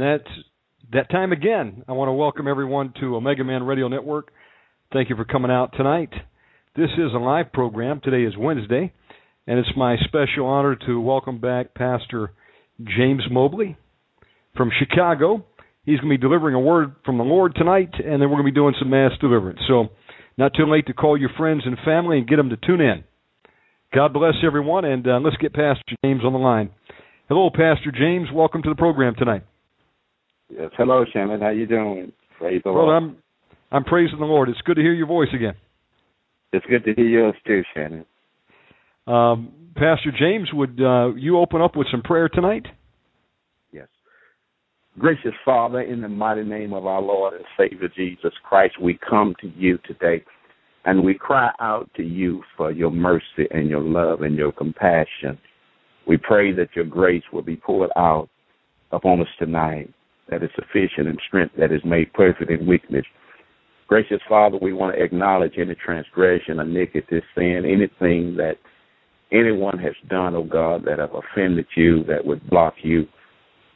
And that's that time again. I want to welcome everyone to Omega Man Radio Network. Thank you for coming out tonight. This is a live program. Today is Wednesday, and it's my special honor to welcome back Pastor James Mobley from Chicago. He's going to be delivering a word from the Lord tonight, and then we're going to be doing some mass deliverance. So, not too late to call your friends and family and get them to tune in. God bless everyone, and uh, let's get Pastor James on the line. Hello, Pastor James. Welcome to the program tonight. Yes. Hello, Shannon. How you doing? Praise the Well, Lord. I'm I'm praising the Lord. It's good to hear your voice again. It's good to hear yours too, Shannon. Um, Pastor James, would uh, you open up with some prayer tonight? Yes. Gracious Father, in the mighty name of our Lord and Savior Jesus Christ, we come to you today and we cry out to you for your mercy and your love and your compassion. We pray that your grace will be poured out upon us tonight, that is sufficient in strength that is made perfect in weakness. Gracious Father, we want to acknowledge any transgression, iniquity, sin, anything that anyone has done, oh God, that have offended you, that would block you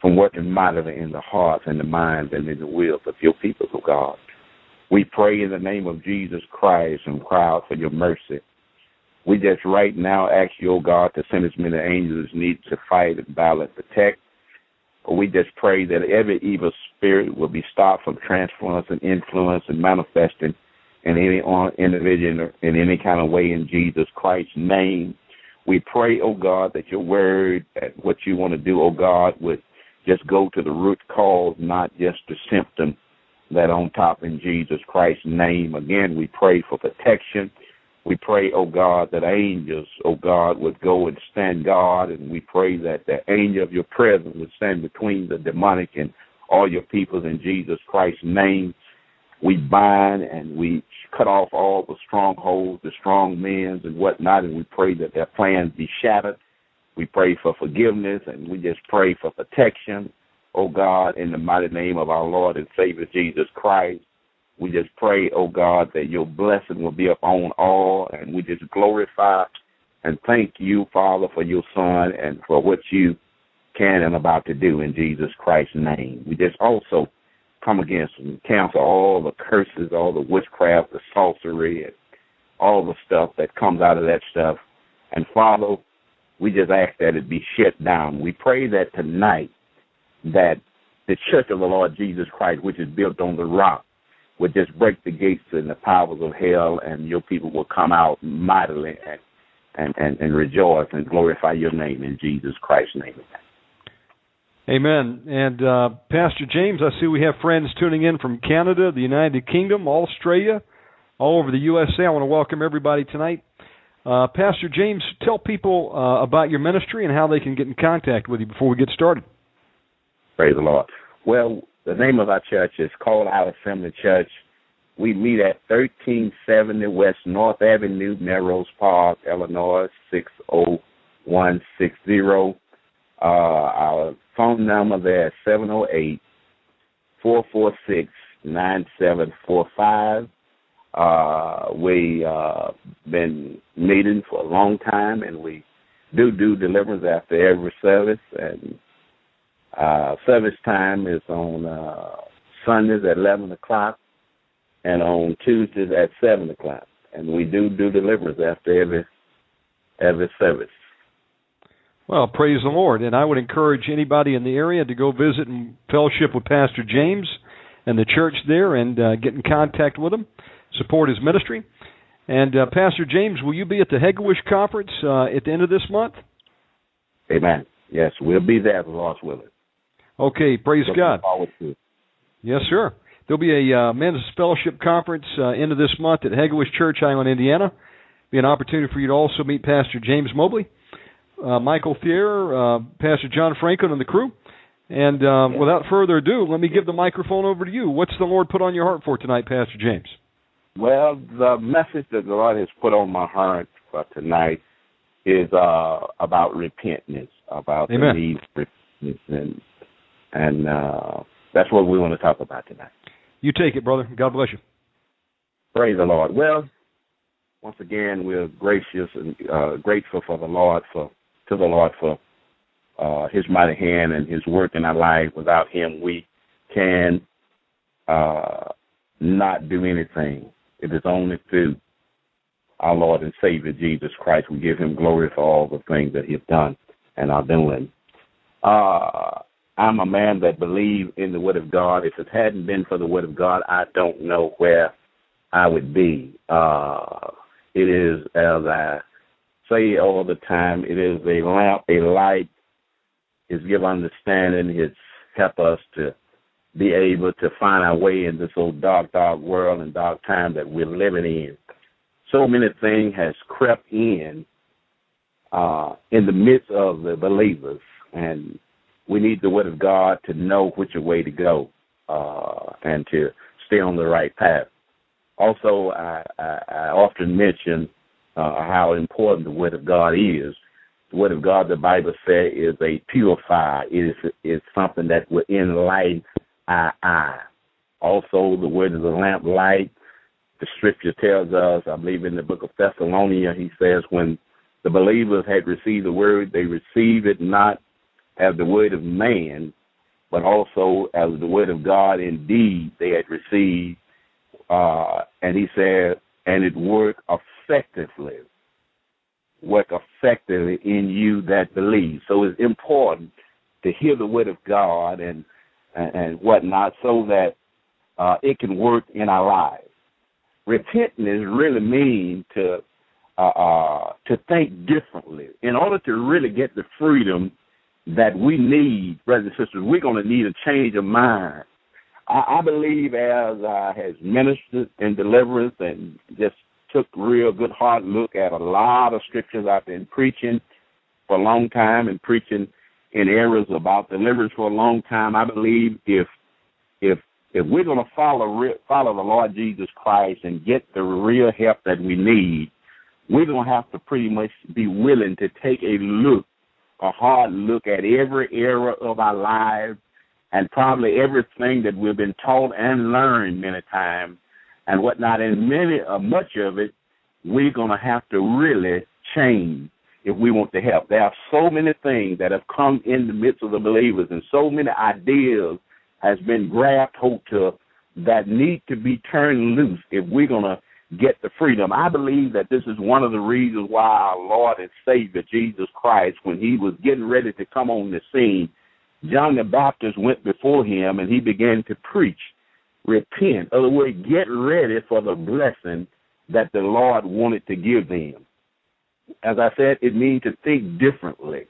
from working mightily in the hearts and the minds and in the wills of your people, oh God. We pray in the name of Jesus Christ and cry out for your mercy. We just right now ask you, oh God, to send as many angels as need to fight and battle and protect. We just pray that every evil spirit will be stopped from transference and influence and manifesting in any individual in any kind of way in Jesus Christ's name. We pray, oh God, that your word, that what you want to do, oh God, would just go to the root cause, not just the symptom that on top in Jesus Christ's name. Again, we pray for protection. We pray, oh God, that angels, oh God, would go and stand guard, and we pray that the angel of your presence would stand between the demonic and all your people in Jesus Christ's name. We bind and we cut off all the strongholds, the strong men and whatnot, and we pray that their plans be shattered. We pray for forgiveness and we just pray for protection, oh God, in the mighty name of our Lord and Savior Jesus Christ. We just pray, oh God, that your blessing will be upon all, and we just glorify and thank you, Father, for your Son and for what you can and about to do in Jesus Christ's name. We just also come against and cancel all the curses, all the witchcraft, the sorcery, and all the stuff that comes out of that stuff. And Father, we just ask that it be shut down. We pray that tonight that the church of the Lord Jesus Christ, which is built on the rock, would just break the gates and the powers of hell, and your people will come out mightily and and, and, and rejoice and glorify your name in Jesus Christ's name. Amen. And uh, Pastor James, I see we have friends tuning in from Canada, the United Kingdom, Australia, all over the USA. I want to welcome everybody tonight. Uh, Pastor James, tell people uh, about your ministry and how they can get in contact with you before we get started. Praise the Lord. Well, the name of our church is Called Out Assembly Church. We meet at 1370 West North Avenue, Melrose Park, Illinois, 60160. Uh, our phone number there is 708 446 9745. Uh, we uh, been meeting for a long time, and we do do deliverance after every service. And uh, service time is on uh, Sundays at eleven o'clock, and on Tuesdays at seven o'clock. And we do do deliverance after every every service. Well, praise the Lord. And I would encourage anybody in the area to go visit and fellowship with Pastor James and the church there and uh, get in contact with him support his ministry. And uh, Pastor James, will you be at the Hegewisch conference uh, at the end of this month? Amen. Yes, we'll be there, the Lord's willing. Okay, praise God. forward to it. Yes, sir. There'll be a uh, men's fellowship conference uh, end of this month at Hegewisch Church, Highland, Indiana. Be an opportunity for you to also meet Pastor James Mobley, uh, Michael Thier, uh, Pastor John Franklin, and the crew. And uh, without further ado, let me give the microphone over to you. What's the Lord put on your heart for tonight, Pastor James? Well, the message that the Lord has put on my heart for tonight is uh, about repentance, about Amen. the need for repentance, and and uh, that's what we want to talk about tonight. You take it, brother. God bless you. Praise the Lord. Well, once again, we're gracious and uh, grateful for the Lord for to the Lord for uh, His mighty hand and His work in our life. Without Him, we can uh, not do anything. It is only through our Lord and Savior Jesus Christ we give Him glory for all the things that He has done and are doing. Uh, I'm a man that believes in the Word of God. If it hadn't been for the Word of God, I don't know where I would be. Uh, it is, as I say all the time, it is a lamp, a light. It's give understanding. It's help us to be able to find our way in this old dark, dark world and dark time that we're living in. So many things has crept in uh, in the midst of the believers, and we need the Word of God to know which way to go uh, and to stay on the right path. Also, I, I, I often mention uh, how important the Word of God is. The Word of God, the Bible says, is a purifier. It is is something that will enlighten our eye. Also, the Word is a lamp light. The Scripture tells us, I believe in the book of Thessalonians, he says, when the believers had received the Word, they received it not as the Word of man, but also as the Word of God. Indeed, they had received uh, and he said, and it worked effectively, work effectively in you that believe. So it's important to hear the word of God and and, and whatnot, so that uh, it can work in our lives. Repentance really means to uh, uh, to think differently. In order to really get the freedom that we need, brothers and sisters, we're going to need a change of mind. I, I believe as I has ministered in deliverance and just took real good hard look at a lot of scriptures I've been preaching for a long time and preaching in areas about deliverance for a long time. I believe if if if we're going to follow follow the Lord Jesus Christ and get the real help that we need, we're going to have to pretty much be willing to take a look, a hard look at every area of our lives and probably everything that we've been taught and learned many times and whatnot. And many, uh, much of it, we're going to have to really change if we want to help. There are so many things that have come in the midst of the believers, and so many ideas has been grabbed hold to that need to be turned loose if we're going to get the freedom. I believe that this is one of the reasons why our Lord and Savior Jesus Christ, when he was getting ready to come on the scene, John the Baptist went before him and he began to preach, repent. Other words, get ready for the blessing that the Lord wanted to give them. As I said, it means to think differently.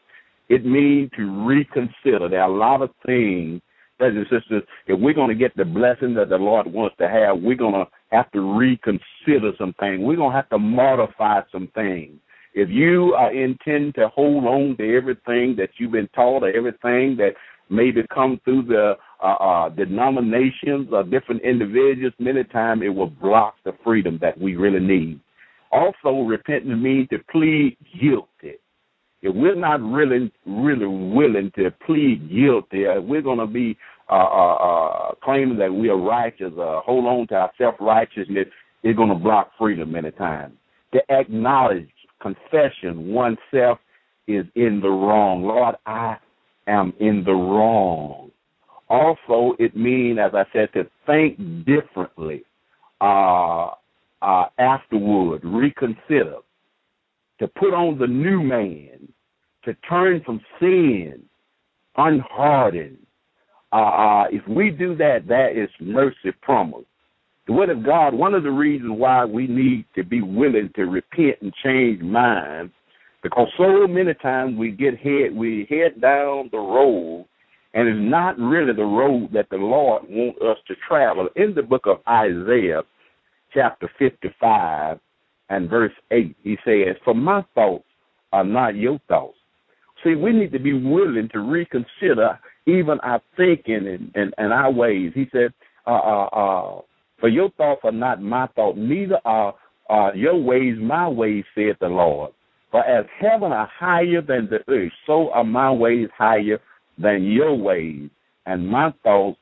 It means to reconsider. There are a lot of things, brothers and sisters, if we're going to get the blessing that the Lord wants to have, we're going to have to reconsider some things. We're going to have to modify some things. If you are intend to hold on to everything that you've been taught or everything that maybe come through the uh, uh, denominations or different individuals, many times it will block the freedom that we really need. Also, repentance means to plead guilty. If we're not really, really willing to plead guilty, we're going to be uh, uh, uh, claiming that we are righteous, uh, hold on to our self righteousness, is going to block freedom many times. To acknowledge confession oneself is in the wrong. Lord, I am in the wrong. Also, it means, as I said, to think differently uh, uh, afterward, reconsider, to put on the new man, to turn from sin, unhardened. Uh, uh, if we do that, that is mercy promised. The Word of God, one of the reasons why we need to be willing to repent and change minds, because so many times we get head, we head down the road, and it's not really the road that the Lord wants us to travel. In the book of Isaiah, chapter 55 and verse 8, he says, For my thoughts are not your thoughts. See, we need to be willing to reconsider even our thinking and, and, and our ways. He said, uh, uh, uh, for your thoughts are not my thoughts, neither are your ways my ways, saith the Lord. For as heaven are higher than the earth, so are my ways higher than your ways, and my thoughts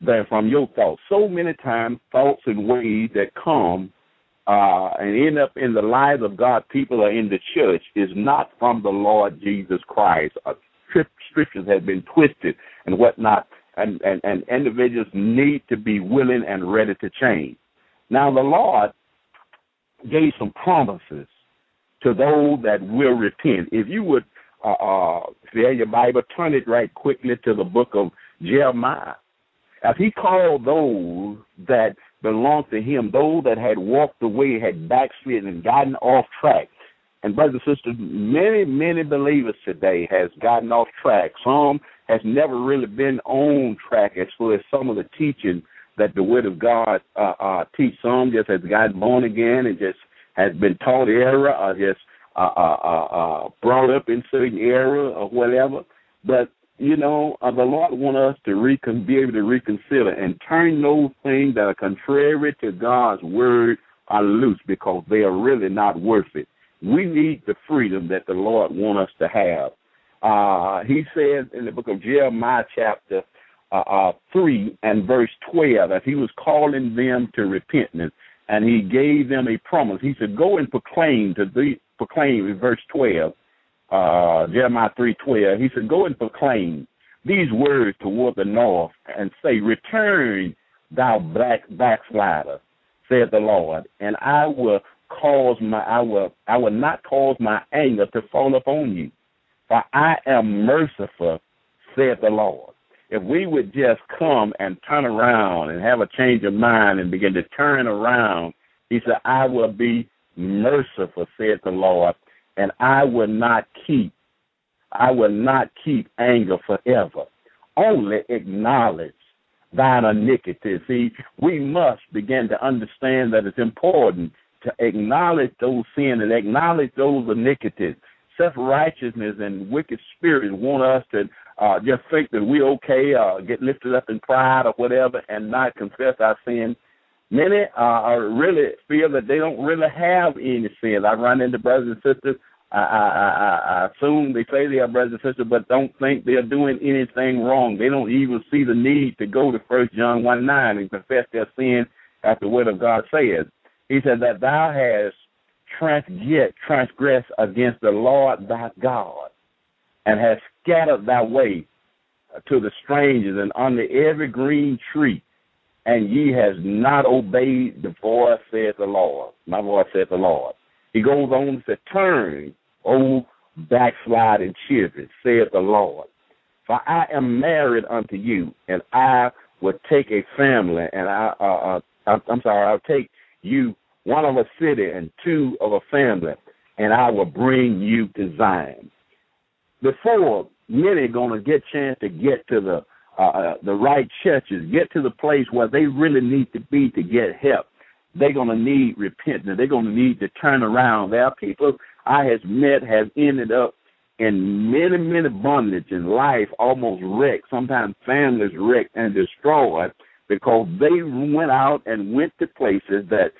than from your thoughts. So many times, thoughts and ways that come uh, and end up in the lives of God, people or in the church, is not from the Lord Jesus Christ. Scriptures have been twisted and whatnot and, and, and individuals need to be willing and ready to change. Now, the Lord gave some promises to those that will repent. If you would, uh, uh, if you have your Bible, turn it right quickly to the book of Jeremiah. As he called those that belonged to him, those that had walked away, had backslidden and gotten off track. And brothers and sisters, many, many believers today has gotten off track. Some has never really been on track as far as some of the teaching that the Word of God uh, uh, teach. Some just has gotten born again and just has been taught error or just uh, uh, uh, uh, brought up in certain error or whatever. But you know, uh, the Lord want us to recon- be able to reconsider and turn those things that are contrary to God's word are loose because they are really not worth it. We need the freedom that the Lord want us to have. Uh, he says in the book of Jeremiah, chapter uh, uh, 3 and verse 12, that he was calling them to repentance, and he gave them a promise. He said, Go and proclaim to the proclaim in verse 12, uh, Jeremiah 3 12. He said, Go and proclaim these words toward the north and say, Return, thou black backslider, said the Lord, and I will cause my I will I will not cause my anger to fall upon you for I am merciful, said the Lord. If we would just come and turn around and have a change of mind and begin to turn around, he said, I will be merciful, said the Lord, and I will not keep, I will not keep anger forever. Only acknowledge thine iniquity. See, we must begin to understand that it's important to acknowledge those sins and acknowledge those iniquities self righteousness and wicked spirits want us to uh, just think that we're okay, uh, get lifted up in pride or whatever, and not confess our sin. Many uh, really feel that they don't really have any sins. I run into brothers and sisters. I, I, I, I assume they say they are brothers and sisters, but don't think they're doing anything wrong. They don't even see the need to go to First John one nine and confess their sin, as the Word of God says. He said that thou hast transgress, transgress against the Lord thy God, and hast scattered thy way to the strangers and under every green tree, and ye has not obeyed the voice, saith the Lord. My voice saith the Lord. He goes on to say, turn, O backsliding children, saith the Lord. For I am married unto you, and I will take a family, and I, uh, uh, I'm sorry, I'll take you one of a city and two of a family, and I will bring you to Zion. Before many are going to get chance to get to the uh, uh, the right churches, get to the place where they really need to be to get help. they're going to need repentance. They're going to need to turn around. There are people I have met have ended up in many, many bondage in life, almost wrecked, sometimes families wrecked and destroyed because they went out and went to places that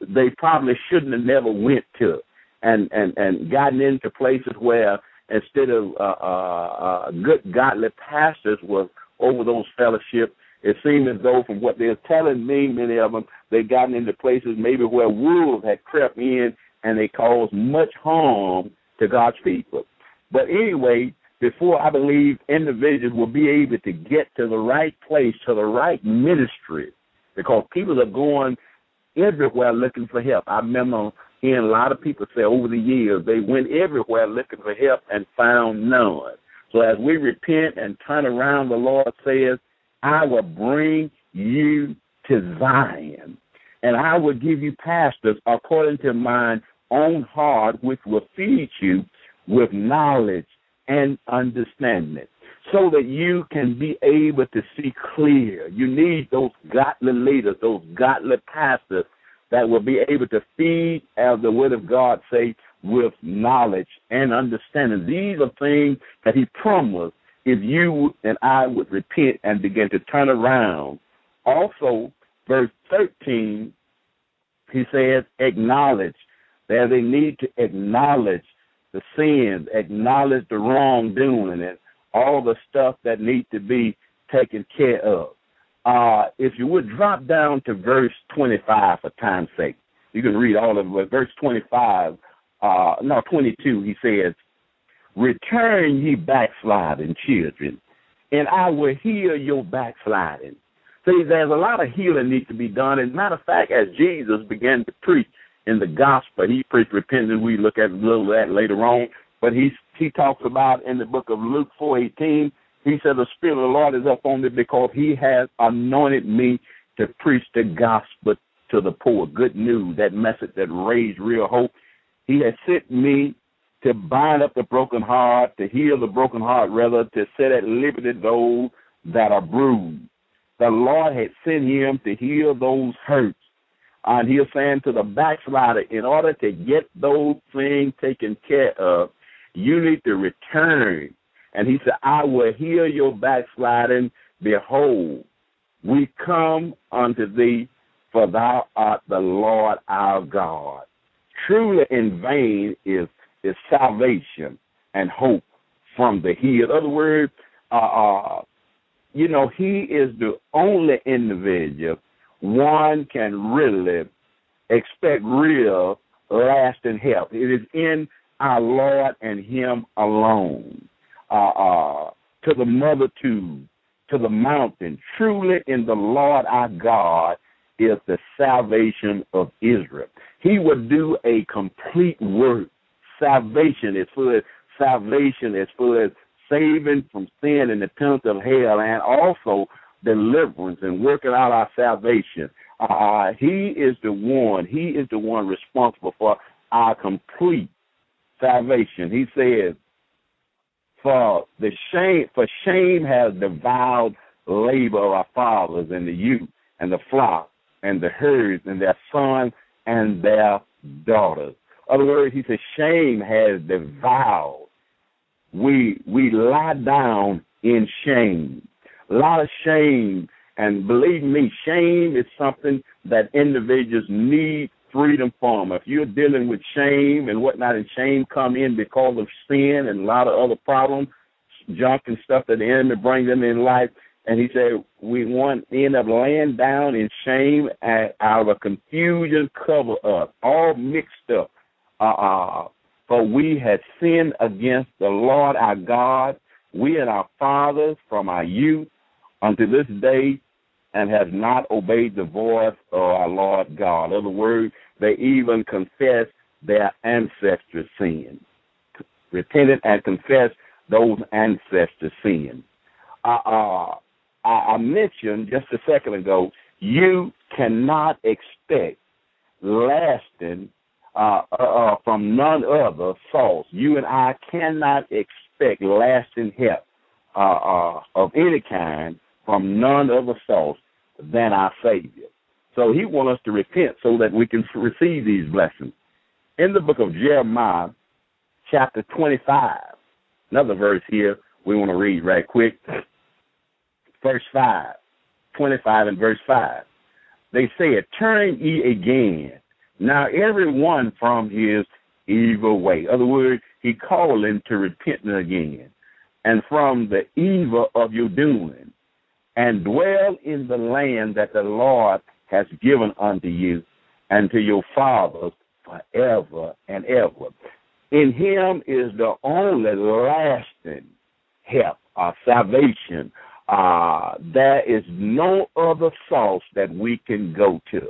they probably shouldn't have never went to and and and gotten into places where instead of uh, uh, uh, good godly pastors was over those fellowships it seemed as though, from what they're telling me, many of them, they've gotten into places maybe where wolves had crept in and they caused much harm to God's people. But anyway, before I believe individuals will be able to get to the right place, to the right ministry, because people are going everywhere looking for help. I remember hearing a lot of people say over the years they went everywhere looking for help and found none. So as we repent and turn around, the Lord says, I will bring you to Zion, and I will give you pastors according to mine own heart, which will feed you with knowledge and understanding, so that you can be able to see clear. You need those godly leaders, those godly pastors that will be able to feed, as the Word of God say, with knowledge and understanding. These are things that He promised if you and I would repent and begin to turn around. Also, verse 13, he says, acknowledge. That they need to acknowledge the sins, acknowledge the wrongdoing, and all the stuff that needs to be taken care of. Uh, if you would drop down to verse 25 for time's sake, you can read all of it. But verse 25, uh, no, 22, he says, Return ye backsliding children, and I will heal your backsliding. See, there's a lot of healing needs to be done. As a matter of fact, as Jesus began to preach in the gospel, he preached repentance. We look at a little of that later on. But he he talks about in the book of Luke four eighteen, he said, The Spirit of the Lord is upon me because he has anointed me to preach the gospel to the poor. Good news, that message that raised real hope. He has sent me to bind up the broken heart, to heal the broken heart, rather, to set at liberty those that are bruised. The Lord had sent him to heal those hurts. And he was saying to the backslider, in order to get those things taken care of, you need to return. And he said, I will heal your backsliding. Behold, we come unto thee, for thou art the Lord our God. Truly in vain is is salvation and hope from the He. In other words, uh, uh, you know, He is the only individual one can really expect real lasting help. It is in our Lord and Him alone. Uh, uh, to the multitude, to the mountain, truly in the Lord our God is the salvation of Israel. He would do a complete work salvation is for salvation is for saving from sin and the penalty of hell, and also deliverance and working out our salvation. Uh, he is the one. He is the one responsible for our complete salvation. He says, "For the shame, for shame has devoured labor of our fathers and the youth and the flock and the herds and their sons and their daughters." other words, he says, shame has devoured. We we lie down in shame. A lot of shame, and believe me, shame is something that individuals need freedom from. If you're dealing with shame and whatnot, and shame come in because of sin and a lot of other problems, junk and stuff that the enemy brings them in life, and he said we want end up laying down in shame and out of a confusion cover up, all mixed up. Uh, for we had sinned against the Lord our God, we and our fathers from our youth unto this day, and have not obeyed the voice of our Lord God. In other words, they even confessed their ancestors' sins, repented and confessed those ancestors' sins. Uh, uh, I, I mentioned just a second ago, you cannot expect lasting uh, uh, uh, from none other source. You and I cannot expect lasting help uh, uh, of any kind from none other source than our Savior. So he wants us to repent so that we can receive these blessings. In the book of Jeremiah, chapter 25, another verse here we want to read right quick. Verse 5, 25 and verse 5. They said, Turn ye again, now every one from his evil way. In other words, he them to repentance again, and from the evil of your doing, and dwell in the land that the Lord has given unto you and to your fathers forever and ever. In him is the only lasting help or salvation. Uh, there is no other source that we can go to.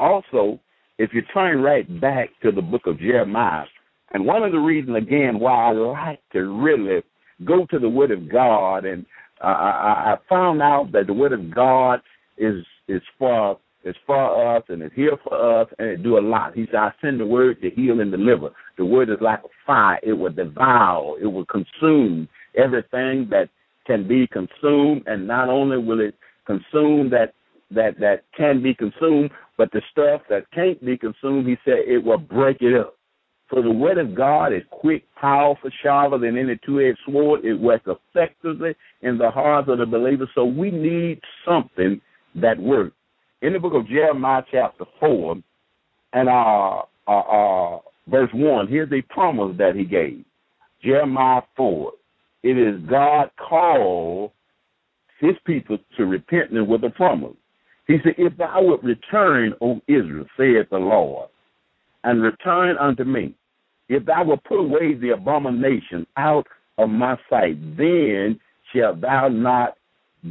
Also, if you turn right back to the book of Jeremiah, and one of the reasons, again, why I like to really go to the Word of God, and uh, I, I found out that the Word of God is is for is for us and is here for us and it do a lot. He said, I send the word to heal and deliver. The word is like a fire. It will devour. It will consume everything that can be consumed and not only will it consume that that that can be consumed, but the stuff that can't be consumed, he said it will break it up. So the word of God is quick, powerful, sharper than any two-edged sword. It works effectively in the hearts of the believer. So we need something that works in the book of Jeremiah, chapter 4, and uh, uh, uh, verse 1, here's a promise that he gave. Jeremiah 4. It is God called his people to repentance with a promise. He said, If thou wilt return, O Israel, saith the Lord, and return unto me, if thou wilt put away the abomination out of my sight, then shalt thou not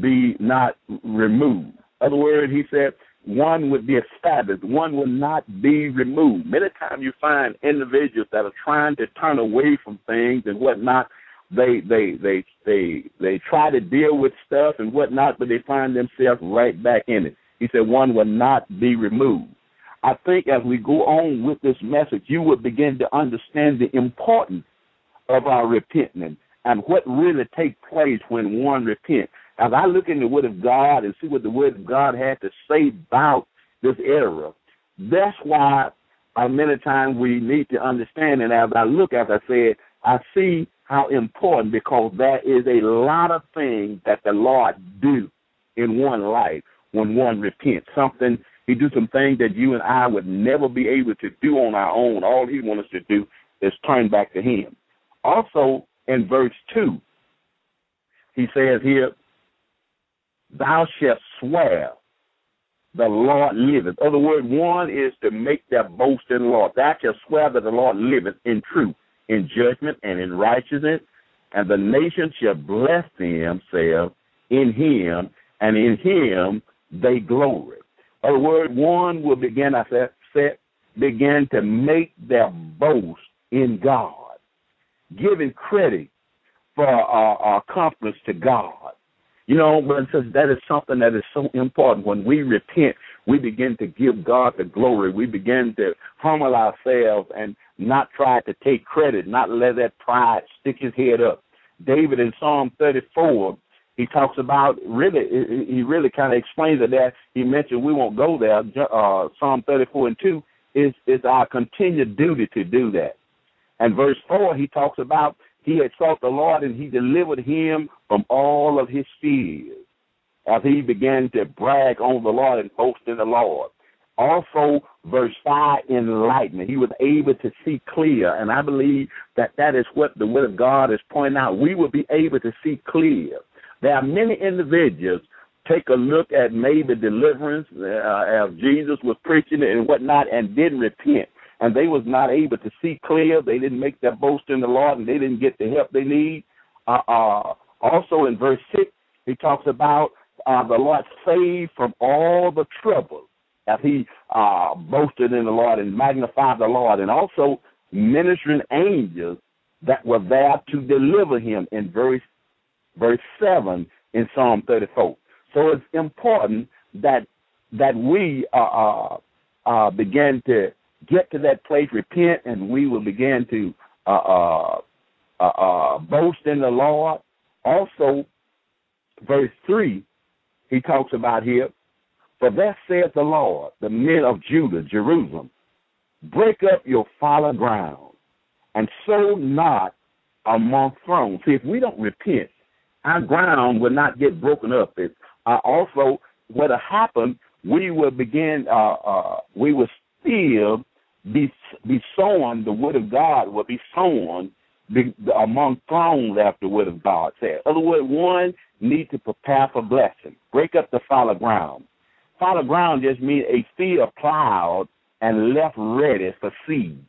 be not removed other words, he said one would be established, one would not be removed. Many times you find individuals that are trying to turn away from things and whatnot. They they they they they try to deal with stuff and whatnot, but they find themselves right back in it. He said one will not be removed. I think as we go on with this message, you will begin to understand the importance of our repenting and what really takes place when one repents. As I look in the Word of God and see what the Word of God had to say about this era, that's why uh, many times we need to understand. And as I look, as I said, I see how important because there is a lot of things that the Lord do in one life when one repents. Something He do some things that you and I would never be able to do on our own. All He wants us to do is turn back to Him. Also in verse two, He says here, thou shalt swear the Lord liveth. Other word, one is to make their boast in the Lord. Thou shalt swear that the Lord liveth in truth, in judgment, and in righteousness, and the nation shall bless themselves in him, and in him they glory. Other word, one will begin, I said, begin to make their boast in God, giving credit for our, our to God you know, but says that is something that is so important. When we repent, we begin to give God the glory. We begin to humble ourselves and not try to take credit, not let that pride stick his head up. David in Psalm 34, he talks about really, he really kind of explains it that He mentioned we won't go there. Uh, Psalm 34 and 2 is is our continued duty to do that. And verse 4, he talks about he had sought the Lord and he delivered him from all of his fears as he began to brag on the Lord and boast in the Lord. Also, verse 5, enlightenment. He was able to see clear. And I believe that that is what the Word of God is pointing out. We will be able to see clear. There are many individuals take a look at maybe deliverance uh, as Jesus was preaching and whatnot and didn't repent and they was not able to see clear. They didn't make their boast in the Lord, and they didn't get the help they need. Uh, uh, also in verse six, he talks about uh, the Lord saved from all the trouble as he uh, boasted in the Lord and magnified the Lord, and also ministering angels that were there to deliver him in verse verse seven in Psalm 34. So it's important that that we uh, uh, uh, begin to get to that place, repent, and we will begin to uh, uh, boast in the Lord. Also, verse 3, he talks about here, For thus saith the Lord, the men of Judah, Jerusalem, break up your fallow ground, and sow not among thrones. See, if we don't repent, our ground will not get broken up. It, uh, also, what'll happen, we will begin, uh, uh, we will still be, be sown, the word of God will be sown be, among thrones after the word of God said. In other words, one need to prepare for blessing. Break up the fallow ground. Fallow ground just means a field plowed and left ready for seed.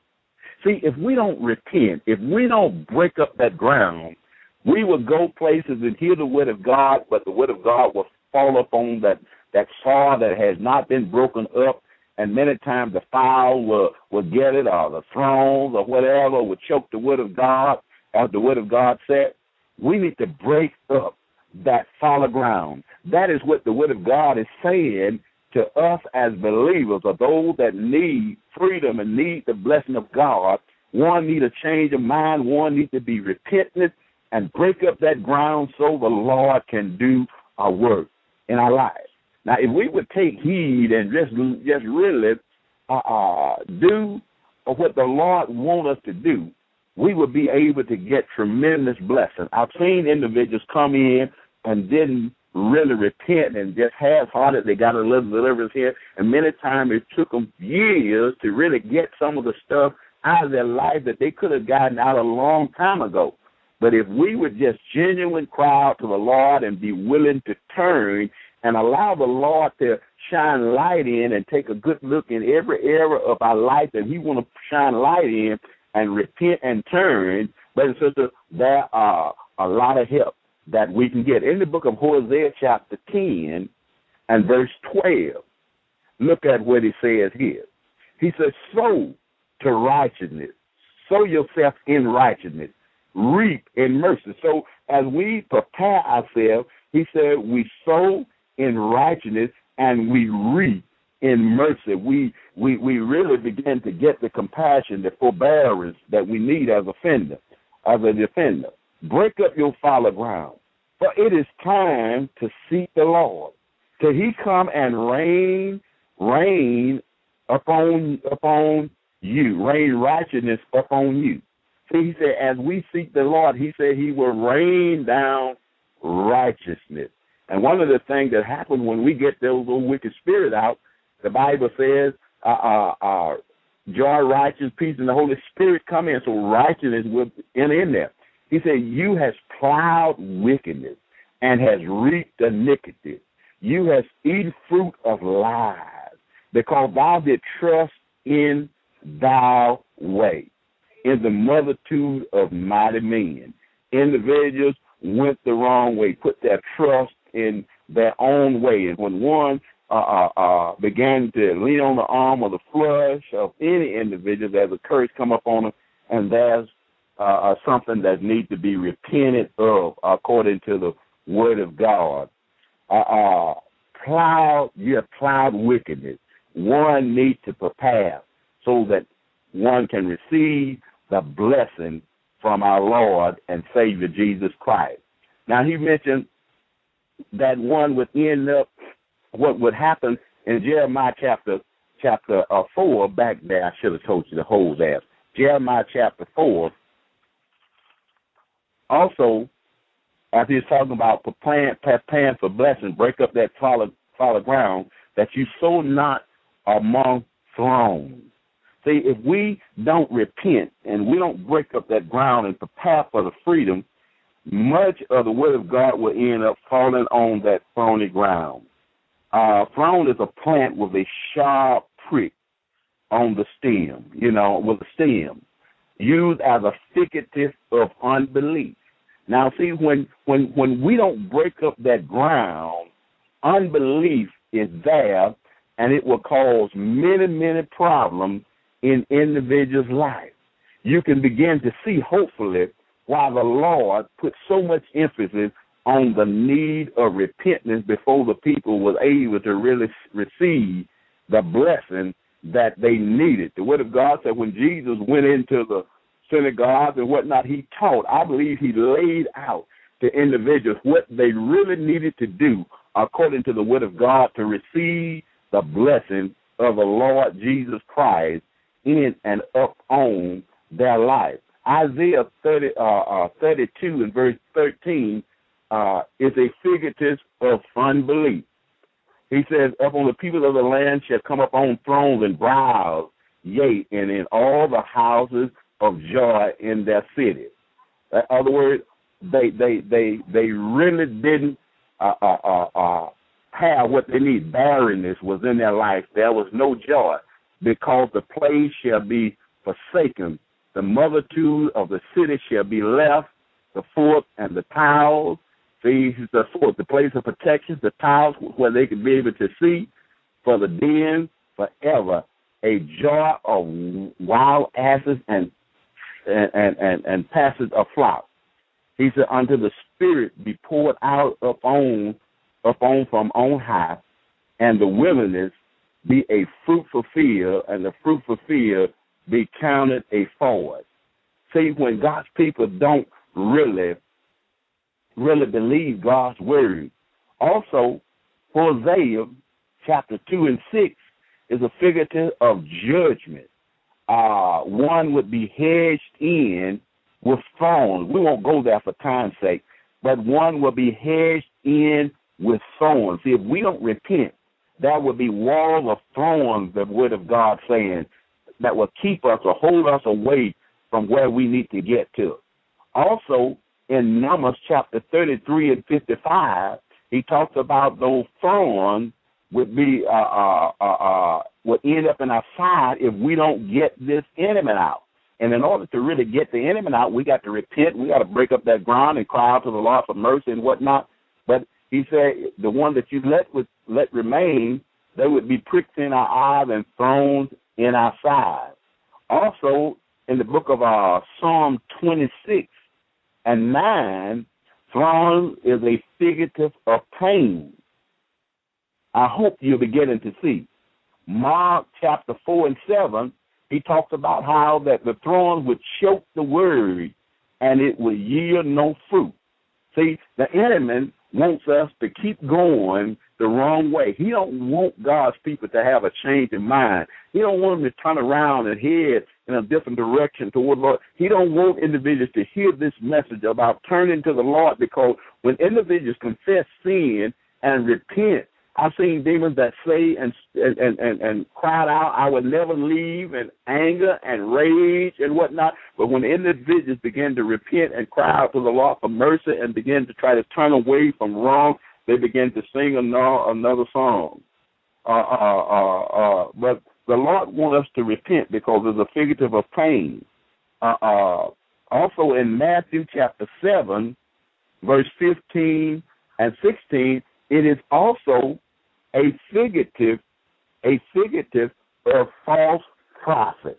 See, if we don't repent, if we don't break up that ground, we will go places and hear the word of God, but the word of God will fall upon that, that soil that has not been broken up, and many times the fowl will, will get it, or the thrones, or whatever, will choke the word of God, as the word of God said. We need to break up that fallow ground. That is what the word of God is saying to us as believers or those that need freedom and need the blessing of God. One need a change of mind. One need to be repentant and break up that ground so the Lord can do our work in our lives. Now, if we would take heed and just just really uh, uh, do what the Lord want us to do, we would be able to get tremendous blessing. I've seen individuals come in and didn't really repent and just half-hearted. They got a little deliverance here, and many times it took them years to really get some of the stuff out of their life that they could have gotten out a long time ago. But if we would just genuinely cry out to the Lord and be willing to turn and allow the Lord to shine light in and take a good look in every area of our life that He want to shine light in and repent and turn, brothers and sisters, there are a lot of help that we can get. In the book of Hosea, chapter 10 and verse 12, look at what he says here. He says, Sow to righteousness, sow yourself in righteousness, reap in mercy. So as we prepare ourselves, he said, we sow in righteousness and we reap in mercy. We we we really begin to get the compassion, the forbearance that we need as offender, as a defender. Break up your fallow ground. For it is time to seek the Lord, till he come and rain, rain upon upon you, rain righteousness upon you. He said, as we seek the Lord, he said he will rain down righteousness. And one of the things that happens when we get those little wicked spirit out, the Bible says, uh, uh, uh, joy, righteousness, peace, and the Holy Spirit come in. So righteousness will in in there. He said, You has plowed wickedness and has reaped iniquity. You has eaten fruit of lies, because thou did trust in thy way, in the multitude of mighty men. Individuals went the wrong way, put their trust in their own way. And when one uh, uh, uh, began to lean on the arm of the flesh of any individual, there's a curse come up on them, and there's uh, something that needs to be repented of according to the word of God. Uh, uh, plowed, you have plowed wickedness. One needs to prepare so that one can receive the blessing from our Lord and Savior Jesus Christ. Now he mentioned that one would end up what would happen in Jeremiah chapter chapter uh, four back there. I should have told you the whole there. Jeremiah chapter four also, after he's talking about preparing, preparing for blessing, break up that solid, solid ground, that you sow not among thrones. See, if we don't repent and we don't break up that ground and prepare for the freedom, much of the word of God will end up falling on that thorny ground. Uh, throne is a plant with a sharp prick on the stem, you know, with a stem, used as a figurative of unbelief. Now, see, when when when we don't break up that ground, unbelief is there, and it will cause many many problems in individuals' life. You can begin to see, hopefully, why the Lord put so much emphasis on the need of repentance before the people was able to really receive the blessing that they needed. The Word of God said when Jesus went into the synagogues and whatnot, he taught. I believe he laid out to individuals what they really needed to do according to the word of God to receive the blessing of the Lord Jesus Christ in and up on their life. Isaiah 30, uh, uh, 32 and verse 13 uh, is a figurative of unbelief. He says, Upon the people of the land shall come up on thrones and browse, yea, and in all the houses of joy in their cities. In other words, they they they they really didn't uh, uh, uh, uh, have what they need. Barrenness was in their life. There was no joy because the place shall be forsaken. The multitude of the city shall be left. The fort and the towels. See, the fort, the place of protection, the towels where they could be able to see for the den forever. A joy of wild asses and and and and, and passes a flock. He said, unto the Spirit be poured out upon, upon from on high, and the wilderness be a fruitful field, and the fruitful field be counted a forward. See, when God's people don't really, really believe God's word, also Hosea chapter 2 and 6 is a figurative of judgment. Uh, one would be hedged in with thorns. We won't go there for time's sake, but one will be hedged in with thorns. See, if we don't repent, there would be walls of thorns, the word of God saying, that will keep us or hold us away from where we need to get to. Also, in Numbers chapter 33 and 55, he talks about those thorns would be uh, uh, uh, uh, would end up in our side if we don't get this enemy out. And in order to really get the enemy out, we got to repent. We got to break up that ground and cry out to the Lord for mercy and whatnot. But he said, the one that you let would let remain, they would be pricked in our eyes and thrown in our sides. Also, in the book of uh, Psalm 26 and 9, thrown is a figurative of pain. I hope you're beginning to see. Mark chapter 4 and 7 he talks about how that the thorns would choke the word and it would yield no fruit. See, the enemy wants us to keep going the wrong way. He don't want God's people to have a change in mind. He don't want them to turn around and head in a different direction toward the Lord. He don't want individuals to hear this message about turning to the Lord because when individuals confess sin and repent, I've seen demons that say and and and and cried out, "I would never leave," in anger and rage and whatnot. But when individuals begin to repent and cry out to the Lord for mercy and begin to try to turn away from wrong, they begin to sing another another song. Uh, uh, uh, uh, but the Lord wants us to repent because it's a figurative of pain. Uh, uh, also in Matthew chapter seven, verse fifteen and sixteen, it is also a figurative, a figurative or false prophet,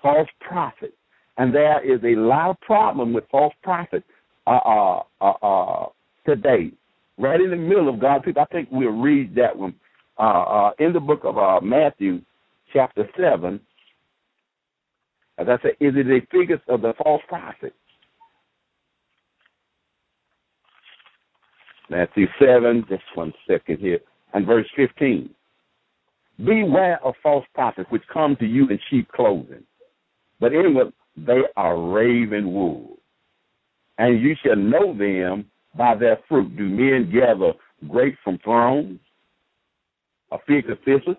false prophet, and there is a lot of problem with false prophet uh, uh, uh, uh, today. Right in the middle of God's people, I think we'll read that one uh, uh, in the book of Matthew, chapter seven. As I said, is it a figure of the false prophet? Matthew 7, just one second here and verse 15. Beware of false prophets which come to you in sheep clothing, but anyway, they are raven wolves. And you shall know them by their fruit. Do men gather grapes from thrones, a fig of thistles?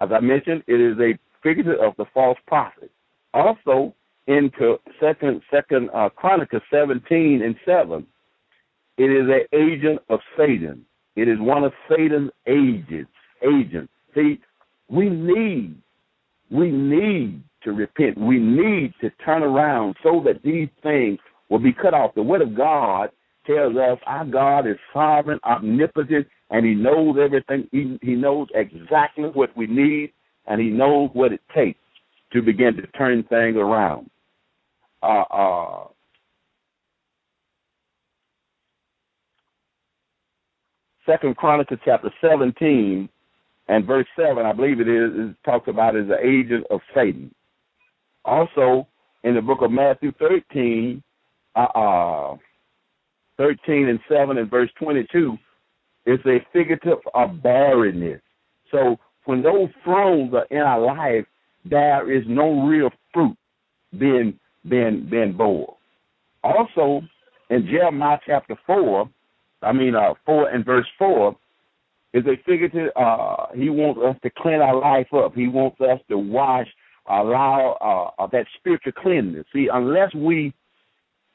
As I mentioned, it is a figure of the false prophet. Also, into second second uh, Chronicles 17 and 7, it is an agent of Satan it is one of Satan's agents. Agents. See, we need, we need to repent. We need to turn around so that these things will be cut off. The Word of God tells us our God is sovereign, omnipotent, and He knows everything. He, he knows exactly what we need, and He knows what it takes to begin to turn things around. Uh, uh, Second Chronicles chapter 17 and verse 7, I believe it is, it talks about as the agent of Satan. Also, in the book of Matthew 13, uh, uh, 13 and 7 and verse 22, It's a figurative of barrenness. So when those thrones are in our life, there is no real fruit being being being born. Also, in Jeremiah chapter four, I mean uh, four and verse four, is a figurative. Uh, he wants us to clean our life up. He wants us to wash, allow uh, that spiritual cleanness. See, unless we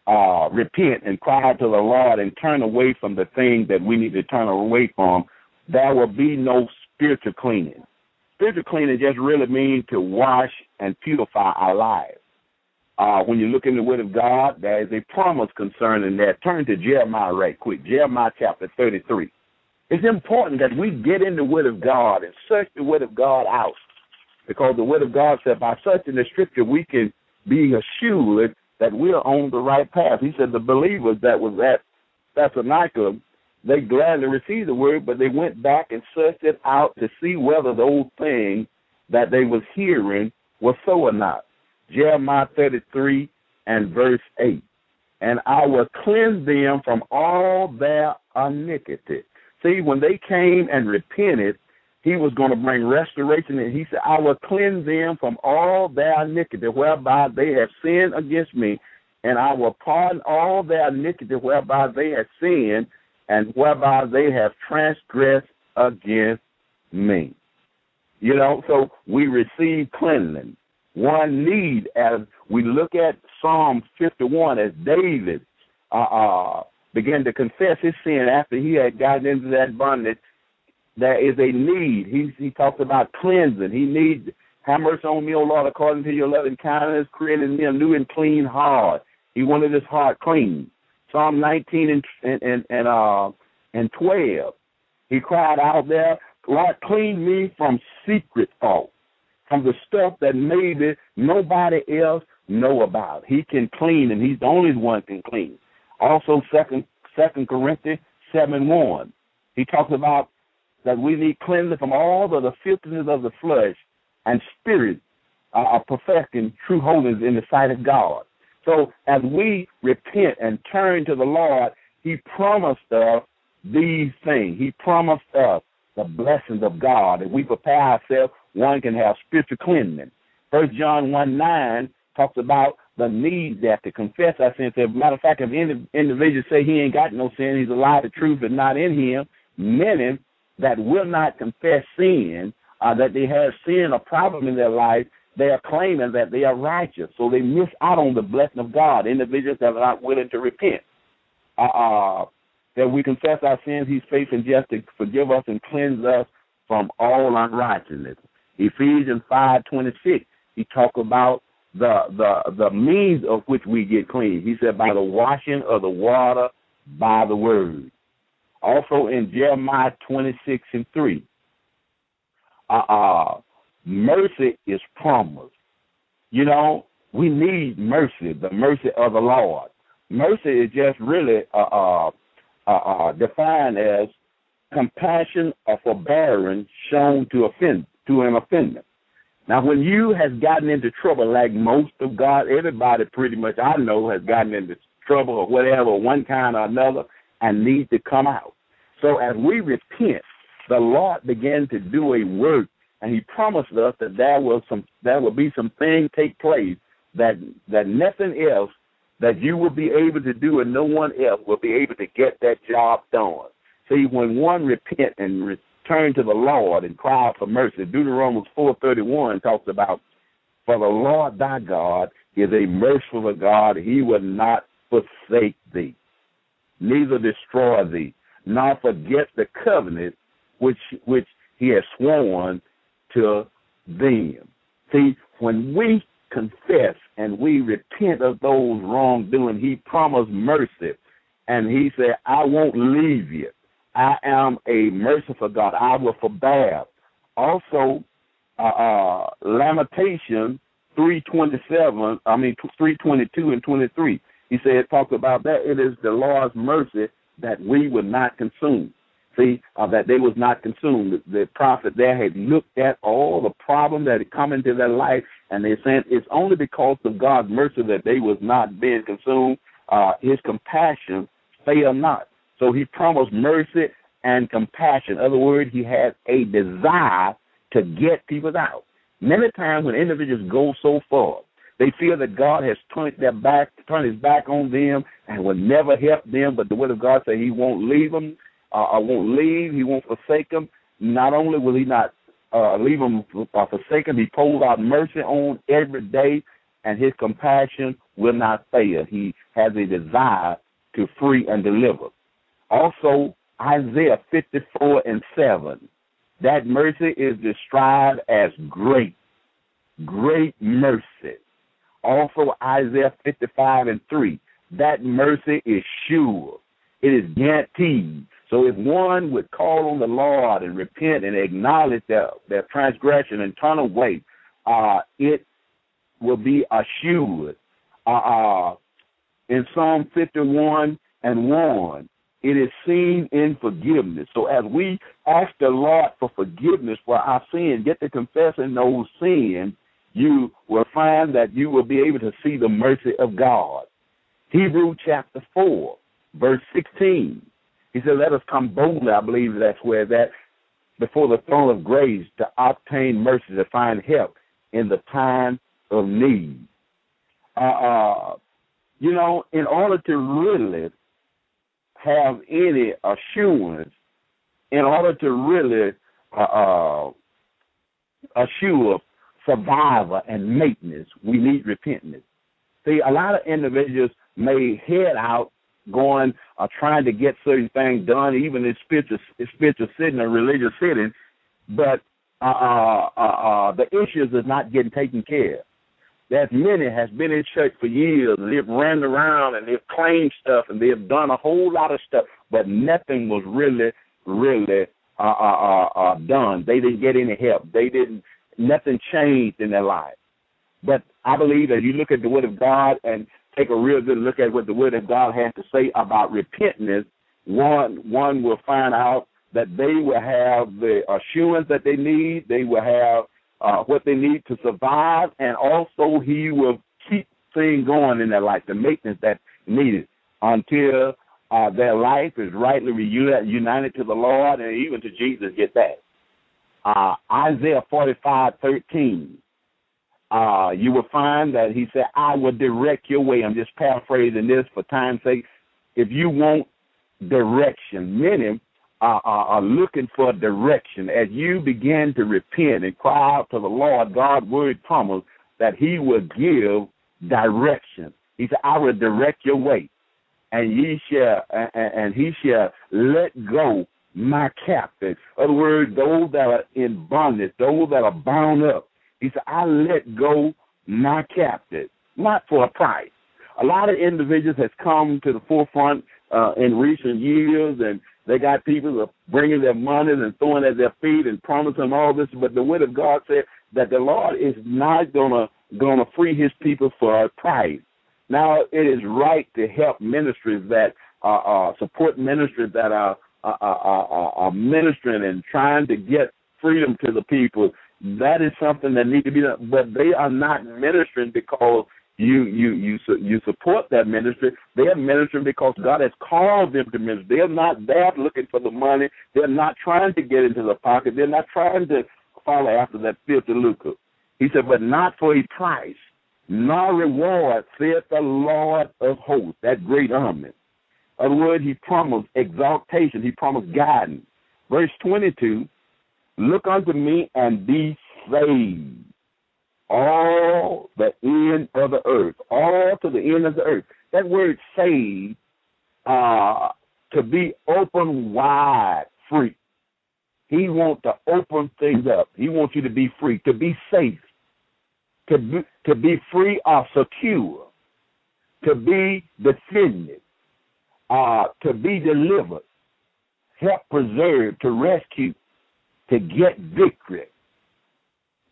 uh, repent and cry to the Lord and turn away from the thing that we need to turn away from, there will be no spiritual cleaning. Spiritual cleaning just really means to wash and purify our lives. Uh, when you look in the Word of God, there is a promise concerning that. Turn to Jeremiah right quick. Jeremiah chapter 33. It's important that we get in the Word of God and search the Word of God out. Because the Word of God said by searching the Scripture, we can be assured that we're on the right path. He said the believers that was at Thessalonica, they gladly received the word, but they went back and searched it out to see whether the old thing that they was hearing was so or not. Jeremiah 33 and verse 8. And I will cleanse them from all their iniquity. See, when they came and repented, he was going to bring restoration. And he said, I will cleanse them from all their iniquity, whereby they have sinned against me, and I will pardon all their iniquity, whereby they have sinned, and whereby they have transgressed against me. You know, so we receive cleansing. One need, as we look at Psalm 51, as David uh, uh, began to confess his sin after he had gotten into that bondage there is a need. He he talks about cleansing. He needs have mercy on me, O Lord, according to your loving kindness, creating me a new and clean heart. He wanted his heart clean. Psalm 19 and and and, uh and 12. He cried out there, Lord, clean me from secret fault, from the stuff that maybe nobody else know about. He can clean, and he's the only one can clean. Also, second Second Corinthians seven one. He talks about that we need cleansing from all of the filthiness of the flesh and spirit uh, perfecting true holiness in the sight of God. So as we repent and turn to the Lord, He promised us these things. He promised us the blessings of God. If we prepare ourselves, one can have spiritual cleansing. First John 1 9 talks about the need that to confess our sins. As a matter of fact, if any individual say he ain't got no sin, he's a lie, the truth is not in him, Many that will not confess sin, uh, that they have sin, a problem in their life, they are claiming that they are righteous. So they miss out on the blessing of God. Individuals that are not willing to repent. Uh, uh, that we confess our sins, He's faithful and just to forgive us and cleanse us from all unrighteousness. Ephesians five twenty six. He talked about the the the means of which we get clean. He said by the washing of the water by the word. Also in Jeremiah 26 and 3, uh, uh, mercy is promised. You know, we need mercy, the mercy of the Lord. Mercy is just really uh, uh, uh, uh defined as compassion or forbearance shown to offend to an offender. Now, when you has gotten into trouble, like most of God, everybody pretty much I know has gotten into trouble or whatever, one kind or another, and need to come out. So as we repent, the Lord began to do a work, and He promised us that there will some there will be some things take place that that nothing else that you will be able to do, and no one else will be able to get that job done. See, when one repent and return to the Lord and cry out for mercy, Deuteronomy four thirty one talks about, for the Lord thy God is a merciful God; He will not forsake thee neither destroy thee, nor forget the covenant which which he has sworn to them. See, when we confess and we repent of those wrongdoing, he promised mercy. And he said, I won't leave you. I am a merciful God. I will forbear. Also, uh, uh, Lamentation 327, I mean 322 and 23. He said, talk about that. It is the Lord's mercy that we were not consumed. See, uh, that they was not consumed. The, the prophet there had looked at all the problem that had come into their life, and they said it's only because of God's mercy that they was not being consumed. Uh, his compassion fail not. So he promised mercy and compassion. In other words, he has a desire to get people out. Many times when individuals go so far, they feel that God has turned their back, turned his back on them, and will never help them. But the Word of God says He won't leave them, uh, I won't leave, He won't forsake them. Not only will He not uh, leave them uh, forsaken, He pours out mercy on every day, and His compassion will not fail. He has a desire to free and deliver. Also, Isaiah 54 and 7. That mercy is described as great, great mercy. Also, Isaiah 55 and 3. That mercy is sure. It is guaranteed. So if one would call on the Lord and repent and acknowledge their, their transgression and turn away, uh, it will be assured. Uh, uh, in Psalm 51 and 1, it is seen in forgiveness. So as we ask the Lord for forgiveness for our sin, get to confessing those sins, you will find that you will be able to see the mercy of God. Hebrew chapter 4, verse 16. He said, Let us come boldly, I believe that's where that, before the throne of grace to obtain mercy, to find help in the time of need. Uh, uh, you know, in order to really have any assurance, in order to really uh, uh, assure survival and maintenance, we need repentance. See, a lot of individuals may head out going uh, trying to get certain things done, even in spiritual spiritual sitting or religious sitting, but uh, uh, uh, uh, the issues is not getting taken care. of. There's many has been in church for years and they've ran around and they've claimed stuff and they've done a whole lot of stuff, but nothing was really, really uh, uh, uh, uh, done. They didn't get any help. They didn't. Nothing changed in their life. But I believe that you look at the Word of God and take a real good look at what the Word of God has to say about repentance, one one will find out that they will have the assurance that they need. They will have uh, what they need to survive, and also He will keep things going in their life, the maintenance that's needed until uh, their life is rightly united to the Lord and even to Jesus. Get that. Uh, Isaiah forty five thirteen uh, you will find that he said, I will direct your way. I'm just paraphrasing this for time's sake. If you want direction, many are, are, are looking for direction. As you begin to repent and cry out to the Lord, God's word promised that he will give direction. He said, I will direct your way, and ye shall, and, he shall let go my captives. In other words, those that are in bondage, those that are bound up, he said, I let go my captive, not for a price. A lot of individuals has come to the forefront uh, in recent years, and they got people that are bringing their money and throwing at their feet and promising all this. But the word of God said that the Lord is not gonna gonna free His people for a price. Now it is right to help ministries that uh, uh, support ministries that are, uh, are, are ministering and trying to get freedom to the people that is something that needs to be done. But they are not ministering because you you you you support that ministry. They are ministering because God has called them to minister. They are not there looking for the money. They're not trying to get into the pocket. They're not trying to follow after that filthy lucre. He said, but not for a price, nor reward, saith the Lord of hosts, that great army. In other words, he promised exaltation. He promised guidance. Verse 22, Look unto me and be saved. All the end of the earth. All to the end of the earth. That word saved, uh, to be open wide, free. He wants to open things up. He wants you to be free, to be safe, to be, to be free or secure, to be defended, uh, to be delivered, help preserve, to rescue, to get victory,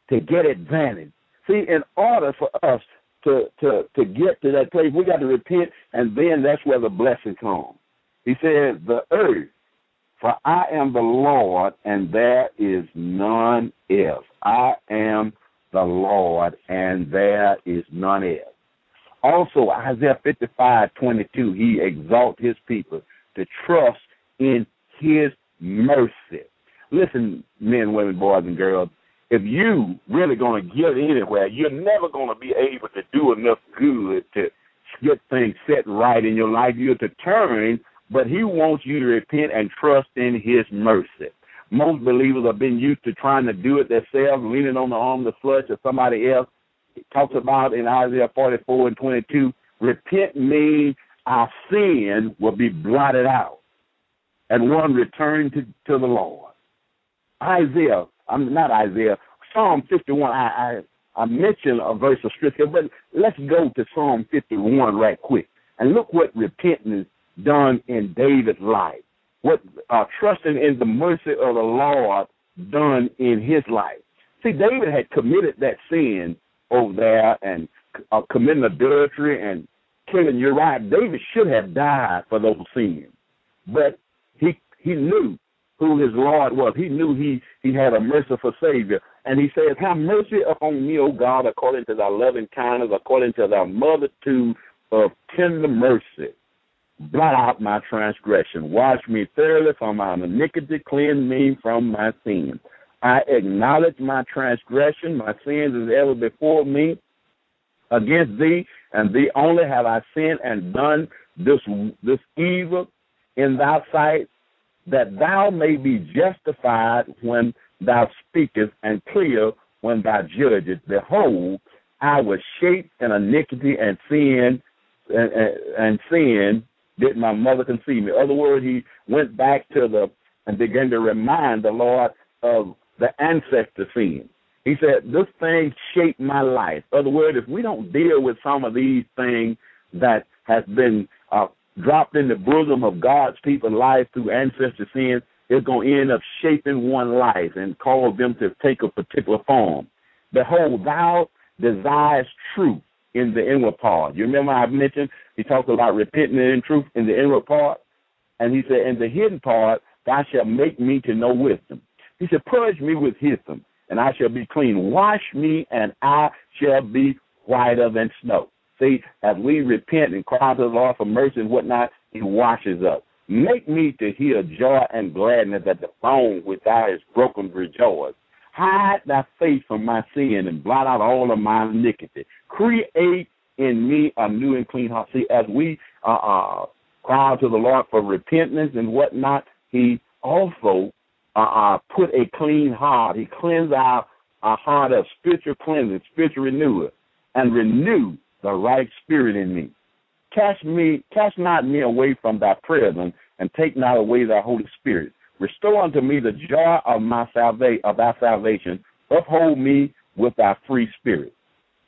to get advantage. See, in order for us to, to, to get to that place, we got to repent, and then that's where the blessing comes. He said, The earth, for I am the Lord, and there is none else. I am the Lord, and there is none else. Also, Isaiah 55 22, he exalts his people to trust in his mercy. Listen, men, women, boys, and girls, if you really going to get anywhere, you're never going to be able to do enough good to get things set right in your life. You're determined, but He wants you to repent and trust in His mercy. Most believers have been used to trying to do it themselves, leaning on the arm of the flesh or somebody else. It talks about in Isaiah 44 and 22, repent means our sin will be blotted out and one return to, to the Lord. Isaiah, I'm not Isaiah, Psalm 51, I, I, I mentioned a verse of scripture, but let's go to Psalm 51 right quick and look what repentance done in David's life. What uh, trusting in the mercy of the Lord done in his life. See, David had committed that sin over there and uh, committing adultery and killing Uriah. David should have died for those sins, but he he knew who his Lord was. He knew he he had a merciful Savior, and he says, "Have mercy upon me, O God, according to thy loving kindness, according to thy multitude of tender mercy." Blot out my transgression. Wash me thoroughly from my iniquity. Cleanse me from my sin. I acknowledge my transgression. My sins is ever before me. Against thee and thee only have I sinned and done this this evil in thy sight, that thou may be justified when thou speakest and clear when thou judgest. Behold, I was shaped in iniquity and sin and, and, and sin did my mother conceive me. In other words, he went back to the and began to remind the Lord of the ancestor sin. He said, This thing shaped my life. In other words, if we don't deal with some of these things that has been uh, dropped in the bosom of God's people life through ancestor sin, it's going to end up shaping one life and cause them to take a particular form. Behold, thou desires truth in the inward part. You remember I mentioned he talked about repenting in truth in the inward part, and he said, in the hidden part, thou shalt make me to know wisdom. He said, purge me with hyssop, and I shall be clean. Wash me, and I shall be whiter than snow. See, as we repent and cry to the Lord for mercy and whatnot, He washes us. Make me to hear joy and gladness at the bone which thou hast broken rejoice. Hide thy face from my sin and blot out all of my iniquity. Create in me a new and clean heart. See, as we uh, uh, cry to the Lord for repentance and whatnot, He also uh, uh, put a clean heart. He cleansed our, our heart of spiritual cleansing, spiritual renewal, and renew the right spirit in me. Cast me, cast not me away from thy presence, and take not away thy Holy Spirit. Restore unto me the joy of my salvation, of thy salvation. Uphold me with thy free spirit.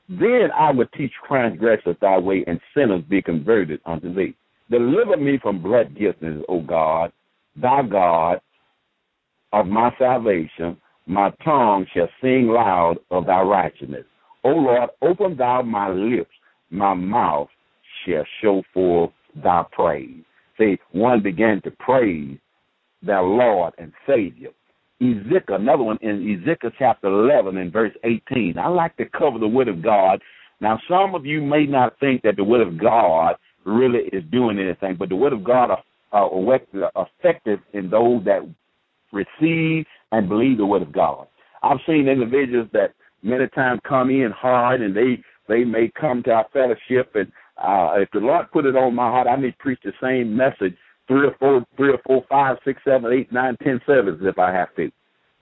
Then I will teach transgressors thy way, and sinners be converted unto thee. Deliver me from blood guiltiness, O God, thy God of my salvation. My tongue shall sing loud of thy righteousness. O Lord, open thou my lips, my mouth shall show forth thy praise. See, one began to praise their Lord and Savior. Ezekiel, another one in Ezekiel chapter 11 and verse 18. I like to cover the Word of God. Now, some of you may not think that the Word of God really is doing anything, but the Word of God are, effective in those that receive and believe the Word of God. I've seen individuals that many times come in hard and they they may come to our fellowship and uh, if the Lord put it on my heart, I may preach the same message three or four, three or four, five, six, seven, eight, nine, ten services if I have to,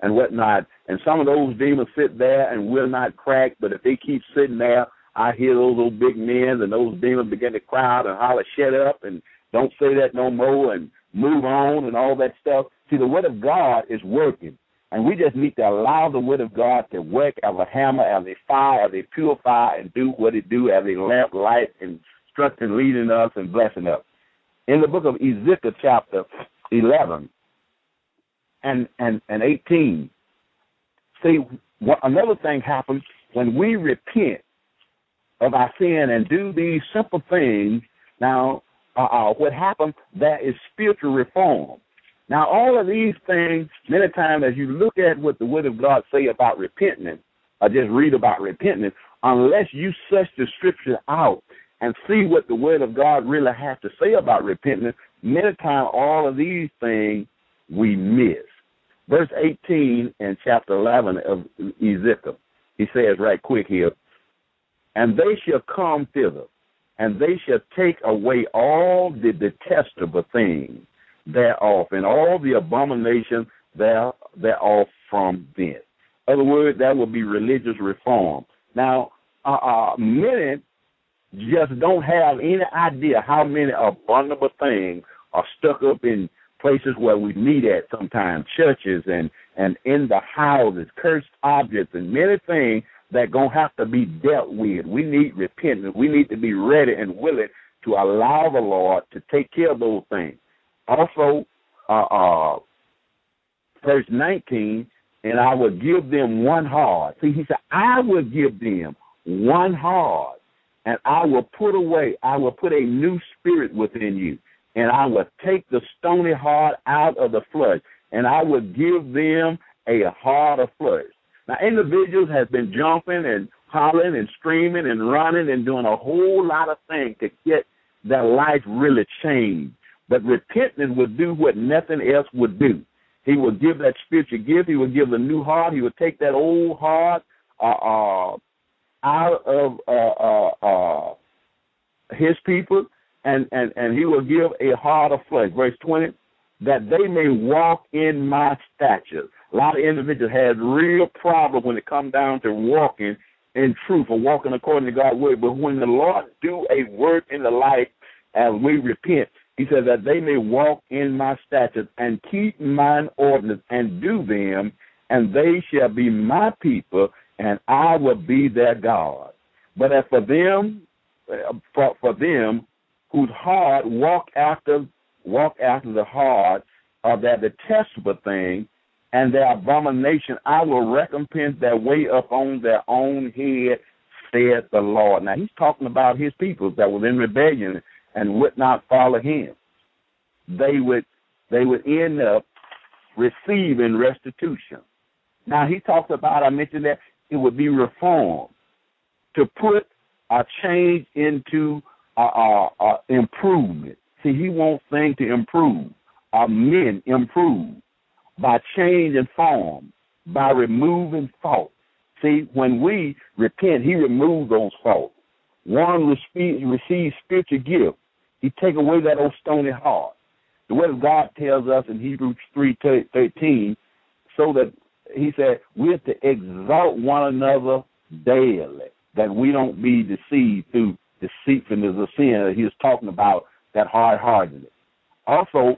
and whatnot. And some of those demons sit there and will not crack, but if they keep sitting there, I hear those old big men and those demons begin to cry out and holler, "Shut up!" and don't say that no more, and move on and all that stuff. See, the word of God is working. And we just need to allow the word of God to work as a hammer, as a fire, as a purify, and do what it do as a lamp, light, instructing, leading us, and blessing us. In the book of Ezekiel, chapter 11 and, and, and 18, see, what, another thing happens when we repent of our sin and do these simple things. Now, uh, uh, what happens, there is spiritual reform. Now, all of these things, many times as you look at what the Word of God say about repentance, or just read about repentance, unless you search the Scripture out and see what the Word of God really has to say about repentance, many times all of these things we miss. Verse 18 in chapter 11 of Ezekiel, he says right quick here, and they shall come thither, and they shall take away all the detestable things thereof, and all the abomination there, thereof from thence. Other words, that will be religious reform. Now, uh, uh, many just don't have any idea how many abominable things are stuck up in places where we meet at sometimes, churches and and in the houses, cursed objects and many things that gonna have to be dealt with. We need repentance. We need to be ready and willing to allow the Lord to take care of those things. Also, uh, uh, verse 19, and I will give them one heart. See, he said, I will give them one heart, and I will put away, I will put a new spirit within you, and I will take the stony heart out of the flesh, and I will give them a heart of flesh. Now, individuals have been jumping and hollering and screaming and running and doing a whole lot of things to get their life really changed. But repentance would do what nothing else would do. He would give that spiritual gift. He would give a new heart. He would take that old heart uh, uh, out of uh, uh, uh, his people, and, and, and he will give a heart of flesh. Verse 20, that they may walk in my statutes. A lot of individuals have real problem when it comes down to walking in truth or walking according to God's word. But when the Lord do a work in the life as we repent, he said that they may walk in my statutes and keep mine ordinance and do them, and they shall be my people, and I will be their God. But as for them, uh, for, for them whose heart walk after walk after the heart of that detestable thing and their abomination, I will recompense their way upon their own head, saith the Lord. Now he's talking about his people that were in rebellion and would not follow him, they would they would end up receiving restitution. Now he talks about I mentioned that it would be reform to put a change into a, a, a improvement. See, he wants things to improve. Our men improve by changing form, by removing fault. See, when we repent, he removes those faults. One receives spiritual gift. He take away that old stony heart. The word of God tells us in Hebrews three thirteen, so that he said we're to exalt one another daily, that we don't be deceived through deceitfulness of sin. He was talking about that hard heartedness. Also,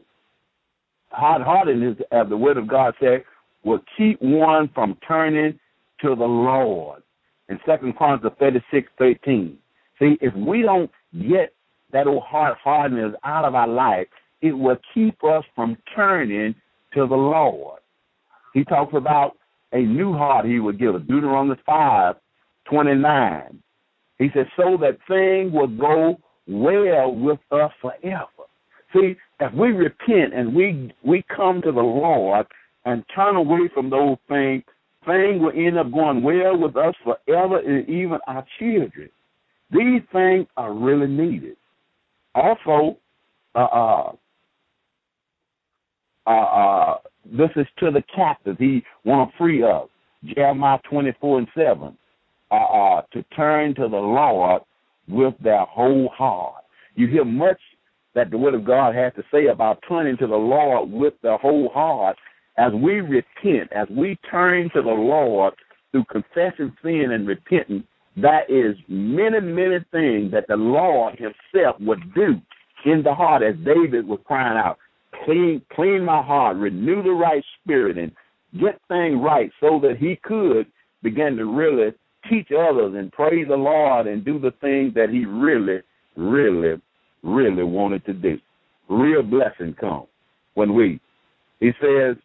hard heartedness, as the word of God said, will keep one from turning to the Lord. In Second Chronicles thirty six thirteen. See, if we don't get that old hard hardness out of our life, it will keep us from turning to the Lord. He talks about a new heart he would give us. Deuteronomy 5, 29. He says, so that thing will go well with us forever. See, if we repent and we we come to the Lord and turn away from those things, things will end up going well with us forever and even our children. These things are really needed. Also, uh, uh, uh, uh, this is to the captives he want to free us. Jeremiah 24 and 7. Uh, uh, to turn to the Lord with their whole heart. You hear much that the Word of God has to say about turning to the Lord with the whole heart. As we repent, as we turn to the Lord through confessing sin and repenting, that is many, many things that the Lord Himself would do in the heart, as David was crying out clean clean my heart, renew the right spirit, and get things right so that he could begin to really teach others and praise the Lord and do the things that he really, really, really wanted to do. Real blessing comes when we. He says,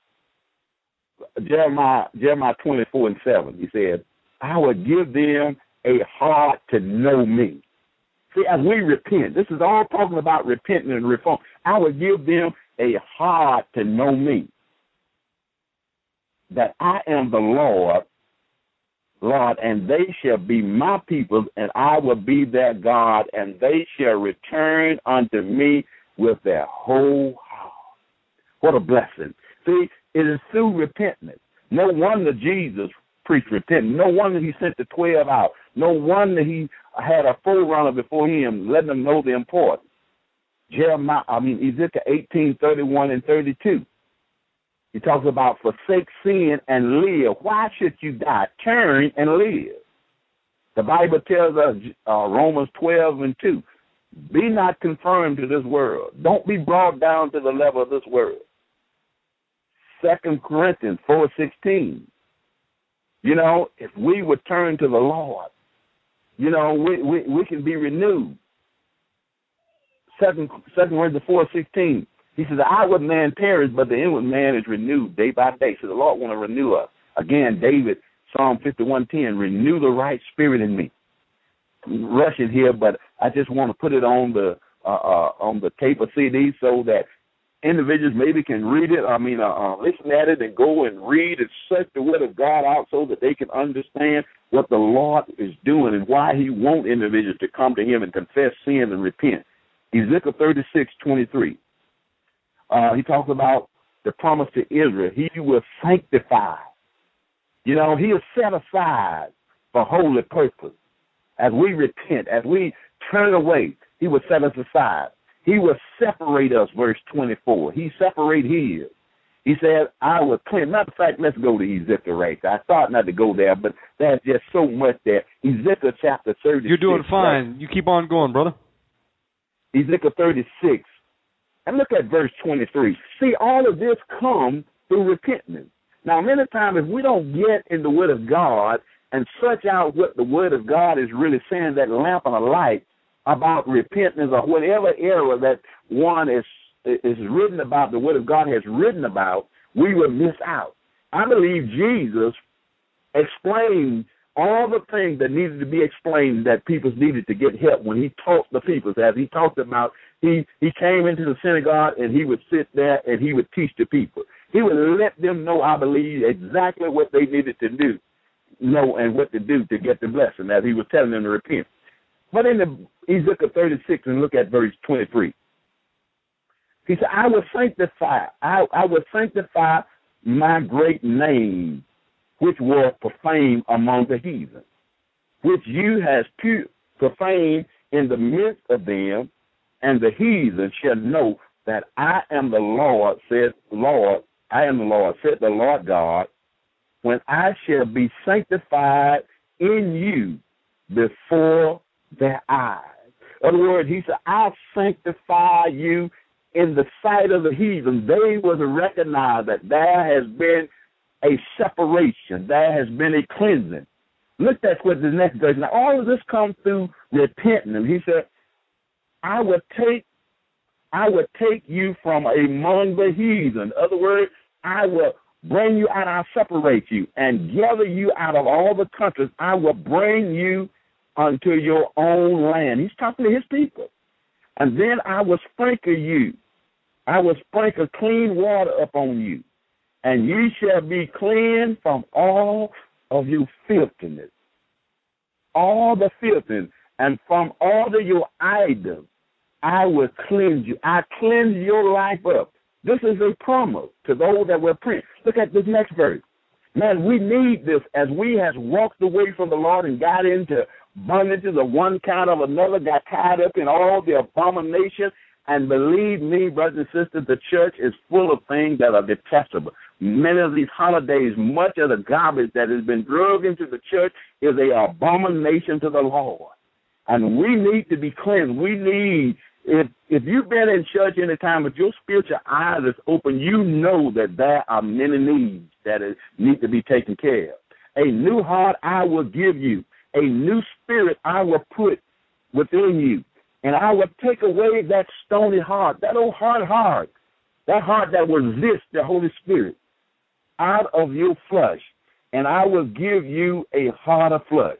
Jeremiah Jeremiah twenty four and seven. He said, "I will give them a heart to know me." See, as we repent, this is all talking about repenting and reform. I will give them a heart to know me, that I am the Lord, Lord, and they shall be my people, and I will be their God, and they shall return unto me with their whole heart. What a blessing. See, it is through repentance. No wonder Jesus preached repentance. No wonder he sent the twelve out. No wonder he had a forerunner before him, letting them know the importance. Jeremiah, I mean Ezekiel eighteen thirty one and thirty two. He talks about forsake sin and live. Why should you die? Turn and live. The Bible tells us, uh, Romans 12 and 2, be not conformed to this world. Don't be brought down to the level of this world. Second Corinthians 4.16, you know, if we would turn to the Lord, you know, we, we, we can be renewed. Second, Second Corinthians 4.16, he says, the outward man perishes, but the inward man is renewed day by day. So the Lord want to renew us. Again, David, Psalm 51:10, renew the right spirit in me. Rushing here, but I just want to put it on the uh, uh, on the tape or CD so that individuals maybe can read it. I mean, uh, uh, listen at it and go and read and search the Word of God out so that they can understand what the Lord is doing and why He wants individuals to come to Him and confess sin and repent. Ezekiel 36:23. Uh, he talks about the promise to Israel. He will sanctify. You know, he is set aside for holy purpose. As we repent, as we turn away, he will set us aside. He will separate us, verse 24. He separate his. He said, I will cleanse. Matter of fact, let's go to Ezekiel right there. I thought not to go there, but there's just so much there. Ezekiel chapter 36. You're doing fine. Right? You keep on going, brother. Ezekiel 36, and look at verse 23. See, all of this comes through repentance. Now, many times, if we don't get in the Word of God and search out what the Word of God is really saying, that lamp and a light about repentance or whatever area that one is is written about, the Word of God has written about, we will miss out. I believe Jesus explained all the things that needed to be explained that people needed to get help when he taught the people. As he talked about, he he came into the synagogue and he would sit there and he would teach the people. He would let them know, I believe, exactly what they needed to do, know and what to do to get the blessing as he was telling them to repent. But in the Ezekiel 36 and look at verse 23. He said, I will sanctify, I, I will sanctify my great name, which was profaned among the heathen, which you has profaned in the midst of them, and the heathen shall know that I am the Lord, said Lord, I am the Lord, said the Lord God, when I shall be sanctified in you before their eyes. In other words, he said, I'll sanctify you in the sight of the heathen. They will recognize that there has been a separation, there has been a cleansing. Look at what the next verse. Now all of this comes through repentance. He said, I will take I will take you from among the heathen. In other words, I will bring you out, I'll separate you and gather you out of all the countries. I will bring you unto your own land. He's talking to his people. And then I will sprinkle you. I will sprinkle clean water upon you. And ye shall be cleansed from all of your filthiness. All the filthiness. And from all of your idols I will cleanse you. I cleanse your life up. This is a promise to those that were preached. Look at this next verse. Man, we need this as we has walked away from the Lord and got into bondages of one kind of another, got tied up in all the abominations. And believe me, brothers and sisters, the church is full of things that are detestable. Many of these holidays, much of the garbage that has been drugged into the church is a abomination to the Lord. And we need to be cleansed. We need if if you've been in church any time, but your spiritual eyes is open, you know that there are many needs that is, need to be taken care of. A new heart I will give you. A new spirit I will put within you. And I will take away that stony heart, that old hard heart, that heart that resists the Holy Spirit out of your flesh. And I will give you a heart of flesh.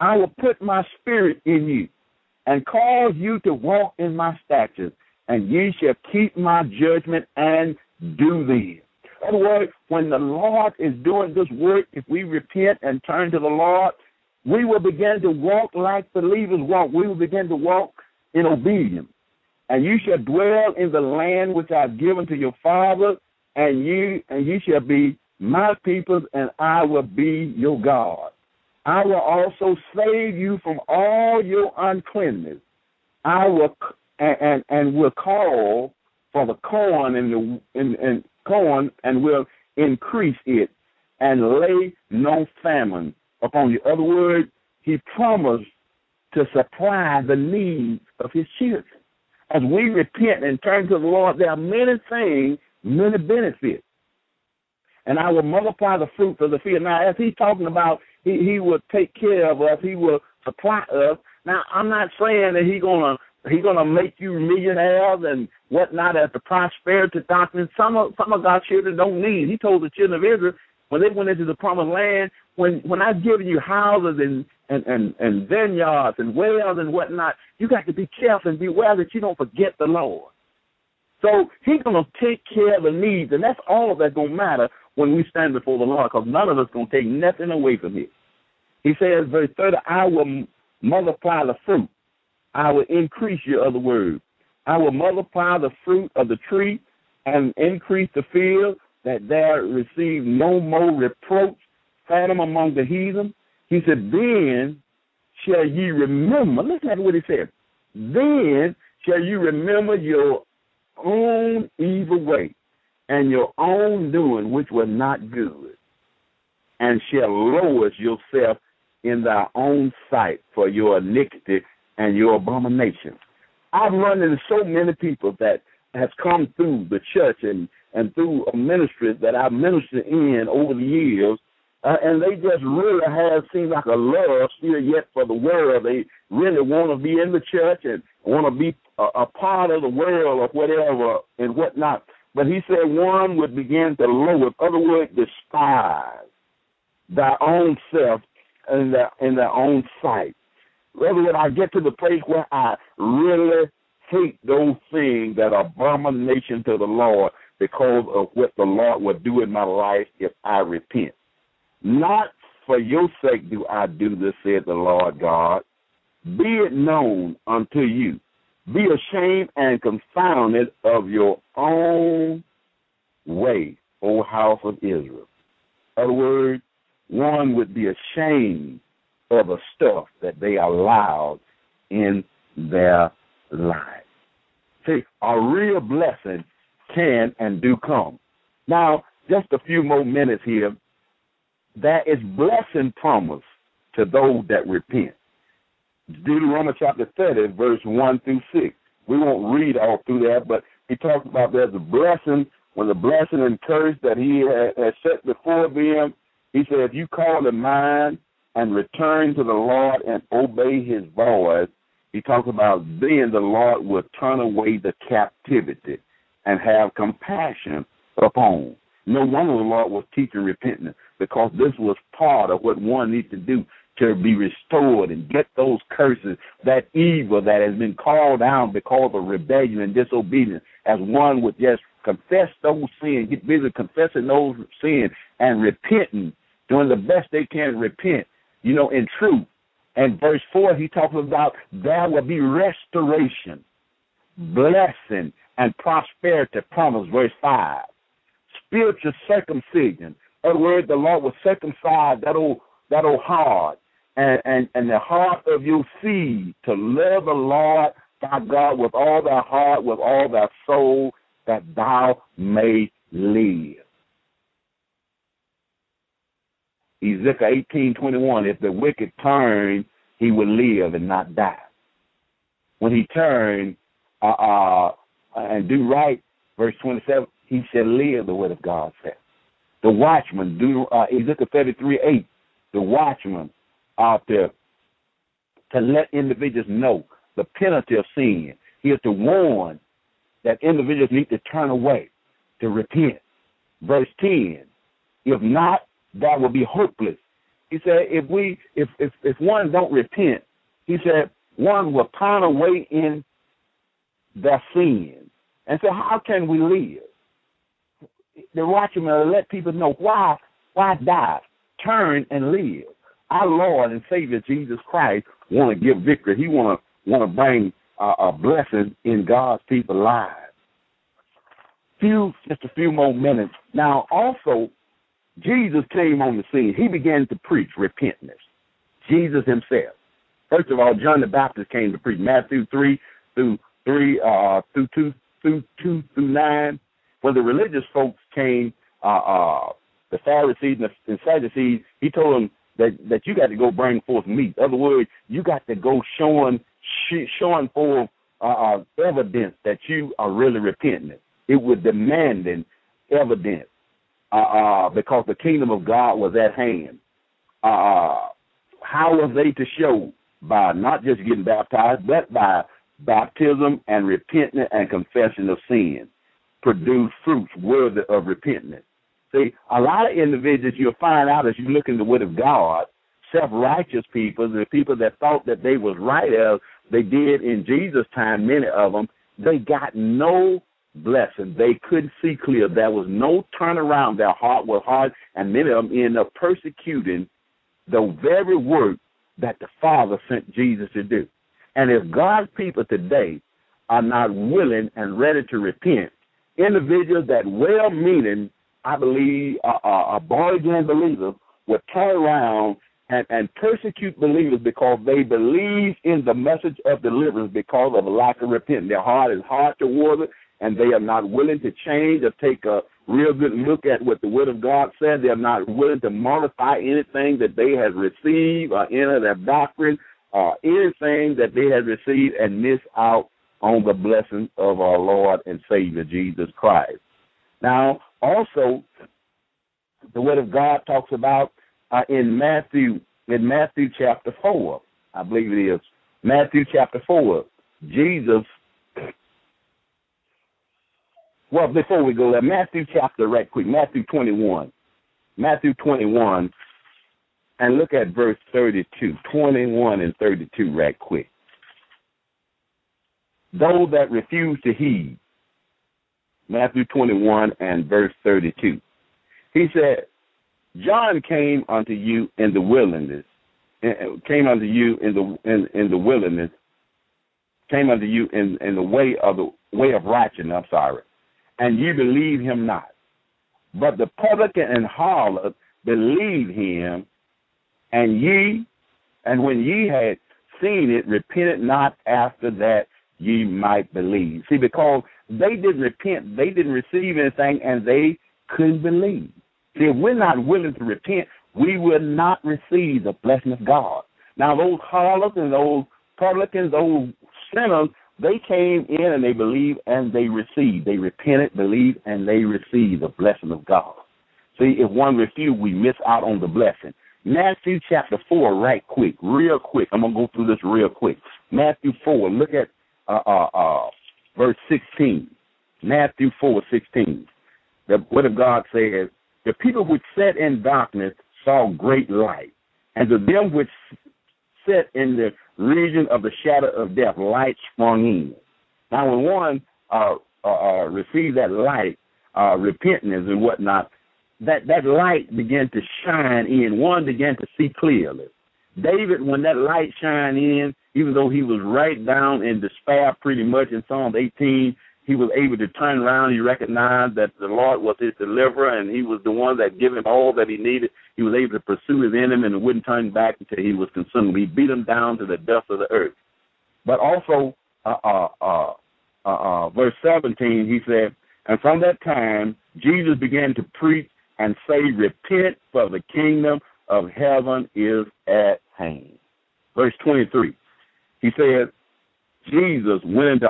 I will put my spirit in you and cause you to walk in my statutes, and ye shall keep my judgment and do them. In other words, when the Lord is doing this work, if we repent and turn to the Lord, we will begin to walk like believers walk. We will begin to walk in obedience. And you shall dwell in the land which I've given to your father, and you and you shall be my people, and I will be your God. I will also save you from all your uncleanness. I will and and, and will call for the corn and the and, and corn and will increase it and lay no famine upon you. Other words, he promised to supply the needs of his children. As we repent and turn to the Lord, there are many things, many benefits. And I will multiply the fruit of the field. Now, as he's talking about, he, he will take care of us, he will supply us. Now, I'm not saying that he's gonna he's gonna make you millionaires and whatnot as the prosperity doctrine. Some of some of God's children don't need. He told the children of Israel when they went into the promised land, when when I've given you houses and and and, and vineyards and wells and whatnot, you got to be careful and beware that you don't forget the Lord. So He's gonna take care of the needs, and that's all that's gonna matter when we stand before the Lord, because none of us gonna take nothing away from Him. He says, verse thirty, I will multiply the fruit. I will increase your other words. I will multiply the fruit of the tree and increase the field, that there receive no more reproach, Phantom among the heathen. He said, Then shall ye remember, listen to what he said. Then shall you remember your own evil way and your own doing, which was not good, and shall lower yourself in thy own sight for your iniquity and your abomination. I've run into so many people that has come through the church and, and through a ministry that I've ministered in over the years, uh, and they just really have seemed like a love still yet for the world. They really want to be in the church and want to be a, a part of the world or whatever and whatnot. But he said one would begin to lower, in other words, despise thy own self in their in their own sight. Rather when I get to the place where I really hate those things that are abomination to the Lord because of what the Lord will do in my life if I repent. Not for your sake do I do this, said the Lord God. Be it known unto you. Be ashamed and confounded of your own way, O house of Israel. In other words, one would be ashamed of the stuff that they allowed in their life. See, a real blessing can and do come. Now, just a few more minutes here. There is blessing promised to those that repent. Deuteronomy chapter 30, verse 1 through 6. We won't read all through that, but he talks about there's a blessing, when the blessing and curse that he has set before them, he said, if you call to mind and return to the Lord and obey his voice, he talks about then the Lord will turn away the captivity and have compassion upon. No wonder the Lord was teaching repentance because this was part of what one needs to do to be restored and get those curses, that evil that has been called down because of rebellion and disobedience, as one would just confess those sins, get busy confessing those sins and repenting, doing the best they can repent, you know, in truth. And verse 4, he talks about there will be restoration, blessing, and prosperity promised. Verse 5. Spiritual circumcision. In other words, the Lord will circumcise that old, that old heart and, and, and the heart of your seed to love the Lord thy God with all thy heart, with all thy soul, that thou may live. Ezekiel eighteen twenty one, if the wicked turn, he will live and not die. When he turned, uh, uh, and do right, verse twenty seven, he shall live, the word of God says. The watchman, do uh, Ezekiel thirty three eight, the watchman out there to let individuals know the penalty of sin. He is to warn that individuals need to turn away, to repent. Verse 10, if not, that will be hopeless. He said, if we, if if if one don't repent, he said one will pine away in their sins. And so, how can we live? The watchman let people know why why die, turn and live. Our Lord and Savior Jesus Christ want to give victory. He want to want to bring uh, a blessing in God's people's lives. few just a few more minutes. Now also Jesus came on the scene. He began to preach repentance. Jesus himself. First of all, John the Baptist came to preach Matthew three through three uh through two through two through nine. When the religious folks came, uh uh the Pharisees and the Sadducees, he told them that that you got to go bring forth meat. In other words, you got to go showing showing for uh, uh, evidence that you are really repentant. It was demanding evidence uh, uh, because the kingdom of God was at hand. Uh, how was they to show? By not just getting baptized, but by baptism and repentance and confession of sin. Produce fruits worthy of repentance. See, a lot of individuals you'll find out as you look in the Word of God, self-righteous people, the people that thought that they was right as they did in Jesus' time, many of them, they got no blessing. They couldn't see clear. There was no turnaround. Their heart was hard, and many of them ended up persecuting the very work that the Father sent Jesus to do. And if God's people today are not willing and ready to repent, individuals that well meaning, I believe, are, are born again believers will turn around and, and persecute believers because they believe in the message of deliverance because of a lack of repentance. Their heart is hard towards it, and they are not willing to change or take a real good look at what the Word of God said. They're not willing to modify anything that they have received or enter their doctrine or anything that they have received and miss out on the blessing of our Lord and Savior Jesus Christ. Now, also, the Word of God talks about uh, in Matthew in Matthew chapter four, I believe it is Matthew chapter four. Jesus well, before we go there, Matthew chapter right quick, Matthew 21. Matthew 21, and look at verse 32, 21 and 32 right quick. Those that refuse to heed, Matthew 21 and verse 32. He said, John came unto you in the wilderness, eh, eh, came unto you in the in, in the wilderness, came unto you in, in the way of the way of righteousness. I'm sorry and you believe him not. But the publican and harlot believed him, and ye, and when ye had seen it, repented not after that ye might believe. See, because they didn't repent, they didn't receive anything, and they couldn't believe. See, if we're not willing to repent, we will not receive the blessing of God. Now, those harlots and those publicans, those sinners, they came in and they believed and they received. They repented, believed, and they received the blessing of God. See, if one refuse, we miss out on the blessing. Matthew chapter 4, right quick, real quick. I'm going to go through this real quick. Matthew 4, look at uh, uh, uh, verse 16. Matthew 4, 16. The word of God says, The people which sat in darkness saw great light, and to them which sat in the region of the shadow of death, light sprung in. Now, when one uh, uh, uh, received that light, uh, repentance and whatnot, that, that light began to shine in. One began to see clearly. David, when that light shined in, even though he was right down in despair pretty much in Psalm 18, he was able to turn around. He recognized that the Lord was his deliverer, and he was the one that gave him all that he needed. He was able to pursue his enemy and wouldn't turn back until he was consumed. He beat him down to the dust of the earth. But also, uh, uh, uh, uh, uh verse 17, he said, And from that time, Jesus began to preach and say, Repent, for the kingdom of heaven is at hand. Verse 23, he said, Jesus went into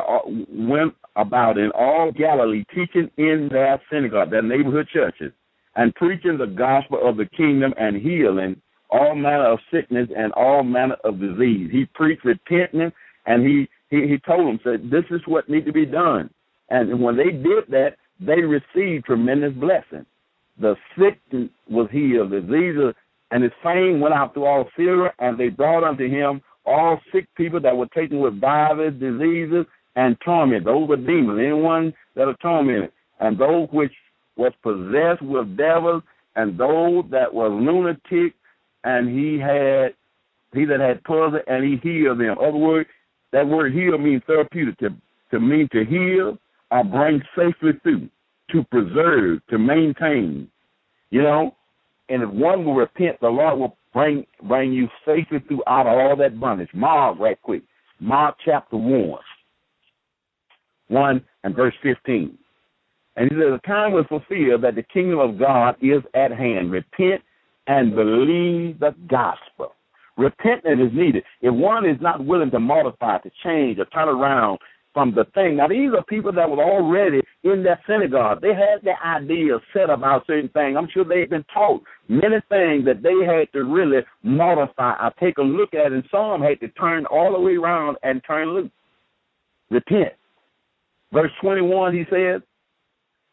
went about in all Galilee, teaching in their synagogue, their neighborhood churches, and preaching the gospel of the kingdom and healing all manner of sickness and all manner of disease. He preached repentance, and he he, he told them said this is what needs to be done. And when they did that, they received tremendous blessing. The sick was healed, diseases, and his fame went out through all Syria, and they brought unto him all sick people that were taken with divers diseases and torment. Those were demons, anyone that are tormented, and those which was possessed with devils, and those that were lunatic, and he had he that had palsy, and he healed them. Other words, that word heal means therapeutic to to mean to heal or bring safely through, to preserve, to maintain. You know, and if one will repent, the Lord will bring bring you safely throughout all that bondage. Mark, right quick. Mark chapter one, one and verse fifteen. And he says, The time was fulfilled that the kingdom of God is at hand. Repent and believe the gospel. Repentance is needed. If one is not willing to modify, to change, or turn around from the thing. Now, these are people that were already in that synagogue. They had their ideas set about certain things. I'm sure they've been taught many things that they had to really modify I take a look at, and some had to turn all the way around and turn loose. Repent. Verse 21, he says,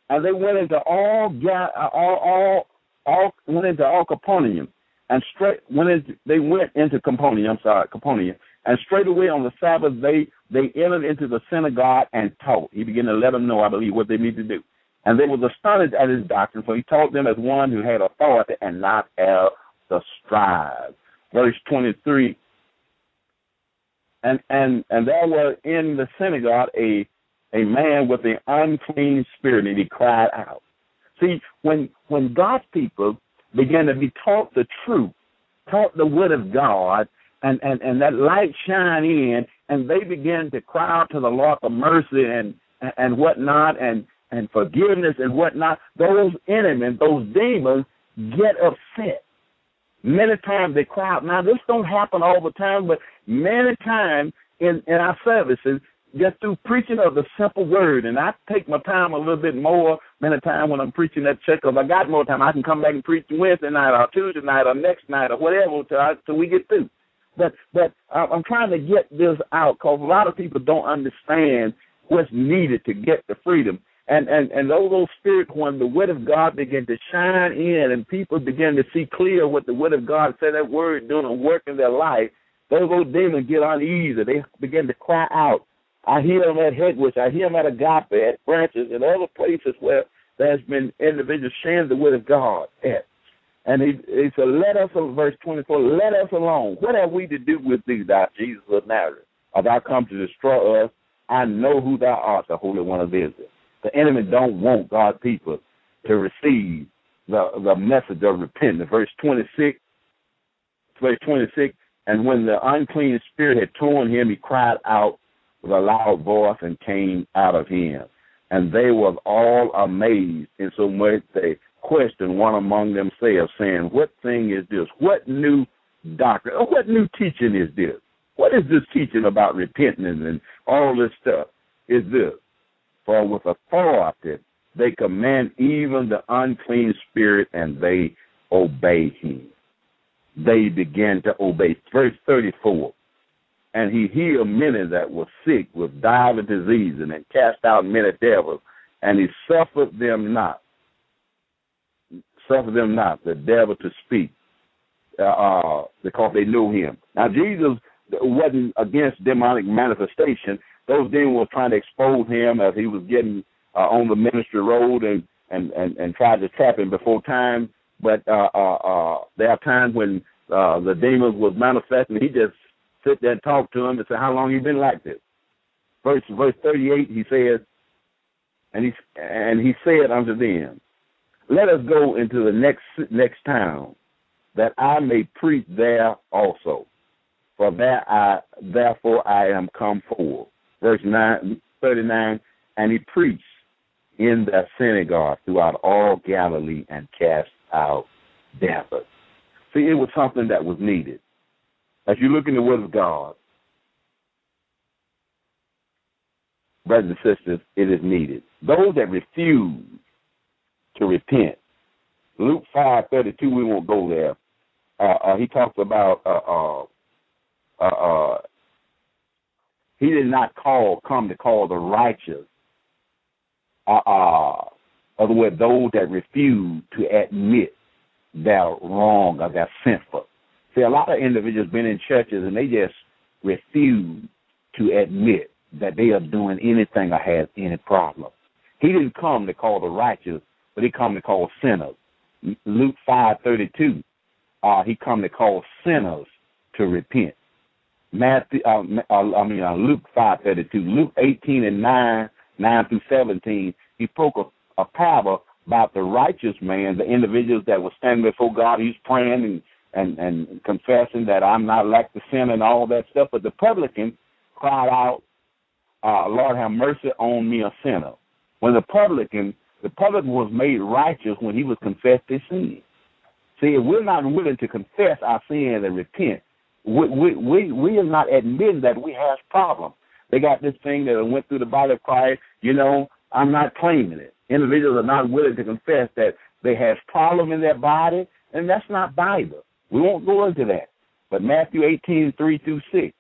and they went into all uh, all all all went into all Capernaum, and straight went into they went into Capernaum. I'm sorry, Capernaum, and straight away on the Sabbath they they entered into the synagogue and taught. He began to let them know, I believe, what they need to do. And they were astonished at his doctrine, for he taught them as one who had authority and not as the scribes. Verse 23. And and and there was in the synagogue a a man with an unclean spirit, and he cried out. See, when when God's people began to be taught the truth, taught the word of God, and, and, and that light shine in, and they begin to cry out to the Lord for mercy and and whatnot, and and forgiveness and whatnot, those enemies, those demons get upset. Many times they cry out. Now this don't happen all the time, but many times in, in our services, just through preaching of the simple word. And I take my time a little bit more than a time when I'm preaching that church If I got more time, I can come back and preach Wednesday night or Tuesday night or next night or whatever until, I, until we get through. But but I'm trying to get this out because a lot of people don't understand what's needed to get the freedom. And and and those those spirits, when the word of God begin to shine in, and people begin to see clear what the word of God said, that word doing a work in their life, those old demons get uneasy. They begin to cry out I hear them at Hegewisch. I hear them at Agape, at Branches, and other places where there's been individuals sharing the word of God at. And he, he said, let us, verse 24, let us alone. What have we to do with thee, thou Jesus of Nazareth? Art thou come to destroy us? I know who thou art, the Holy One of Israel. The enemy don't want God's people to receive the, the message of repentance. Verse 26, verse 26, and when the unclean spirit had torn him, he cried out with a loud voice and came out of him. And they were all amazed, in so much they questioned one among themselves, saying, What thing is this? What new doctrine? Or what new teaching is this? What is this teaching about repentance and all this stuff? Is this? For with authority they command even the unclean spirit, and they obey him. They began to obey. Verse 34 and he healed many that were sick with divers diseases and cast out many devils, and he suffered them not, suffered them not, the devil to speak, uh, uh, because they knew him. Now Jesus wasn't against demonic manifestation. Those demons were trying to expose him as he was getting uh, on the ministry road and and and and tried to trap him before time. But uh, uh, uh, there are times when uh, the demons was manifesting. He just sit there and talk to him and say, How long you been like this? Verse verse thirty eight he says and he and he said unto them, Let us go into the next next town, that I may preach there also. For there I therefore I am come forward. Verse nine thirty nine, and he preached in the synagogue throughout all Galilee and cast out devils. See, it was something that was needed. As you look in the Word of God, brothers and sisters, it is needed. Those that refuse to repent, Luke five thirty two, we won't go there. Uh, uh, he talks about uh, uh, uh, uh, he did not call come to call the righteous. Uh, uh, other words, those that refuse to admit they're wrong or they're sinful. See, a lot of individuals been in churches and they just refuse to admit that they are doing anything or have any problem. He didn't come to call the righteous, but he come to call sinners. Luke five thirty two, uh, he come to call sinners to repent. Matthew, uh, uh, I mean uh, Luke five thirty two, Luke eighteen and nine, nine through seventeen, he spoke of a parable about the righteous man, the individuals that were standing before God. He's praying and and and confessing that I'm not like the sin and all that stuff. But the publican cried out, uh, "Lord, have mercy on me, a sinner." When the publican, the publican was made righteous when he was confessed his sin. See, if we're not willing to confess our sin and repent, we we we, we are not admitting that we have problems. They got this thing that went through the body of Christ. You know, I'm not claiming it. Individuals are not willing to confess that they have problem in their body, and that's not Bible. We won't go into that. But Matthew 18, 3 through 6,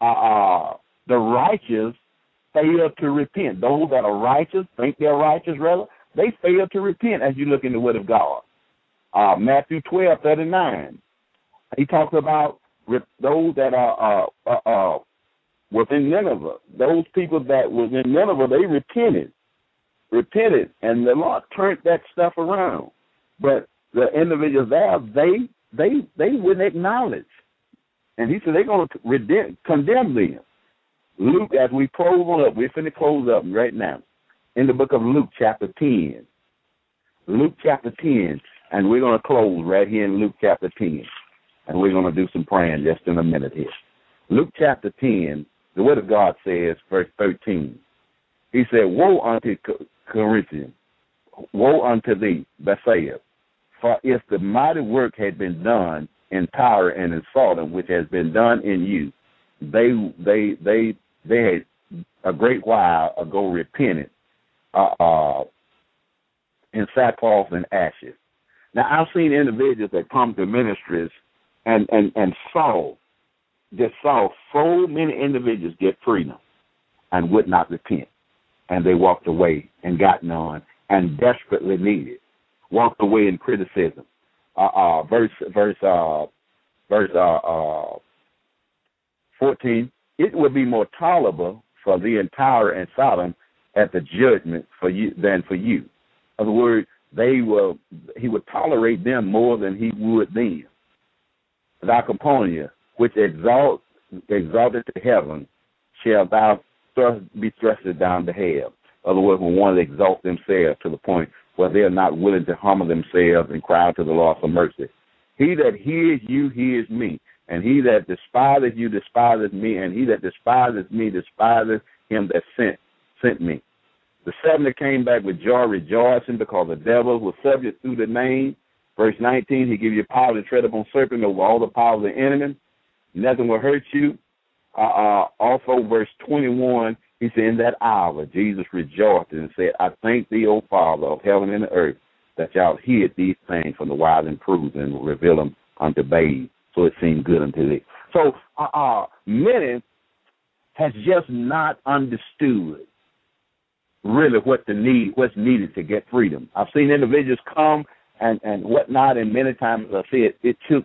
uh, uh, the righteous fail to repent. Those that are righteous, think they're righteous, rather, they fail to repent as you look in the Word of God. Uh, Matthew 12, 39, he talks about those that are uh, uh, within Nineveh. Those people that was in Nineveh, they repented, repented, and the Lord turned that stuff around. But the individuals there, they they they wouldn't acknowledge. And he said they're going to condemn them. Luke, as we close up, we're finna close up right now. In the book of Luke, chapter 10. Luke chapter 10. And we're going to close right here in Luke chapter 10. And we're going to do some praying just in a minute here. Luke chapter 10, the word of God says, verse 13. He said, Woe unto Chorazin, woe unto thee, Bethsaida, for if the mighty work had been done in Tyre and in Sodom, which has been done in you, they they they they had a great while ago repented uh, uh, in sackcloth and ashes. Now I've seen individuals that come to ministries and and and saw just saw so many individuals get freedom and would not repent, and they walked away and got none and desperately needed walked away in criticism. Uh, uh, verse verse uh, verse uh, uh, fourteen. It would be more tolerable for the entire and Sodom at the judgment for you than for you. In other words, they will he would tolerate them more than he would them. Thy which exalt exalted to heaven, shall thou thrust, be thrusted down to hell. In other words, when one exalt themselves to the point where they are not willing to humble themselves and cry to the Lord for mercy. He that hears you hears me, and he that despiseth you despiseth me, and he that despiseth me despiseth him that sent sent me. The seventy came back with joy, rejoicing, because the devil was subject through the name. Verse 19, he give you power to tread upon serpent over all the power of the enemy. Nothing will hurt you. Uh, uh, also, verse 21, he said, In that hour, Jesus rejoiced and said, I thank thee, O Father of heaven and earth, that y'all hid these things from the wise and prudent and reveal them unto babes, so it seemed good unto thee. So, uh, uh, many has just not understood really what the need, what's needed to get freedom. I've seen individuals come and and whatnot, and many times I see it, it took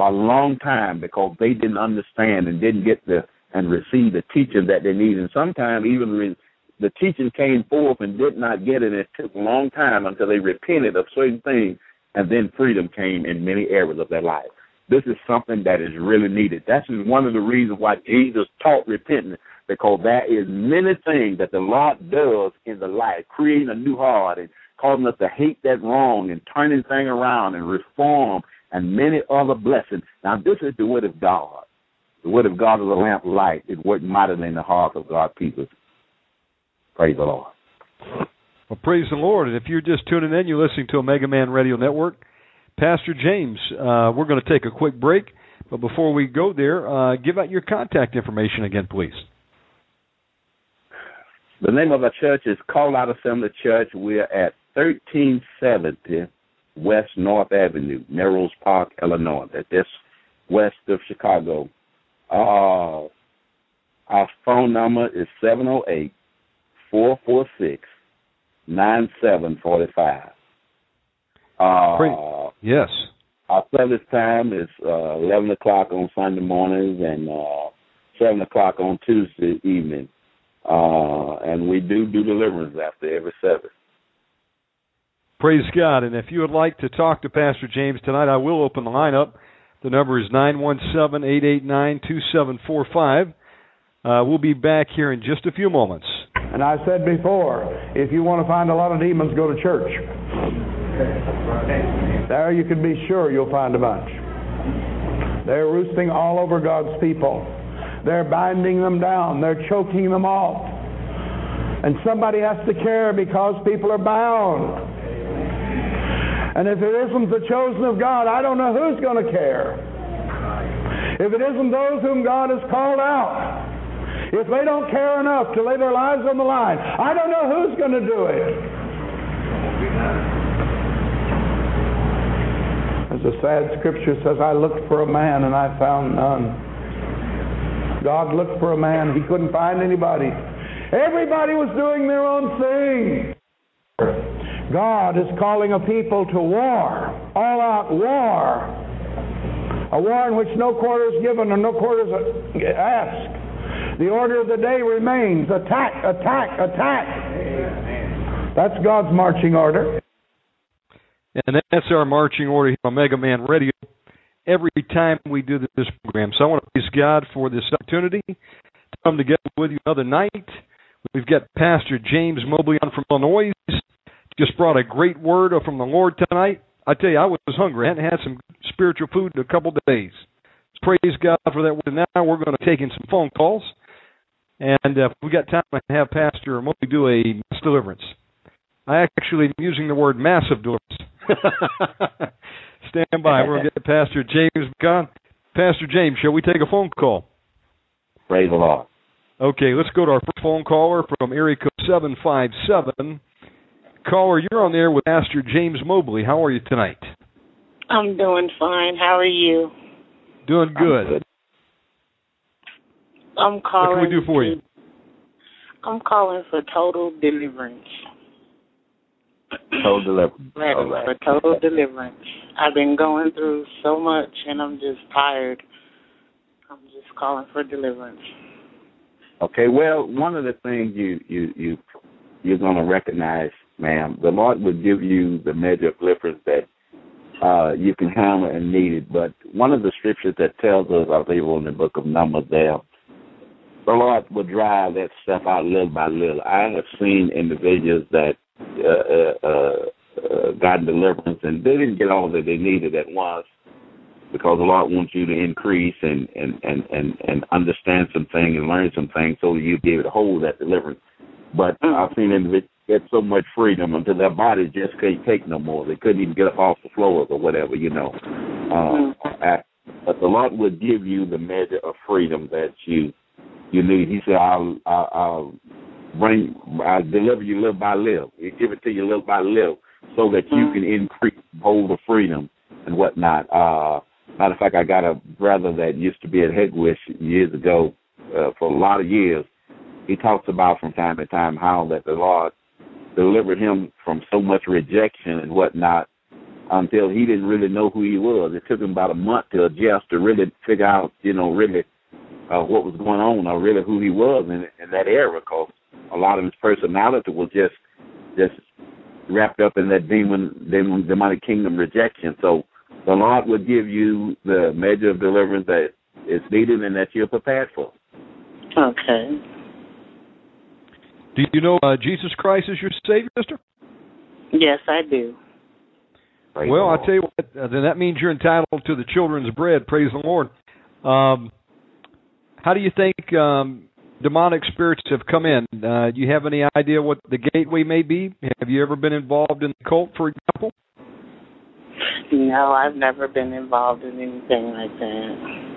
a long time because they didn't understand and didn't get the and receive the teaching that they need. And sometimes even when the teaching came forth and did not get it, it took a long time until they repented of certain things, and then freedom came in many areas of their life. This is something that is really needed. That's one of the reasons why Jesus taught repentance, because there is many things that the Lord does in the life, creating a new heart and causing us to hate that wrong and turning things around and reform and many other blessings. Now, this is the word of God. The word of God is a lamp light. It worked mightily in the hearts of God's people. Praise the Lord. Well, praise the Lord. And if you're just tuning in, you're listening to Omega Man Radio Network. Pastor James, uh, we're going to take a quick break. But before we go there, uh, give out your contact information again, please. The name of our church is Call Out Assembly Church. We're at 1370 West North Avenue, Melrose Park, Illinois. That's west of Chicago. Uh, our phone number is 708 446 9745. Yes. Our service time is uh, 11 o'clock on Sunday mornings and uh, 7 o'clock on Tuesday evening. Uh, and we do do deliverance after every service. Praise God. And if you would like to talk to Pastor James tonight, I will open the line up. The number is 917-889-2745. Uh, we'll be back here in just a few moments. And I said before, if you want to find a lot of demons, go to church. There you can be sure you'll find a bunch. They're roosting all over God's people. They're binding them down. They're choking them off. And somebody has to care because people are bound. And if it isn't the chosen of God, I don't know who's going to care. If it isn't those whom God has called out, if they don't care enough to lay their lives on the line, I don't know who's going to do it. The sad scripture says, I looked for a man and I found none. God looked for a man, he couldn't find anybody. Everybody was doing their own thing. God is calling a people to war, all out war. A war in which no quarter is given and no quarter is asked. The order of the day remains attack, attack, attack. That's God's marching order. And that's our marching order here on Mega Man Radio every time we do this program. So I want to praise God for this opportunity to come together with you another night. We've got Pastor James Mobley on from Illinois just brought a great word from the Lord tonight. I tell you, I was hungry. I hadn't had some spiritual food in a couple days. Praise God for that word. Now we're going to take in some phone calls. And uh, if we got time, I have Pastor Mobley do a mass deliverance. I actually am using the word massive deliverance. Stand by. We're going to get Pastor James on. Pastor James, shall we take a phone call? Praise the Lord. Okay, let's go to our first phone caller from area code 757. Caller, you're on there with Pastor James Mobley. How are you tonight? I'm doing fine. How are you? Doing good. I'm calling. What can we do for to, you? I'm calling for total deliverance. Total deliverance. Ready All right. for total deliverance. I've been going through so much, and I'm just tired. I'm just calling for deliverance. Okay, well, one of the things you you you you're going to recognize, ma'am, the Lord will give you the measure of deliverance that uh, you can handle and need it. But one of the scriptures that tells us, I believe, in the book of Numbers, there, the Lord will drive that stuff out little by little. I have seen individuals that uh, uh, uh, got deliverance, and they didn't get all that they needed at once because the Lord wants you to increase and and and and, and understand some things and learn some things so that you'll be able to hold that deliverance. But I've seen individuals get so much freedom until their bodies just can't take no more. They couldn't even get up off the floors or whatever, you know. Uh, I- but the Lord will give you the measure of freedom that you you need. He said, "I'll I'll, I'll bring I'll deliver you little by little. He give it to you little by little, so that you can increase hold of freedom and whatnot." Uh, matter of fact, I got a brother that used to be at Hegewisch years ago uh, for a lot of years. He talks about from time to time how that the Lord delivered him from so much rejection and whatnot until he didn't really know who he was. It took him about a month to adjust to really figure out, you know, really uh, what was going on or really who he was in, in that era. Because a lot of his personality was just just wrapped up in that demon, demon demonic kingdom rejection. So the Lord will give you the measure of deliverance that is needed and that you're prepared for. Okay. Do you know uh, Jesus Christ is your Savior, sister? Yes, I do. Praise well, I Lord. tell you what, uh, then that means you're entitled to the children's bread. Praise the Lord. Um, how do you think um, demonic spirits have come in? Uh, do you have any idea what the gateway may be? Have you ever been involved in the cult, for example? No, I've never been involved in anything like that.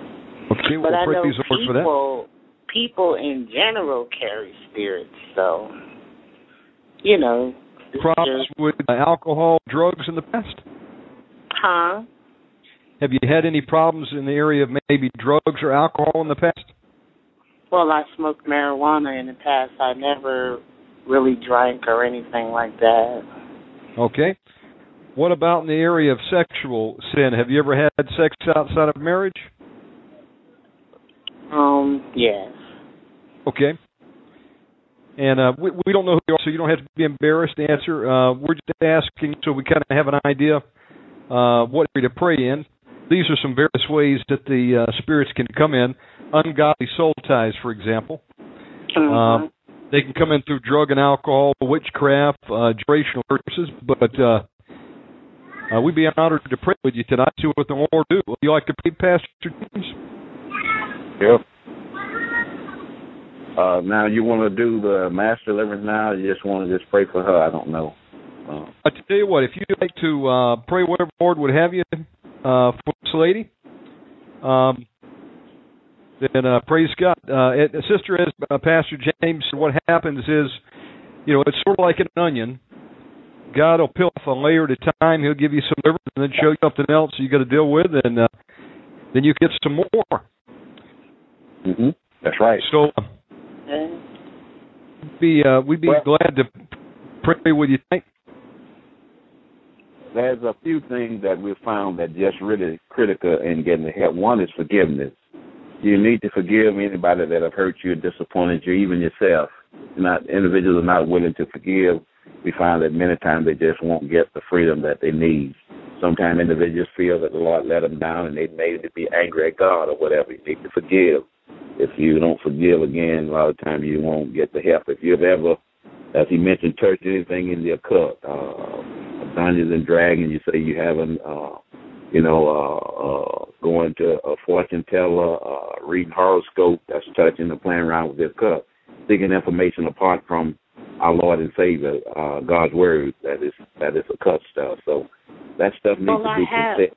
Okay, But well, I know praise the for that. people, people in general carry spirits, so you know. Problems just- with uh, alcohol, drugs in the past? Huh? Have you had any problems in the area of maybe drugs or alcohol in the past? Well, I smoked marijuana in the past. I never really drank or anything like that. Okay. What about in the area of sexual sin? Have you ever had sex outside of marriage? Um, yes. Okay. And uh, we, we don't know who you are, so you don't have to be embarrassed to answer. Uh, we're just asking so we kind of have an idea uh, what area to pray in. These are some various ways that the uh, spirits can come in. Ungodly soul ties, for example. Um, they can come in through drug and alcohol, witchcraft, uh, generational curses. But uh, uh, we'd be honored to pray with you tonight. See what the Lord do. Would you like to pray, Pastor James? Yep. Uh, now you want to do the mass deliverance now? Or you just want to just pray for her? I don't know. Uh, I tell you what, if you'd like to uh, pray whatever the Lord would have you uh, for this lady, um, then uh, praise God. Uh, it, Sister, as uh, Pastor James, what happens is, you know, it's sort of like an onion. God will peel off a layer at a time. He'll give you some deliverance and then show you something else you got to deal with, and uh, then you get some more. hmm That's right. So, uh, be uh, we'd be Well- glad to pray with you tonight. There's a few things that we've found that just really critical in getting the help. One is forgiveness. You need to forgive anybody that have hurt you, disappointed you, even yourself. Not individuals are not willing to forgive. We find that many times they just won't get the freedom that they need. Sometimes individuals feel that the Lord let them down and they may be angry at God or whatever. You need to forgive. If you don't forgive again, a lot of times you won't get the help. If you've ever, as he mentioned, touched anything in the occult, uh, Dungeons and Dragons, you say you haven't, uh, you know, uh, uh, going to a fortune teller, uh, reading horoscope, that's touching and playing around with this cup, seeking information apart from our Lord and Savior, uh, God's word, that is that is occult stuff. So that stuff needs Well, to be considered.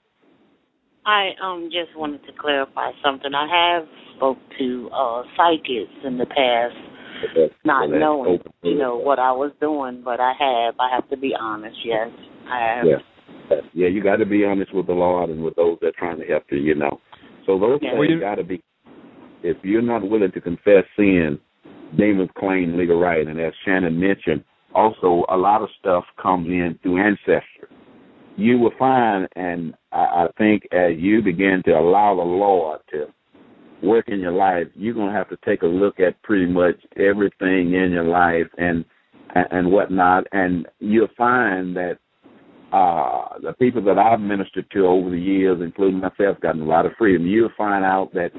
I um just wanted to clarify something. I have spoke to uh psychics in the past, not that's knowing, open you know, what I was doing, but I have. I have to be honest. Yes, I have. Yeah. Yeah, you got to be honest with the Lord and with those that are trying to help you, you know. So those Yeah. things you- got to be. If you're not willing to confess sin, demons claim legal right, and as Shannon mentioned, also a lot of stuff comes in through ancestry. You will find, and I, I think as you begin to allow the Lord to work in your life, you're gonna have to take a look at pretty much everything in your life and and, whatnot, and you'll find that uh, the people that I've ministered to over the years, including myself, gotten a lot of freedom. You'll find out that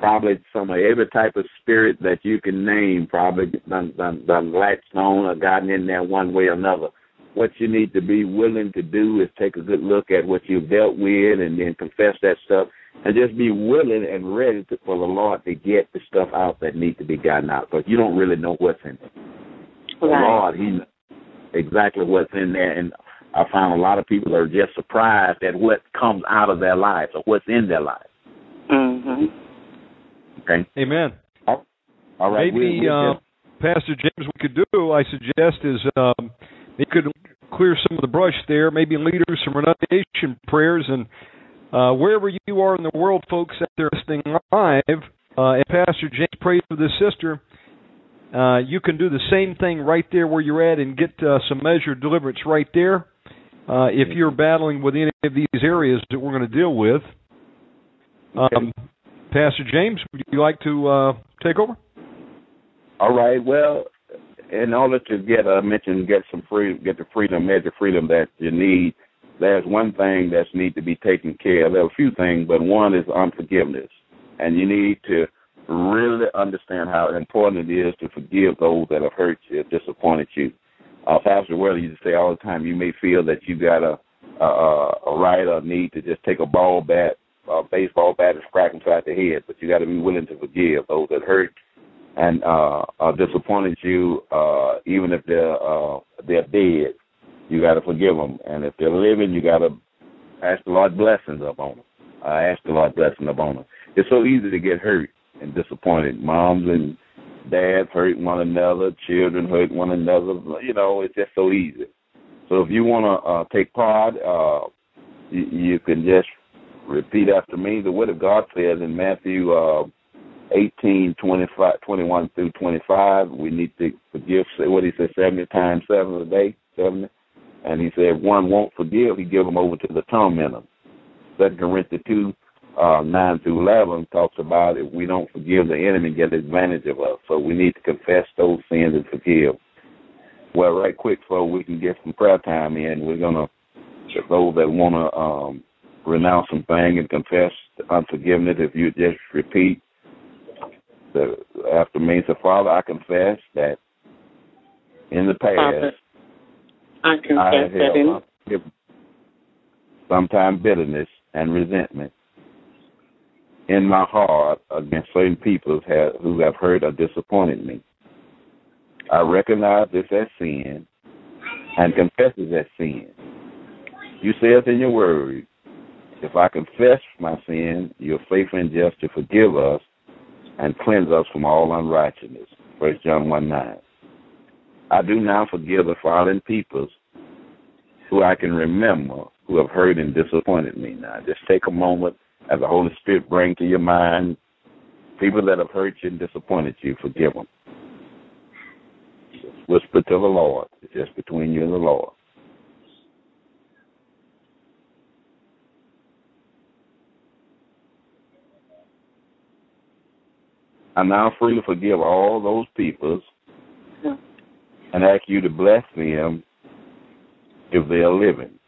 probably some of every type of spirit that you can name probably done, done, done latched on or gotten in there one way or another. What you need to be willing to do is take a good look at what you've dealt with and then confess that stuff and just be willing and ready to, for the Lord to get the stuff out that needs to be gotten out because you don't really know what's in it. The Right. Lord, He knows exactly what's in there, and I find a lot of people are just surprised at what comes out of their lives or what's in their lives. Mhm. Okay, Amen. all right. Maybe we- we uh, just- Pastor James, we could do, I suggest, is um, you could clear some of the brush there. Maybe leaders us some renunciation prayers, and uh, wherever you are in the world, folks out there listening live, uh, and Pastor James prays for this sister. Uh, you can do the same thing right there where you're at and get uh, some measured deliverance right there. Uh, if you're battling with any of these areas that we're going to deal with, um, Pastor James, would you like to uh, take over? All right. Well, in order to get, I mentioned, get some free, get the freedom, measure freedom that you need. There's one thing that's need to be taken care of. There are a few things, but one is unforgiveness, and you need to really understand how important it is to forgive those that have hurt you, disappointed you. Uh, Pastor Worley used to say all the time, you may feel that you got a a, a right or need to just take a ball bat, a baseball bat, and crack inside the head, but you got to be willing to forgive those that hurt and uh, uh disappointed you, uh, even if they're uh, they're dead, you got to forgive them. And if they're living, you got to ask the Lord blessings upon them. I ask the Lord blessings upon them. It's so easy to get hurt and disappointed. Moms and dads hurt one another, children hurt one another. You know, it's just so easy. So if you want to uh, take part, uh, you, you can just repeat after me. The Word of God says in Matthew. Uh, 18, 25, 21 through 25. We need to forgive, what he said, 70 times 7 a day, 70. And he said, one won't forgive, he give them over to the tormentor. Second Corinthians 2, uh, 9 through 11 talks about if we don't forgive the enemy, get advantage of us. So we need to confess those sins and forgive. Well, right quick, so we can get some prayer time in. We're going to, for those that want to um, renounce some thing and confess unforgiveness, if you just repeat the, after me, so Father, I confess that in the past, Father, I I confess have that in sometimes bitterness and resentment in my heart against certain people who have, hurt or disappointed me. I recognize this as sin and confess it as sin. You say it in your word. If I confess my sin, you're faithful and just to forgive us and cleanse us from all unrighteousness. First John 1 9. I do now forgive the fallen peoples who I can remember who have hurt and disappointed me. Now, just take a moment as the Holy Spirit bring to your mind people that have hurt you and disappointed you. Forgive them. Just whisper to the Lord. It's just between you and the Lord. I now freely forgive all those peoples and ask you to bless them if they are living.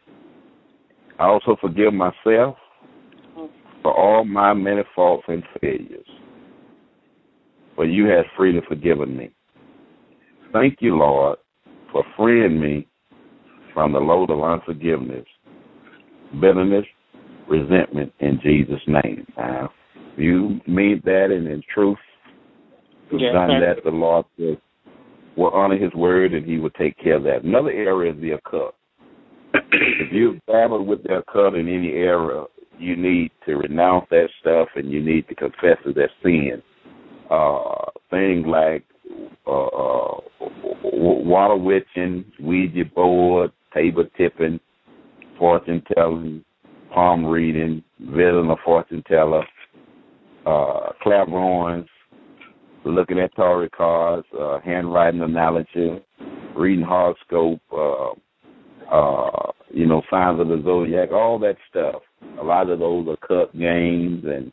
I also forgive myself for all my many faults and failures, for you have freely forgiven me. Thank you, Lord, for freeing me from the load of unforgiveness, bitterness, resentment in Jesus' name. Now, you mean that and in truth, you've Yes, done that, the Lord will, will honor his word and he will take care of that. Another area is the occult. You've battled with the occult in any area, you need to renounce that stuff and you need to confess it as sin. Uh, things like uh, uh, water witching, Ouija board, table tipping, fortune telling, palm reading, visiting a fortune teller, uh, clairvoyance, looking at tarot cards, uh, handwriting analogy, reading horoscope, uh, uh, you know, signs of the zodiac, all that stuff. A lot of those are occult games and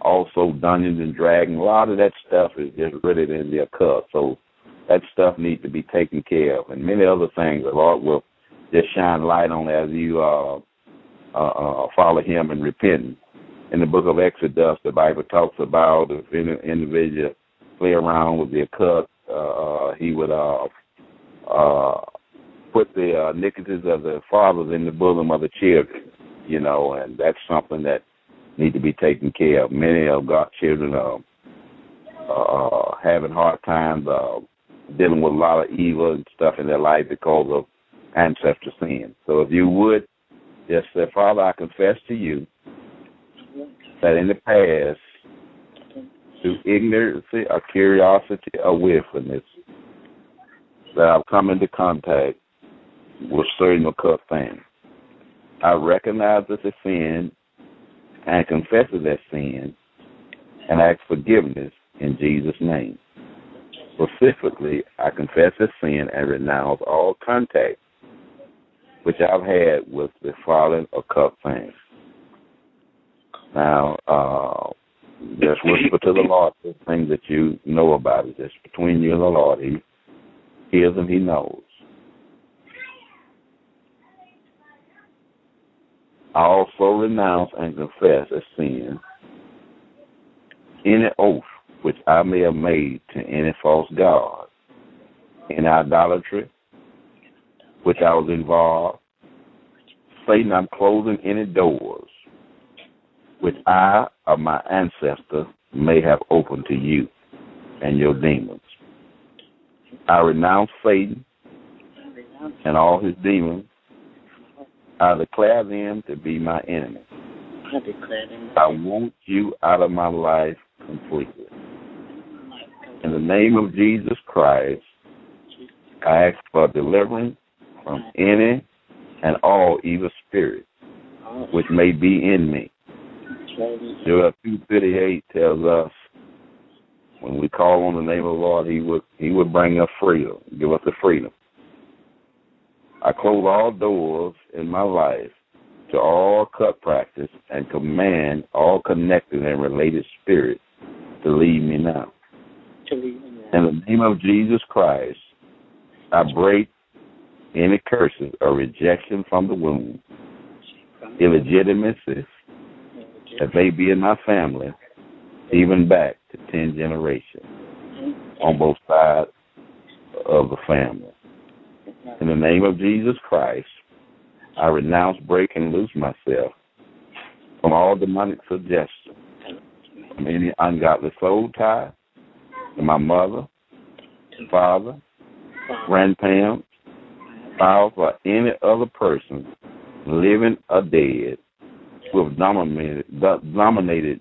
also Dungeons and Dragons. A lot of that stuff is just rooted in the occult. So that stuff needs to be taken care of. And many other things the Lord will just shine light on as you uh, uh, uh, follow Him and repent. In the book of Exodus, the Bible talks about if any individual play around with the occult, uh, he would uh, uh, put the uh, iniquities of the fathers in the bosom of the children, you know, and that's something that need to be taken care of. Many of God's children are uh, having hard times uh, dealing with a lot of evil and stuff in their life because of ancestor sin. So if you would just say, Father, I confess to you that in the past, through ignorance or curiosity or willfulness, that I've come into contact with certain occult things. I recognize it's sin and confess as sin and ask forgiveness in Jesus' name. Specifically, I confess as sin and renounce all contact which I've had with the fallen occult things. Now, uh, just whisper to the Lord the things that you know about it. Just between you and the Lord. He hears and He knows. I also renounce and confess a sin any oath which I may have made to any false god, in idolatry, which I was involved. Satan, I'm closing any doors which I or my ancestor may have opened to you and your demons. I renounce Satan and all his demons. I declare them to be my enemies. I declare them. I want you out of my life completely. In the name of Jesus Christ, I ask for deliverance from any and all evil spirits which may be in me. Joel two thirty eight tells us when we call on the name of the Lord, He would He would bring us freedom, give us the freedom. I close all doors in my life to all cut practice and command all connected and related spirits to leave me now. To leave them In the name of Jesus Christ, I break any curses or rejection from the womb, illegitimacy that may be in my family, even back to 10 generations on both sides of the family. In the name of Jesus Christ, I renounce, break, and loose myself from all demonic suggestions, from any ungodly soul tie to my mother, father, grandparents, spouse, or any other person, living or dead, who have dominated, dominated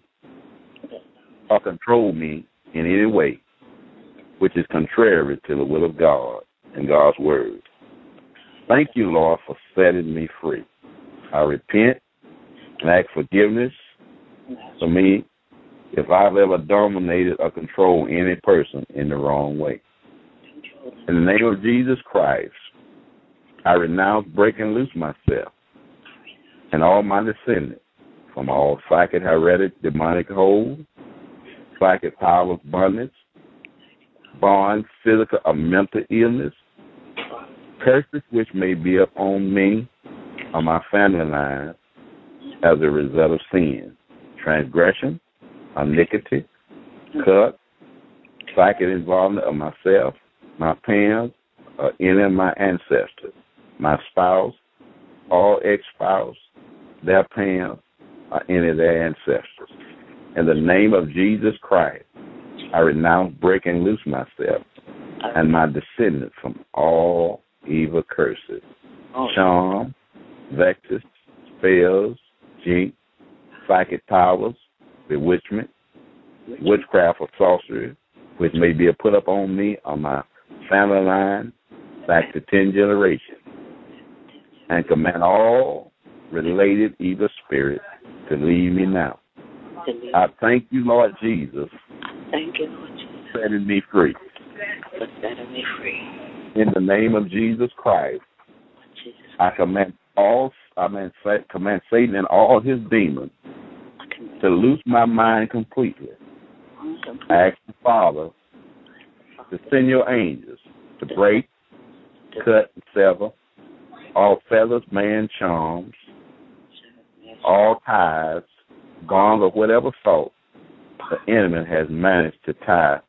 or controlled me in any way, which is contrary to the will of God and God's word. Thank you, Lord, for setting me free. I repent and ask forgiveness for me if I've ever dominated or controlled any person in the wrong way. In the name of Jesus Christ, I renounce, break, and loose myself and all my descendants from all psychic, heretic, demonic hold, psychic powers, bondage, bonds, physical or mental illness, curses which may be upon me or my family line as a result of sin, transgression, iniquity, cut, psychic involvement of myself, my parents, or any of my ancestors, my spouse, all ex-spouse, their parents, or any of their ancestors. In the name of Jesus Christ, I renounce, breaking loose myself and my descendants from all evil curses, oh, charm, vexes, spells, jinx, psychic powers, bewitchment, witchcraft or sorcery, which may be put up on me on my family line back to ten generations, and command all related evil spirits to leave me now. I thank you, Lord Jesus. Thank you, Lord Jesus, setting me free. For setting me free. In the name of Jesus Christ, I command all I mean, command Satan and all his demons to loose my mind completely. I ask the Father to send your angels to break, cut, and sever all feathers, man charms, all ties, bonds of whatever sort the enemy has managed to tie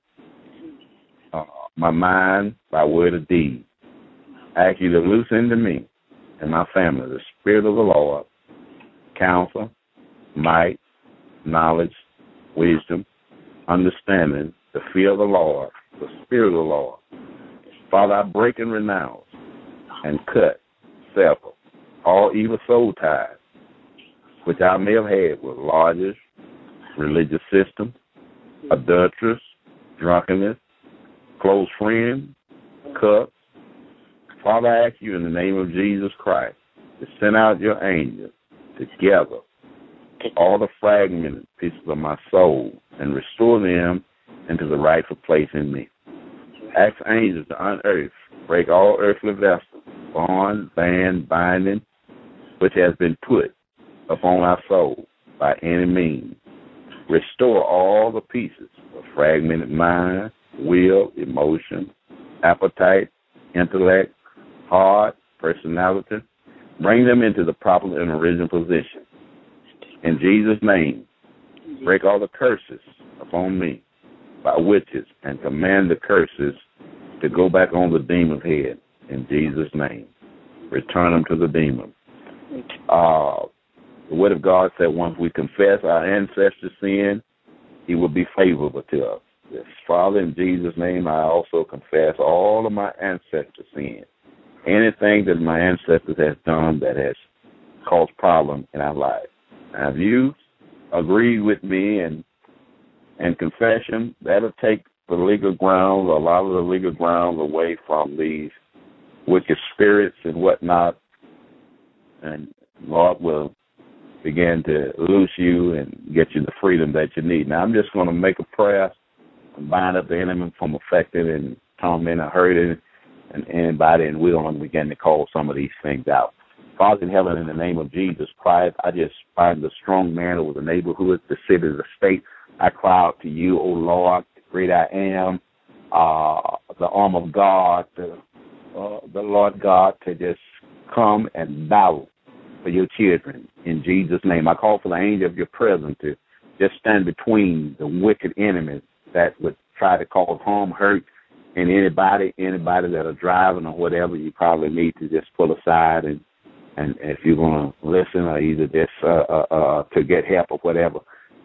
my mind by word of deed. I ask you to loose into me and my family the Spirit of the Lord, counsel, might, knowledge, wisdom, understanding, the fear of the Lord, the Spirit of the Lord. Father, I break and renounce and cut, sever all evil soul ties which I may have had with lodges, religious system, adulterers, drunkenness, close friend, cup. Father, I ask you in the name of Jesus Christ to send out your angels together all the fragmented pieces of my soul and restore them into the rightful place in me. Ask angels to unearth, break all earthly vessels, bond, band, binding, which has been put upon our soul by any means. Restore all the pieces of fragmented mind, will, emotion, appetite, intellect, heart, personality. Bring them into the proper and original position. In Jesus' name, break all the curses upon me by witches and command the curses to go back on the demon's head in Jesus' name. Return them to the demon. Uh, the word of God said once we confess our ancestors' sin, he will be favorable to us. Yes, Father, in Jesus' name, I also confess all of my ancestors' sin. Anything that my ancestors has done that has caused problem in our life. Now, if you agree with me and and confession, that'll take the legal grounds, a lot of the legal grounds away from these wicked spirits and whatnot. And Lord will begin to loose you and get you the freedom that you need. Now, I'm just going to make a prayer bind up the enemy from affecting and tormenting or hurting and anybody, and we're going to begin to call some of these things out. Father in heaven, in the name of Jesus Christ, I just find the strong man over the neighborhood, the city, the state. I cry out to you, O Lord, great I am, uh, the arm of God, the, uh, the Lord God, to just come and battle for your children. In Jesus' name, I call for the angel of your presence to just stand between the wicked enemies that would try to cause harm, hurt, And anybody, anybody that are driving or whatever, you probably need to just pull aside and and if you're going to listen or either just uh, uh, uh, to get help or whatever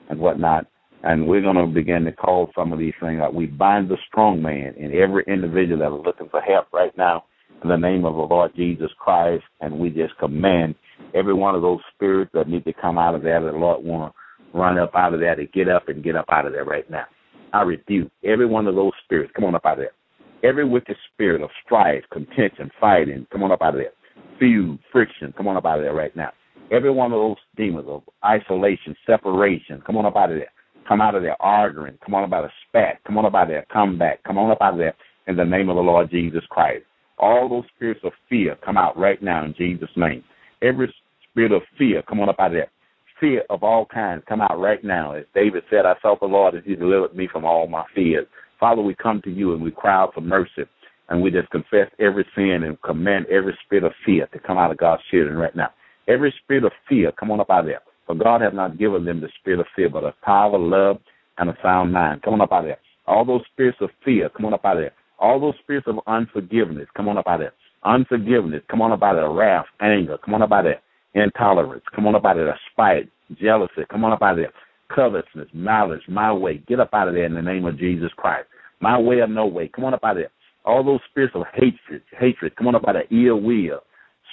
and whatnot. And we're going to begin to call some of these things out. We bind the strong man in every individual that is looking for help right now in the name of the Lord Jesus Christ. And we just command every one of those spirits that need to come out of there, that the Lord want to run up out of there to get up and get up out of there right now. I rebuke every one of those spirits. Come on up out of there. Every wicked spirit of strife, contention, fighting, come on up out of there. Feud, friction, come on up out of there right now. Every one of those demons of isolation, separation, come on up out of there. Come out of there arguing. Come on up out of spat. Come on up out of there. Come back. Come on up out of there in the name of the Lord Jesus Christ. All those spirits of fear come out right now in Jesus' name. Every spirit of fear, come on up out of there. Fear of all kinds, come out right now. As David said, I sought the Lord and he delivered me from all my fears. Father, we come to you and we cry out for mercy. And we just confess every sin and command every spirit of fear to come out of God's children right now. Every spirit of fear, come on up out of there. For God has not given them the spirit of fear, but a power, love, and a sound mind. Come on up out of there. All those spirits of fear, come on up out of there. All those spirits of unforgiveness, come on up out of there. Unforgiveness, come on up out of there. Wrath, anger, come on up out of there. Intolerance, come on up out of there. Spite, jealousy, come on up out of there. Covetousness, malice, my way, get up out of there in the name of Jesus Christ. My way or no way, come on up out of there. All those spirits of hatred, hatred, come on up out of ill will,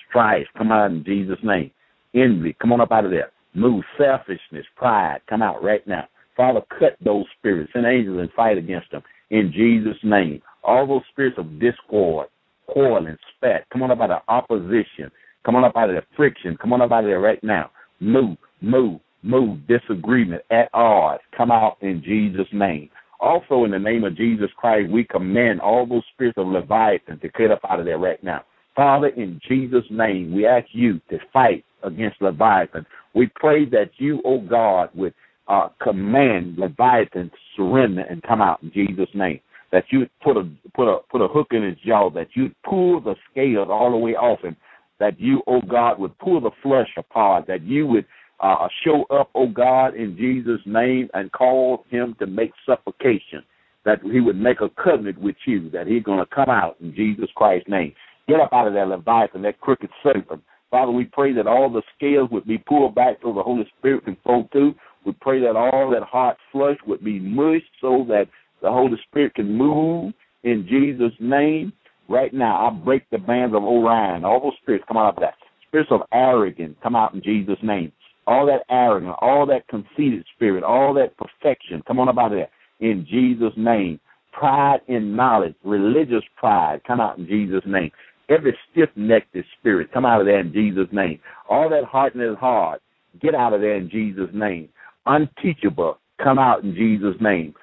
strife, come out in Jesus' name. Envy, come on up out of there. Move selfishness, pride, come out right now. Father, cut those spirits, send angels and fight against them in Jesus' name. All those spirits of discord, quarreling, spat, come on up out of opposition, come on up out of the friction, come on up out of there right now. Move, move, move, disagreement at odds, come out in Jesus' name. Also, in the name of Jesus Christ, we command all those spirits of Leviathan to get up out of there right now. Father, in Jesus' name, we ask you to fight against Leviathan. We pray that you, O oh God, would uh, command Leviathan to surrender and come out in Jesus' name. That you put a put a put a hook in his jaw. That you pull the scales all the way off him. That you, O oh God, would pull the flesh apart. That you would uh, show up, O oh God, in Jesus' name and cause him to make supplication. That he would make a covenant with you. That he's going to come out in Jesus Christ's name. Get up out of that Leviathan, that crooked serpent. Father, we pray that all the scales would be pulled back so the Holy Spirit can flow through. We pray that all that hot flesh would be mushed so that the Holy Spirit can move in Jesus' name. Right now, I break the bands of Orion. All those spirits come out of that. Spirits of arrogance come out in Jesus' name. All that arrogance, all that conceited spirit, all that perfection, come on about that in Jesus' name. Pride in knowledge, religious pride, come out in Jesus' name. Every stiff necked spirit, come out of there in Jesus' name. All that hardness heart, get out of there in Jesus' name. Unteachable, come out in Jesus' name.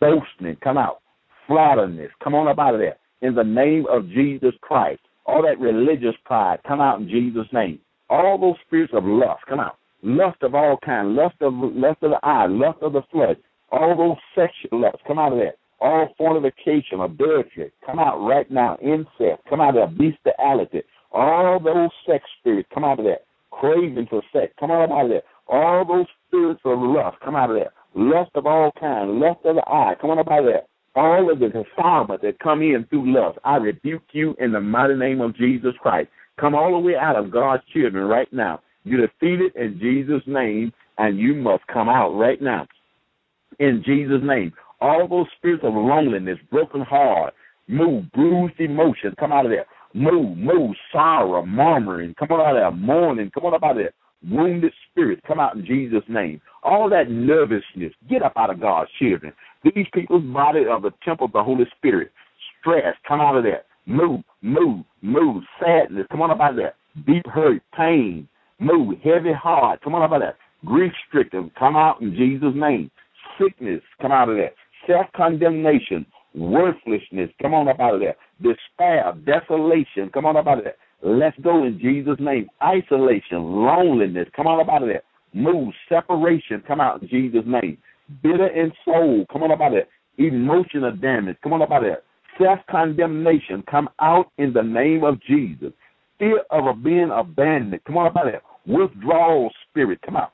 Boasting, come out. Flatterness, come on up out of there. In the name of Jesus Christ. All that religious pride, come out in Jesus' name. All those spirits of lust, come out. Lust of all kinds, lust of lust of the eye, lust of the flesh, all those sexual lusts, come out of that. all fornication, adultery, come out right now. Incest, come out of that. Bestiality, all those sex spirits, come out of that. Craving for sex, come out of that. All those spirits of lust, come out of that. Lust of all kinds, lust of the eye, come on out of there. All of the defilement that come in through lust, I rebuke you in the mighty name of Jesus Christ. Come all the way out of God's children right now. You defeat it in Jesus' name, and you must come out right now. In Jesus' name all those spirits of loneliness, broken heart, move, bruised emotions, come out of there. Move, move, sorrow, murmuring, come on out of there, mourning, come on up out of there. Wounded spirits, come out in Jesus' name. All that nervousness, get up out of God's children. These people's body are the temple of the Holy Spirit. Stress, come out of that. Move, move, move. Sadness, come on up out of that. Deep hurt, pain, move. Heavy heart, come on up out of that. Grief stricken, come out in Jesus' name. Sickness, come out of that. self condemnation, worthlessness. Come on up out of that. Despair, desolation. Come on up out of there. Let's go in Jesus' name. Isolation, loneliness. Come on up out of there. Move, separation. Come out in Jesus' name. Bitter in soul. Come on up out of there. Emotional damage. Come on up out of there. Self condemnation. Come out in the name of Jesus. Fear of being abandoned. Come on up out of there. Withdrawal spirit. Come out.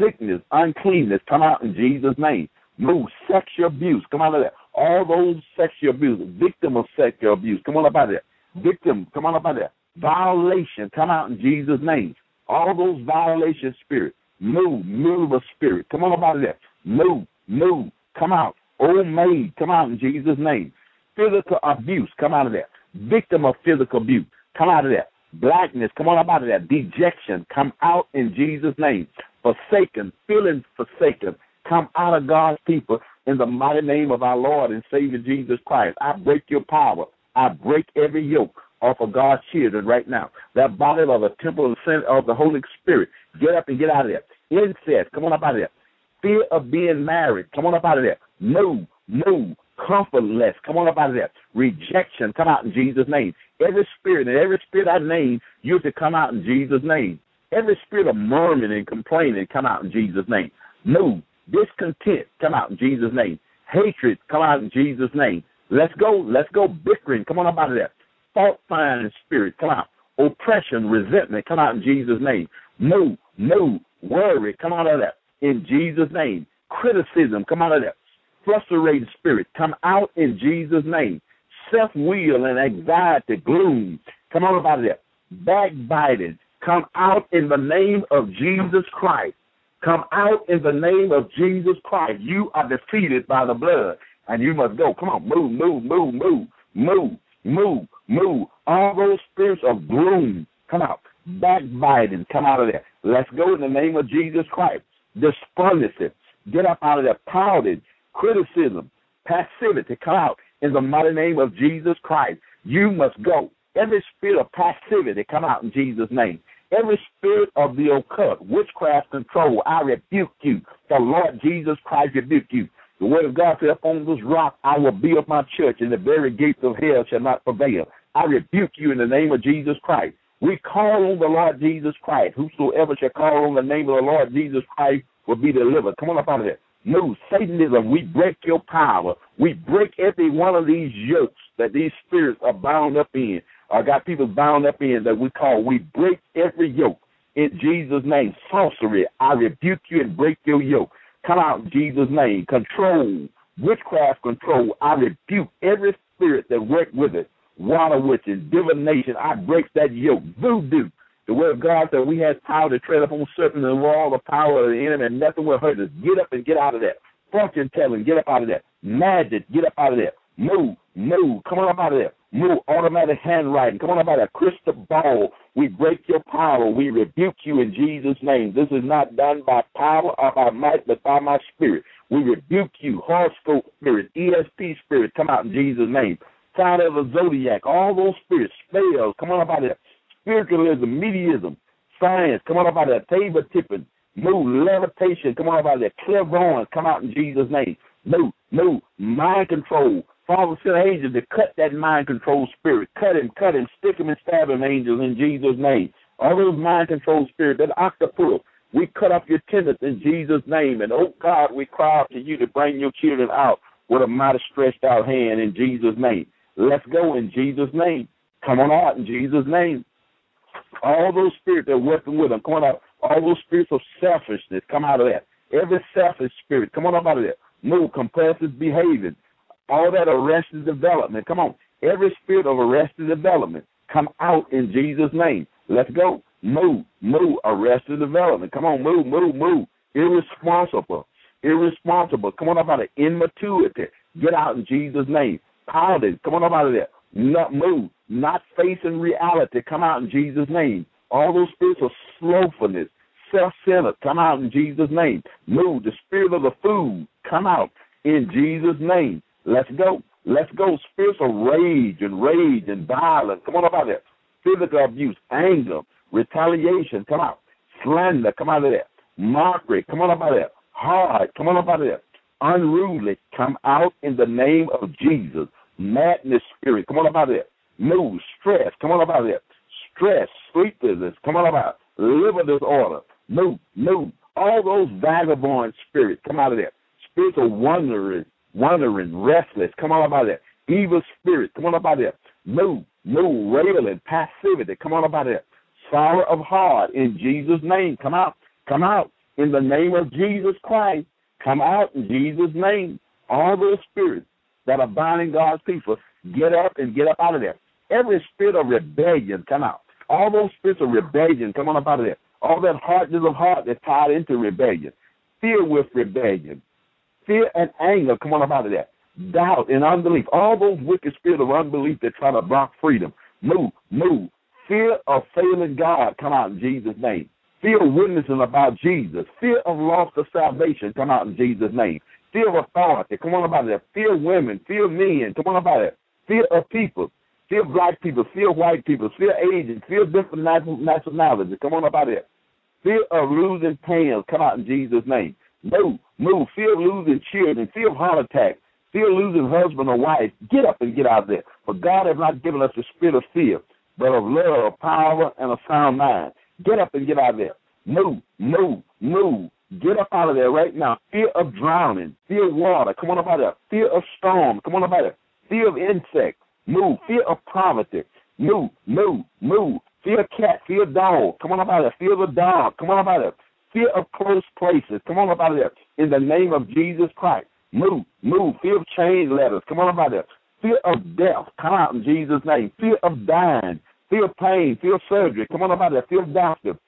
Sickness, uncleanness. Come out in Jesus' name. Move sexual abuse. Come out of there. All those sexual abuse, victim of sexual abuse, come on up out of there. Victim, come on up out of there. Violation, come out in Jesus' name. All those violation spirits, move, move a spirit, come on up that. Move, move, come out. Old maid, come out in Jesus' name. Physical abuse, come out of that. Victim of physical abuse, come out of that. Blackness, come on up out of there. Dejection, come out in Jesus' name. Forsaken, feeling forsaken, come out of God's people in the mighty name of our Lord and Savior Jesus Christ. I break your power. I break every yoke off of God's children right now. That body of the temple of the Holy Spirit. Get up and get out of there. Incest, come on up out of there. Fear of being married, come on up out of there. Move, move. Comfortless, come on up out of there. Rejection, come out in Jesus' name. Every spirit and every spirit I name, you to come out in Jesus' name. Every spirit of murmuring and complaining, come out in Jesus' name. Move. Discontent, come out in Jesus' name. Hatred, come out in Jesus' name. Let's go, let's go bickering, come on up out of there. Fault finding spirit, come out. Oppression, resentment, come out in Jesus' name. Move, move, worry, come out of that in Jesus' name. Criticism, come out of that. Frustrated spirit, come out in Jesus' name. Self will and anxiety, gloom, come out of there. Backbiting, come out in the name of Jesus Christ. Come out in the name of Jesus Christ. You are defeated by the blood, and you must go. Come on, move, move, move, move, move, move, move. All those spirits of gloom, come out. Backbiting, come out of there. Let's go in the name of Jesus Christ. Despondency, get up out of there. Pouting, criticism, passivity, come out in the mighty name of Jesus Christ. You must go. Every spirit of passivity, come out in Jesus' name. Every spirit of the occult, witchcraft control, I rebuke you. The Lord Jesus Christ rebuke you. The word of God said, Upon this rock I will build my church, and the very gates of hell shall not prevail. I rebuke you in the name of Jesus Christ. We call on the Lord Jesus Christ. Whosoever shall call on the name of the Lord Jesus Christ will be delivered. Come on up out of there. No, Satanism, we break your power. We break every one of these yokes that these spirits are bound up in. I got people bound up in that we call, we break every yoke in Jesus' name. Sorcery, I rebuke you and break your yoke. Come out in Jesus' name. Control, witchcraft control, I rebuke every spirit that work with it. Water witches, divination, I break that yoke. Voodoo, the word of God said we have power to tread upon serpents and all the power of the enemy, and nothing will hurt us. Get up and get out of that. Fortune telling, get up out of that. Magic, get up out of there. Move, move, come on up out of there. Move, automatic handwriting, come on up out of there. Crystal ball, we break your power. We rebuke you in Jesus' name. This is not done by power or by might, but by my spirit. We rebuke you, horoscope spirit, ESP spirit, come out in Jesus' name. Sign of the zodiac, all those spirits, spells, come on up out of there. Spiritualism, mediaism, seance, come on up out of there. Table tipping, move, levitation, come on up out of there. Clairvoyance, come out in Jesus' name. Move, move, mind control, Father, send angels to cut that mind control spirit. Cut him, cut him, stick him and stab him, angels, in Jesus' name. All those mind control spirits, that octopus, we cut off your tendons in Jesus' name. And oh God, we cry out to you to bring your children out with a mighty stretched out hand in Jesus' name. Let's go in Jesus' name. Come on out in Jesus' name. All those spirits that are working with them, come on out. All those spirits of selfishness, come out of that. Every selfish spirit, come on out of that. Move, compulsive behavior, all that arrested development. Come on. Every spirit of arrested development, come out in Jesus' name. Let's go. Move, move, arrested development. Come on, move, move, move. Irresponsible, irresponsible. Come on up out of immaturity. Get out in Jesus' name. Pouted. Come on up out of there. Not move. Not facing reality. Come out in Jesus' name. All those spirits of slowfulness, self-centered. Come out in Jesus' name. Move. The spirit of the food. Come out in Jesus' name. Let's go. Let's go. Spirits of rage and rage and violence. Come on up out there. Physical abuse, anger, retaliation. Come out. Slander. Come out of there. Mockery. Come on up out of there. Hard. Come on up out of there. Unruly. Come out in the name of Jesus. Madness spirit. Come on up out of there. No stress. Come on up out of there. Stress, sleeplessness. Come on up out. Liver disorder. No, no. All those vagabond spirits. Come out of there. Spirits of wandering, wandering, restless. Come on up out of there. Evil spirit. Come on up out of there. No, no railing, passivity. Come on up out of there. Sorrow of heart in Jesus' name. Come out. Come out in the name of Jesus Christ. Come out in Jesus' name. All those spirits that are binding God's people, get up and get up out of there. Every spirit of rebellion, come out. All those spirits of rebellion, come on up out of there. All that hardness of heart that's tied into rebellion. Fear with rebellion. Fear and anger, come on up out of there. Doubt and unbelief. All those wicked spirits of unbelief that try to block freedom. Move, move. Fear of failing God, come out in Jesus' name. Fear of witnessing about Jesus. Fear of loss of salvation, come out in Jesus' name. Fear of authority, come on about it. Fear of women, fear of men, come on about it. Fear of people, fear black people, fear white people, fear Asians, fear different nationalities, come on about it. Fear of losing parents, come out in Jesus' name. Move, move. Fear of losing children, fear of heart attack, fear of losing husband or wife. Get up and get out of there. For God has not given us the spirit of fear, but of love, power, and a sound mind. Get up and get out of there. Move, move, move. Get up out of there right now. Fear of drowning. Fear of water. Come on up out of there. Fear of storm. Come on up out of there. Fear of insects. Move. Fear of poverty. Move, move, move. Fear of cat. Fear of dog. Come on up out of there. Fear of dog. Come on up out of there. Fear of close places. Come on up out of there. In the name of Jesus Christ. Move, move. Fear of chain letters. Come on up out of there. Fear of death. Come out in Jesus' name. Fear of dying. Fear of pain. Fear of surgery. Come on up out of there. Fear of doctor.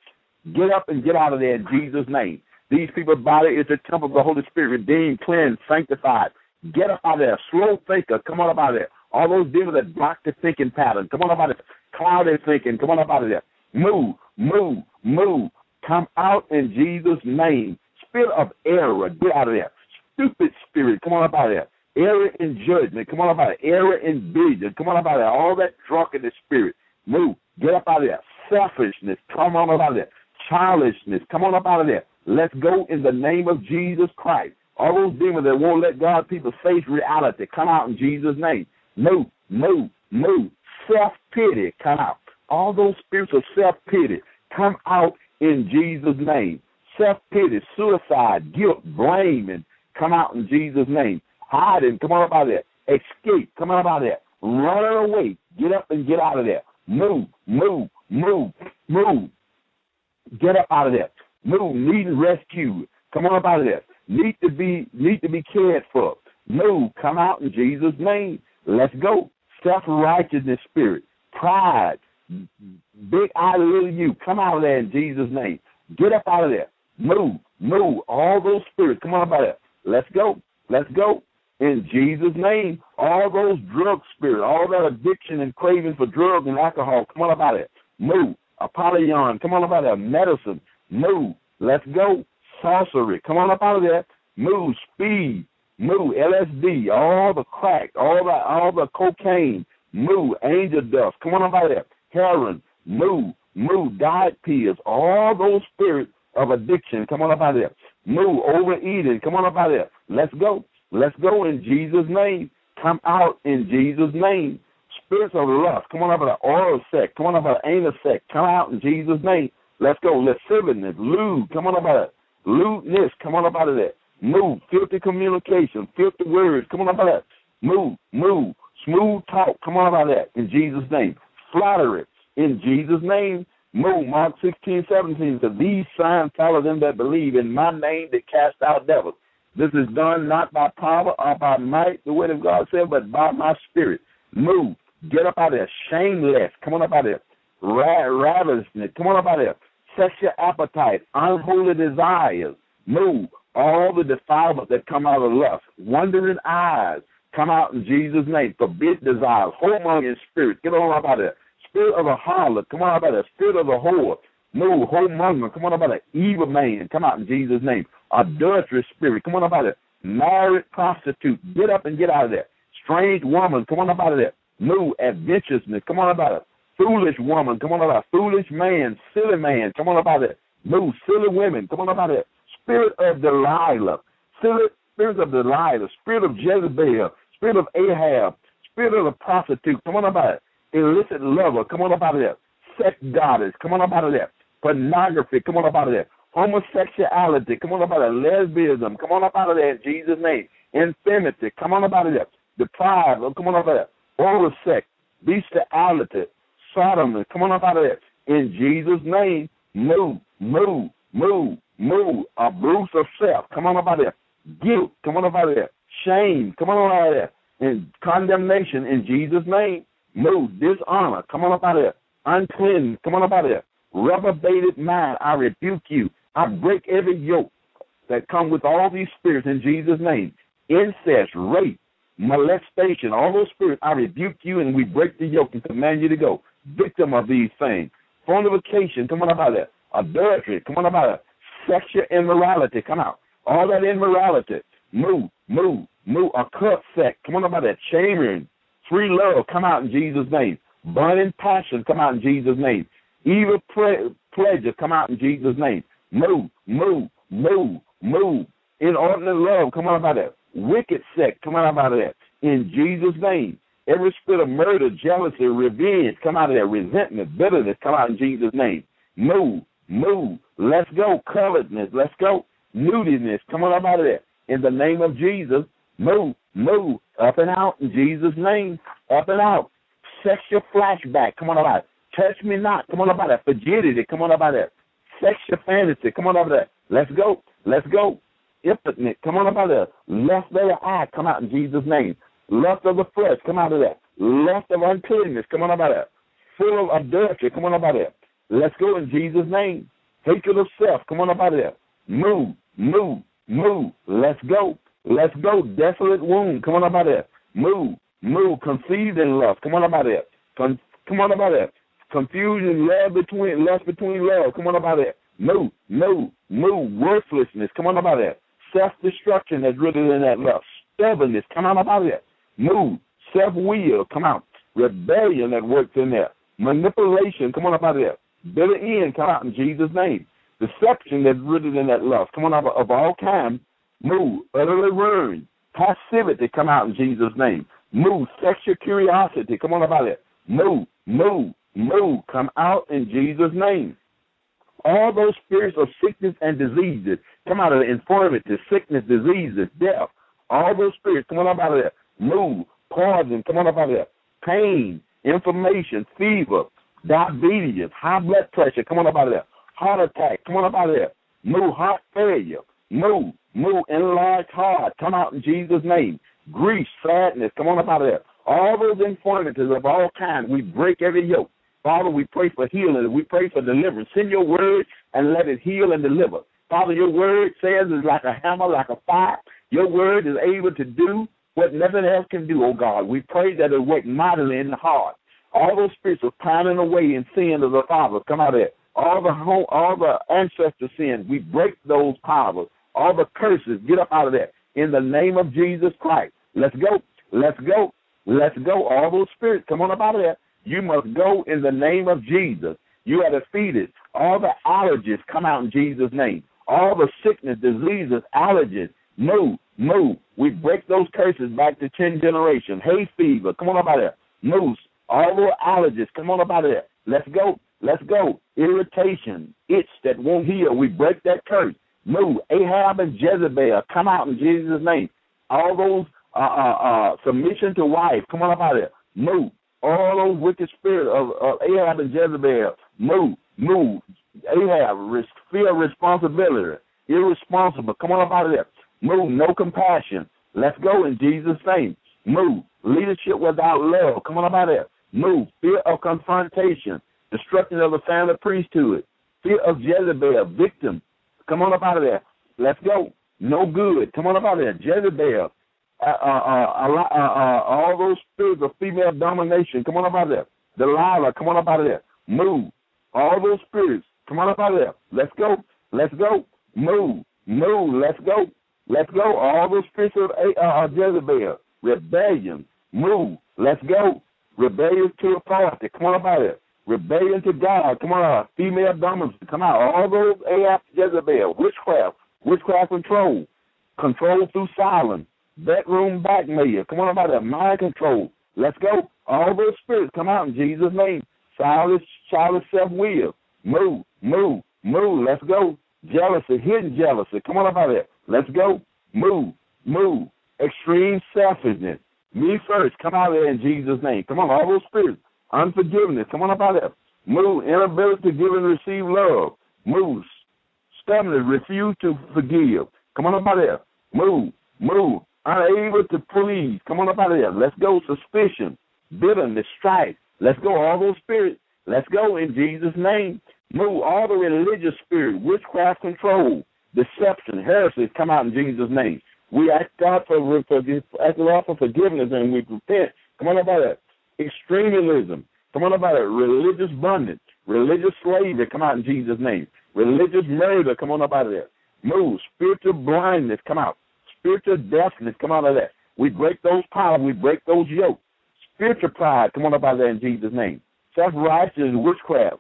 Get up and get out of there in Jesus' name. These people's body is the temple of the Holy Spirit, redeemed, cleansed, sanctified. Get up out of there. Slow thinker, come on up out of there. All those demons that block the thinking pattern, come on up out of there. Cloudy thinking, come on up out of there. Move, move, move. Come out in Jesus' name. Spirit of error, get out of there. Stupid spirit, come on up out of there. Error in judgment, come on up out of there. Error in vision, come on up out of there. All that drunkenness spirit, move. Get up out of there. Selfishness, come on up out of there childishness. Come on up out of there. Let's go in the name of Jesus Christ. All those demons that won't let God people face reality, come out in Jesus' name. Move, move, move. Self pity, come out. All those spirits of self pity, come out in Jesus' name. Self pity, suicide, guilt, blame, and come out in Jesus' name. Hiding, come on out of there. Escape, come on out of there. Running away, get up and get out of there. Move, move, move, move. Get up out of there. Move. Need rescue. Come on up out of there. Need to be need to be cared for. Move. Come out in Jesus' name. Let's go. Self righteousness spirit. Pride. Big I little you. Come out of there in Jesus' name. Get up out of there. Move. Move. All those spirits. Come on out of there. Let's go. Let's go. In Jesus' name. All those drug spirits, all that addiction and craving for drugs and alcohol, come on up out of there. Move. Apollyon, come on up out of there. Medicine, move. Let's go. Sorcery, come on up out of there. Move. Speed, move. LSD, all the crack, all the all the cocaine, move. Angel dust, come on up out of there. Heroin, move. Move. Diet pills, all those spirits of addiction, come on up out of there. Move. Overeating, come on up out of there. Let's go. Let's go in Jesus' name. Come out in Jesus' name spirits of lust. Come on up with an oral sex. Come on up with an anal sex. Come out in Jesus' name. Let's go. Lasciviousness, lewd. Come on up out of that. Lewdness. Come on up out of that. Move. Filthy communication. Filthy words. Come on up out of that. Move. Move. Smooth talk. Come on up out of that. In Jesus' name. Flattery. In Jesus' name. Move. Mark 16, 17 says, These signs follow them that believe in my name that cast out devils. This is done not by power or by might, the word of God said, but by my spirit. Move. Get up out of there. Shameless. Come on up out of there. Ra-. Come on up out of there. Sexual appetite. Unholy desires. Move. All the defilements that come out of lust. Wandering eyes. Come out in Jesus' name. Forbid desires. Whoremongering spirit. Get on up out of there. Spirit of a harlot. Come on up out of there. Spirit of a whore. Move. Whoremonger. Come on up out of there. Evil man. Come out in Jesus' name. Adulterous spirit. Come on up out of there. Married prostitute. Get up and get out of there. Strange woman. Come on up out of there adventurousness. Come on about it. Foolish woman. Come on about it. Foolish man. Silly man. Come on about it. New silly women. Come on about it. Spirit of Delilah. Silly, spirit of Delilah. Spirit of Jezebel. Spirit of Ahab. Spirit of the prostitute. Come on about it. Illicit lover. Come on about it. Sex goddess. Come on about it. Pornography. Come on about it. Homosexuality. Come on about it. Lesbianism. Come on up out of there in Jesus' name. Infirmity. Come on about it. Deprived. Come on up out of there oral sex, bestiality, sodomy. Come on up out of that. In Jesus' name, move, move, move, move. Abuse of self. Come on up out of there. Guilt. Come on up out of there. Shame. Come on up out of there. And condemnation in Jesus' name. Move. Dishonor. Come on up out of there. Unclean. Come on up out of there. Reprobated mind. I rebuke you. I break every yoke that come with all these spirits in Jesus' name. Incest, rape, molestation, all those spirits, I rebuke you and we break the yoke and command you to go. Victim of these things. Fornication, come on about that. Adultery, come on about that. Sexual immorality, come out. All that immorality, move, move, move. A cut sex, come on about that. Shaming, free love, come out in Jesus' name. Burning passion, come out in Jesus' name. Evil pre- pleasure, come out in Jesus' name. Move, move, move, move. Inordinate love, come on about that. Wicked sex, come out of that. In Jesus' name. Every spirit of murder, jealousy, revenge, come out of that. Resentment, bitterness, come out in Jesus' name. Move, move. Let's go. Covetousness, let's go. Nudiness, come on out of that. In the name of Jesus, move, move. Up and out in Jesus' name. Up and out. Sexual flashback, come on about it. Touch me not, come on about that. Come on about that. Sexual fantasy, come on about that. Let's go. Let's go. Impotent, come on about that. Lust of the eye, come out in Jesus' name. Lust of the flesh, come out of that. Lust of uncleanness, come on about that. Full of adultery, come on about that. Let's go in Jesus' name. Hatred of self, come on about that. Move, move, move. Let's go. Let's go. Desolate wound, come on about that. Move, move. Conceived in lust, come on about that. Con- come on about that. Confusion, love between lust between love, come on about that. Move, move, move. Worthlessness, come on about that. Self destruction that's rooted in that lust. Stubbornness, come on about that. Move. Self will, come out. Rebellion that works in there. Manipulation, come on up out of there. Bitter end, come out in Jesus' name. Deception that's rooted in that lust, come on up of all kinds. Move. Utterly ruin. Passivity, come out in Jesus' name. Move. Sexual curiosity, come on up out of there. Move, move, move. Come out in Jesus' name. All those spirits of sickness and diseases come out of the infirmity, sickness, diseases, death. All those spirits come on up out of there. Move, poison, come on up out of there. Pain, inflammation, fever, diabetes, high blood pressure, come on up out of there. Heart attack, come on up out of there. Move, heart failure, move, move, enlarge heart, come out in Jesus' name. Grief, sadness, come on up out of there. All those infirmities of all kinds, we break every yoke. Father, we pray for healing. We pray for deliverance. Send your word and let it heal and deliver. Father, your word says it's like a hammer, like a fire. Your word is able to do what nothing else can do, oh God. We pray that it work mightily in the heart. All those spirits are pining away in sin of the Father, come out of there. All the home, all the ancestor sins, we break those powers. All the curses, get up out of there. In the name of Jesus Christ. Let's go. Let's go. Let's go. All those spirits, come on up out of there. You must go in the name of Jesus. You are defeated. All the allergies come out in Jesus' name. All the sickness, diseases, allergies, move, move. We break those curses back to 10 generations. Hay fever, come on up out of there. Moose, all the allergies, come on up out of there. Let's go, let's go. Irritation, itch that won't heal. We break that curse. Move. Ahab and Jezebel, come out in Jesus' name. All those uh, uh, uh, submission to wife, come on up out of there. Move all those wicked spirits of, of Ahab and Jezebel, move, move. Ahab, feel responsibility, irresponsible. Come on up out of there. Move, no compassion. Let's go in Jesus' name. Move. Leadership without love. Come on up out of there. Move. Fear of confrontation. Destruction of the family priesthood. Fear of Jezebel. Victim. Come on up out of there. Let's go. No good. Come on up out of there. Jezebel. Uh, uh, uh, uh, all those spirits of female domination, come on up out of there. Delilah, come on up out of there. Move. All those spirits, come on up out of there. Let's go. Let's go. Move. Move. Let's go. Let's go. All those spirits of uh, Jezebel, rebellion, move. Let's go. Rebellion to authority, come on up out of there. Rebellion to God, come on. Female dominance, come out. All those Ahab, Jezebel, witchcraft, witchcraft control, control through silence bedroom blackmail. Come on about that mind control. Let's go. All those spirits come out in Jesus' name. Childish, childish self will. Move, move, move. Let's go. Jealousy, hidden jealousy. Come on about that. Let's go. Move, move. Extreme selfishness. Me first. Come out of there in Jesus' name. Come on, all those spirits. Unforgiveness. Come on about that. Move. Inability to give and receive love. Move. Stubbornness. Refuse to forgive. Come on about there. Move, move unable to please. Come on up out of there. Let's go. Suspicion, bitterness, strife. Let's go. All those spirits. Let's go in Jesus' name. Move all the religious spirit, witchcraft control, deception, heresy. Come out in Jesus' name. We ask God for, for ask God for forgiveness and we repent. Come on about that. Extremism. Come on about it. Religious bondage, religious slavery. Come out in Jesus' name. Religious murder. Come on about it. Move. Spiritual blindness. Come out. Spiritual deafness. Come out of that. We break those powers. We break those yokes. Spiritual pride. Come on about that in Jesus' name. Self righteous witchcraft.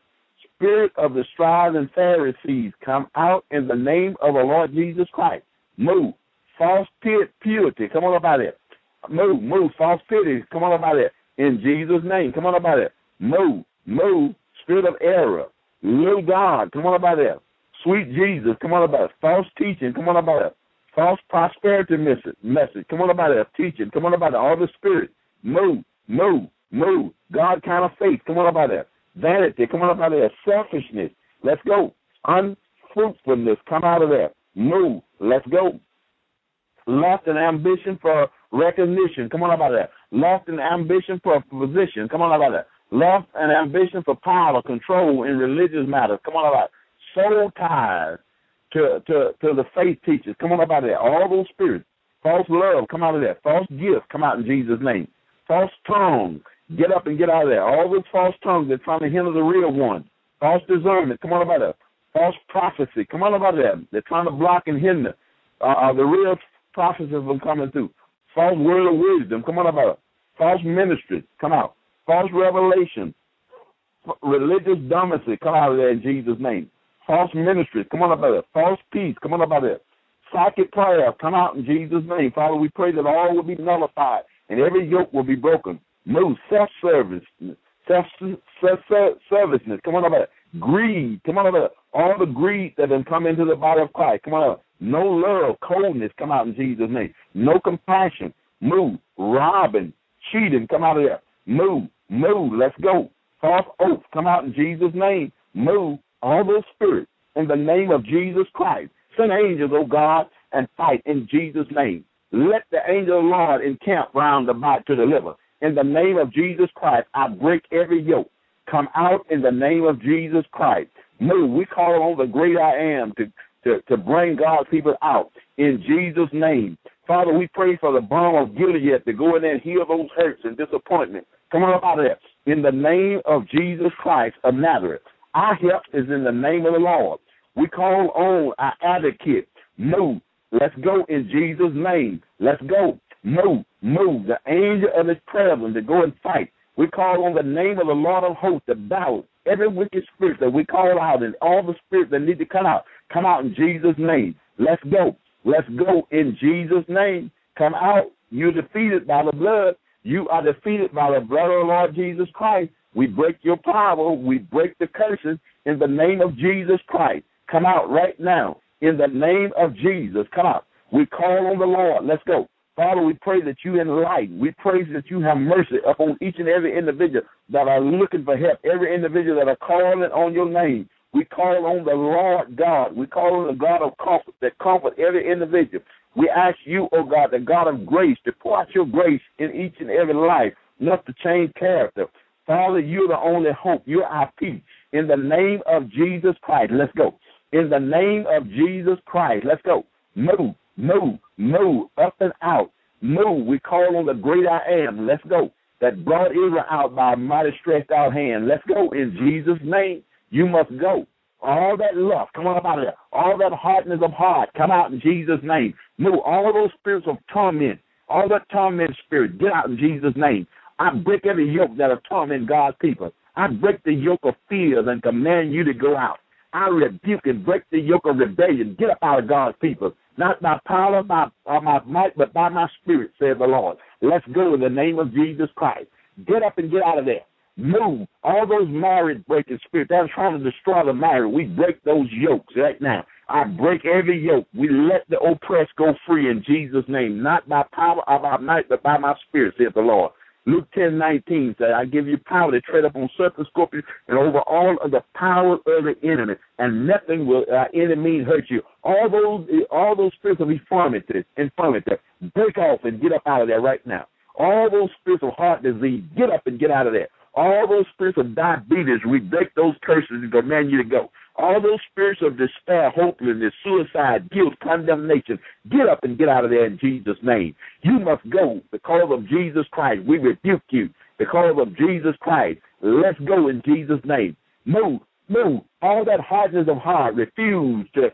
Spirit of the scribes and Pharisees. Come out in the name of the Lord Jesus Christ. Move false purity. Come on about it. Move, move, false purity. Come on about it. In Jesus' name. Come on about it. Move, move, spirit of error. Little God. Come on about it. Sweet Jesus. Come on about it. False teaching. Come on about it. False prosperity message. message. Come on about it. Teaching. Come on about it. All the spirit. Move, move, move. God kind of faith. Come on about it. Vanity. Come on about it. Selfishness. Let's go. Unfruitfulness. Come out of there. Move. Let's go lost an ambition for recognition. Come on about that. Lost an ambition for a position. Come on about that. Lost an ambition for power, control in religious matters. Come on about that. Soul ties to, to, to the faith teachers. Come on about that. All those spirits. False love, come out of that. False gifts, come out in Jesus' name. False tongue, get up and get out of there. All those false tongues, they're trying to hinder the real one. False discernment, come on about that. False prophecy, come on about that. They're trying to block and hinder uh, uh, the real prophecies from coming through. False word of wisdom, come on about it. False ministry, come out. False revelation, religious dominancy, come out of there in Jesus' name. False ministry, come on about it. False peace, come on about it. Psychic prayer, come out in Jesus' name. Father, we pray that all will be nullified and every yoke will be broken. Move self-service, self-serviceness, come on about it. Greed, come on about it. All the greed that has come into the body of Christ, come on about it. No love, coldness come out in Jesus' name. No compassion. Move. Robbing, cheating, come out of there. Move. Move. Let's go. False oath, come out in Jesus' name. Move. All those spirits in the name of Jesus Christ. Send angels, O God, and fight in Jesus' name. Let the angel of the Lord encamp round about to deliver. In the name of Jesus Christ, I break every yoke. Come out in the name of Jesus Christ. Move. We call on the great I am to to, to bring God's people out in Jesus' name. Father, we pray for the balm of Gilead to go in there and heal those hurts and disappointment. Come on out of there. In the name of Jesus Christ of Nazareth. Our help is in the name of the Lord. We call on our advocate. Move. Let's go in Jesus' name. Let's go. Move. Move. The angel of his presence to go and fight. We call on the name of the Lord of hosts to bow every wicked spirit that we call out and all the spirits that need to come out. Come out in Jesus' name. Let's go. Let's go in Jesus' name. Come out. You're defeated by the blood. You are defeated by the blood of the Lord Jesus Christ. We break your power. We break the curses in the name of Jesus Christ. Come out right now in the name of Jesus. Come out. We call on the Lord. Let's go. Father, we pray that you enlighten. We pray that you have mercy upon each and every individual that are looking for help, every individual that are calling on your name. We call on the Lord God. We call on the God of comfort that comfort every individual. We ask you, oh God, the God of grace, to pour out your grace in each and every life, not to change character. Father, you're the only hope. You're our peace. In the name of Jesus Christ, let's go. In the name of Jesus Christ, let's go. Move, move, move, up and out. Move. We call on the great I am. Let's go. That brought Israel out by a mighty stretched out hand. Let's go in Jesus' name. You must go. All that love, come on out of there. All that hardness of heart, come out in Jesus' name. Move all those spirits of torment, all that torment spirit, get out in Jesus' name. I break every yoke that are torment God's people. I break the yoke of fears and command you to go out. I rebuke and break the yoke of rebellion. Get up out of God's people. Not by power by, or my might, but by my spirit, says the Lord. Let's go in the name of Jesus Christ. Get up and get out of there. Move. All those marriage breaking spirits that are trying to destroy the marriage, we break those yokes right now. I break every yoke. We let the oppressed go free in Jesus' name, not by power or by might, but by my spirit, saith the Lord. Luke ten nineteen said, I give you power to tread upon serpents, scorpions, and over all of the power of the enemy, and nothing will uh, enemy hurt you. All those all those spirits of infirmity, infirmity, break off and get up out of there right now. All those spirits of heart disease, get up and get out of there. All those spirits of diabetes, we break those curses and command you to go. All those spirits of despair, hopelessness, suicide, guilt, condemnation, get up and get out of there in Jesus' name. You must go because of Jesus Christ. We rebuke you because of Jesus Christ. Let's go in Jesus' name. Move, move. All that hardness of heart, refuse to,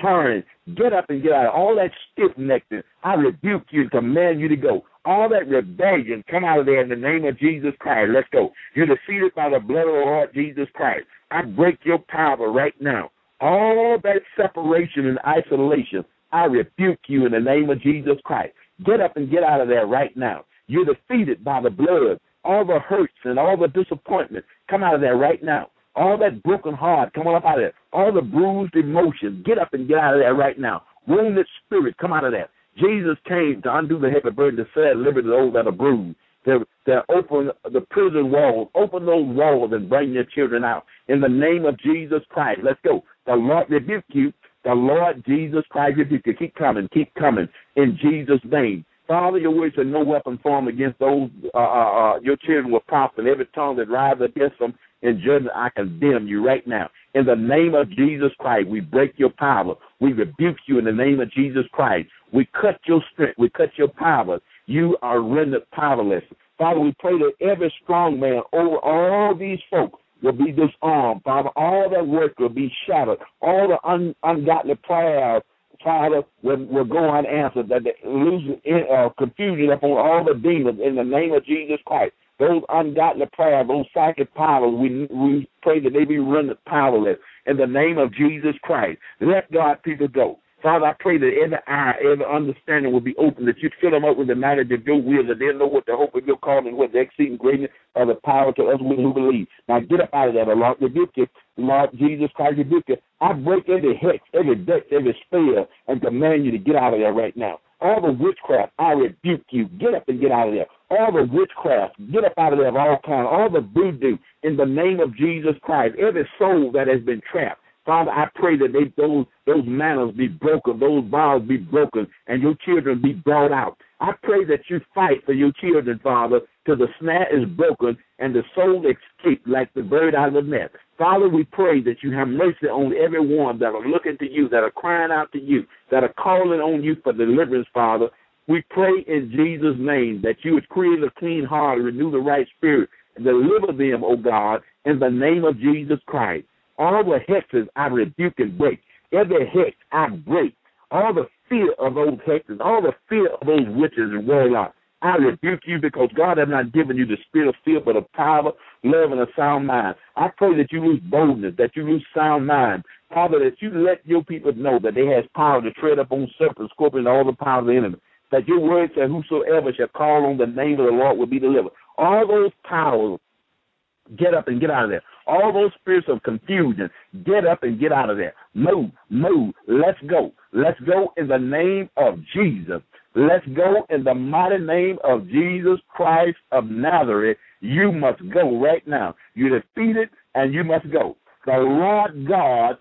turn. Get up and get out. Of all that stiff necked, I rebuke you and command you to go. All that rebellion, come out of there in the name of Jesus Christ. Let's go. You're defeated by the blood of the Lord Jesus Christ. I break your power right now. All that separation and isolation, I rebuke you in the name of Jesus Christ. Get up and get out of there right now. You're defeated by the blood. All the hurts and all the disappointment, come out of there right now. All that broken heart, come on up out of there. All the bruised emotions, get up and get out of there right now. Wounded spirit, come out of there. Jesus came to undo the heavy burden to set liberty those that are bruised to, to open the prison walls, open those walls and bring your children out. In the name of Jesus Christ, let's go. The Lord rebuke you. The Lord Jesus Christ rebuke you. Keep coming, keep coming in Jesus' name. Father, your words are no weapon formed against those, uh, uh, uh, your children will prosper. Every tongue that rises against them in judgment, I condemn you right now. In the name of Jesus Christ, we break your power. We rebuke you in the name of Jesus Christ. We cut your strength. We cut your power you are rendered powerless. Father, we pray that every strong man over all these folk will be disarmed. Father, all that work will be shattered. All the un, ungodly prayers, Father, will, will go unanswered. That the lose uh, confusion upon all the demons in the name of Jesus Christ. Those ungodly prayers, those psychic powers, we we pray that they be rendered powerless in the name of Jesus Christ. Let God people go. Father, I pray that every eye, every understanding will be open, that you fill them up with the knowledge of your will, that they know what the hope of your calling, what the exceeding greatness of the power to us who believe. Now get up out of that, Lord. Rebuke you. Lord Jesus Christ, rebuke you. I break every hex, every deck, every spell, and command you to get out of there right now. All the witchcraft, I rebuke you. Get up and get out of there. All the witchcraft, get up out of there of all kinds. All the voodoo, in the name of Jesus Christ. Every soul that has been trapped, Father, I pray that they, those those manners be broken, those vows be broken, and your children be brought out. I pray that you fight for your children, Father, till the snare is broken and the soul escape like the bird out of the net. Father, we pray that you have mercy on everyone that are looking to you, that are crying out to you, that are calling on you for deliverance, Father. We pray in Jesus' name that you would create a clean heart renew the right spirit and deliver them, O God, in the name of Jesus Christ. All the hexes I rebuke and break. Every hex I break. All the fear of those hexes, all the fear of those witches and warlocks. I rebuke you because God has not given you the spirit of fear, but of power, love, and a sound mind. I pray that you lose boldness, that you lose sound mind. Father, that you let your people know that they have power to tread upon serpents, scorpions, all the power of the enemy. That your word says, Whosoever shall call on the name of the Lord will be delivered. All those powers, get up and get out of there. All those spirits of confusion, get up and get out of there. Move, move. Let's go. Let's go in the name of Jesus. Let's go in the mighty name of Jesus Christ of Nazareth. You must go right now. You're defeated and you must go. The Lord God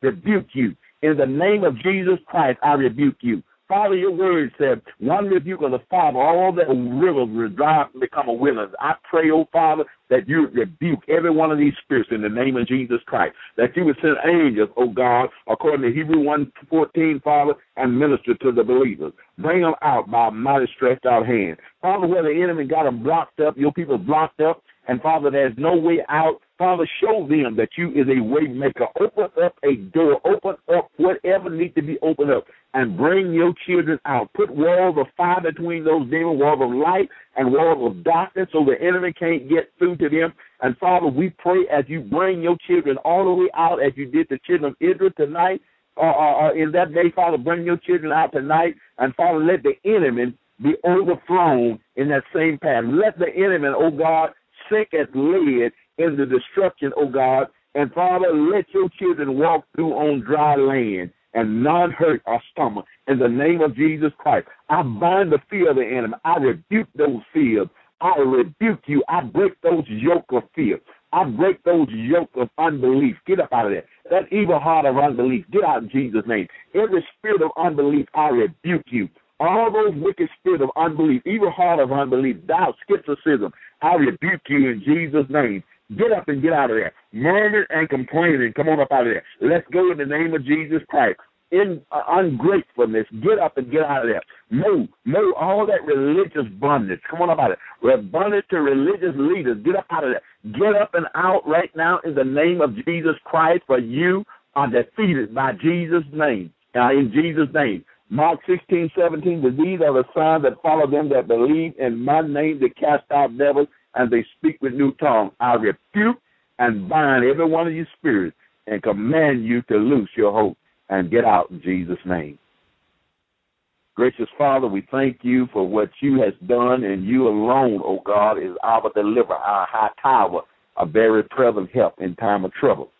rebuke you. In the name of Jesus Christ, I rebuke you. Father, your word said, one rebuke of the Father, all the rivers will dry up and become a wilderness. I pray, oh Father, that you rebuke every one of these spirits in the name of Jesus Christ. That you would send angels, oh God, according to Hebrew 1.14, Father, and minister to the believers. Bring them out by a mighty stretched out hand. Father, where the enemy got them blocked up, your people blocked up, and Father, there's no way out. Father, show them that you is a way maker. Open up a door. Open up whatever needs to be opened up and bring your children out. Put walls of fire between those demons, walls of light and walls of darkness so the enemy can't get through to them. And Father, we pray as you bring your children all the way out as you did the children of Israel tonight, or, or, or in that day, Father, bring your children out tonight. And Father, let the enemy be overthrown in that same path. Let the enemy, oh God, sink as lead into destruction, O God. And Father, let your children walk through on dry land and none hurt our stomach. In the name of Jesus Christ, I bind the fear of the enemy. I rebuke those fears. I rebuke you. I break those yoke of fear. I break those yoke of unbelief. Get up out of there. That evil heart of unbelief. Get out in Jesus' name. Every spirit of unbelief, I rebuke you. All those wicked spirits of unbelief, evil heart of unbelief, doubt, skepticism, I rebuke you in Jesus' name. Get up and get out of there. Murmur and complaining, come on up out of there. Let's go in the name of Jesus Christ in uh, ungratefulness, get up and get out of there. Move, move all that religious bondage. Come on about it. We're bondage to religious leaders. Get up out of there. Get up and out right now in the name of Jesus Christ, for you are defeated by Jesus' name. Now, in Jesus' name. Mark 16, 17, but these are the signs that follow them that believe in my name, they cast out devils, and they speak with new tongues. I rebuke and bind every one of you spirits and command you to loose your hope and get out in Jesus' name. Gracious Father, we thank you for what you has done, and you alone, O oh God, is our deliverer, our high tower, a very present help in time of trouble.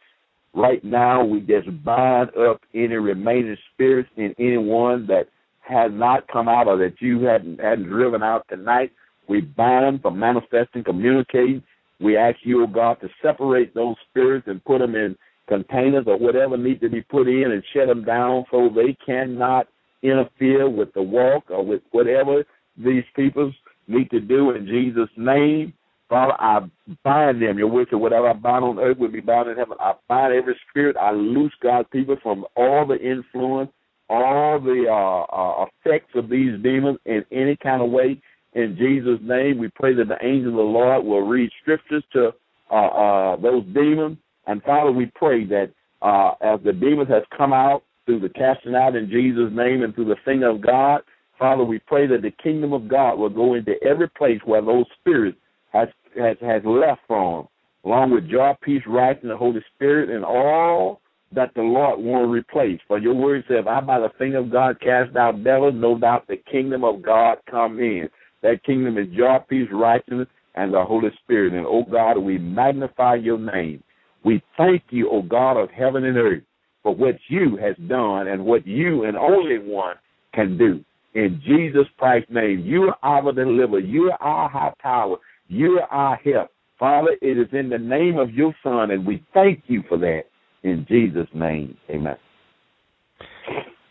Right now, we just bind up any remaining spirits in anyone that has not come out or that you hadn't, hadn't driven out tonight. We bind from manifesting, communicating. We ask you, O God, to separate those spirits and put them in containers or whatever need to be put in and shut them down so they cannot interfere with the walk or with whatever these people need to do in Jesus' name. Father, I bind them. Your word said, whatever I bind on earth will be bound in heaven. I bind every spirit. I loose God's people from all the influence, all the uh, uh, effects of these demons in any kind of way. In Jesus' name, we pray that the angel of the Lord will read scriptures to uh, uh, those demons and Father, we pray that uh, as the demons has come out through the casting out in Jesus' name and through the finger of God, Father, we pray that the kingdom of God will go into every place where those spirits has has, has left from, along with joy, peace, right, and the Holy Spirit, and all that the Lord will replace. For your word says, I by the finger of God cast out devils, no doubt the kingdom of God come in. That kingdom is joy, peace, righteousness, and the Holy Spirit. And oh God, we magnify your name. We thank you, O God of heaven and earth, for what you has done and what you and only one can do. In Jesus Christ's name, you are our deliverer. You are our high tower. You are our help. Father, it is in the name of your Son, and we thank you for that. In Jesus' name, amen.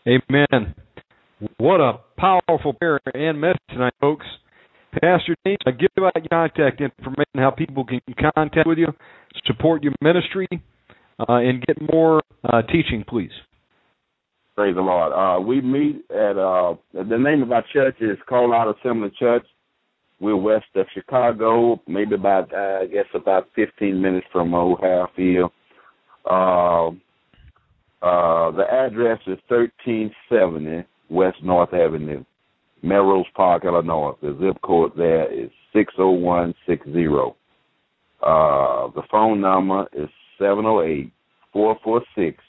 Amen. What a powerful prayer and message tonight, folks. Pastor James, I give out your contact information, how people can contact with you, support your ministry, uh, and get more uh, teaching, please. Praise the Lord. Uh, we meet at uh, the name of our church is Out Assembly Church. We're west of Chicago, maybe about uh, I guess about 15 minutes from O'Hare Field. Uh, uh, the address is 1370 West North Avenue. Melrose Park, Illinois. The zip code there is 60160. Uh, the phone number is 708 446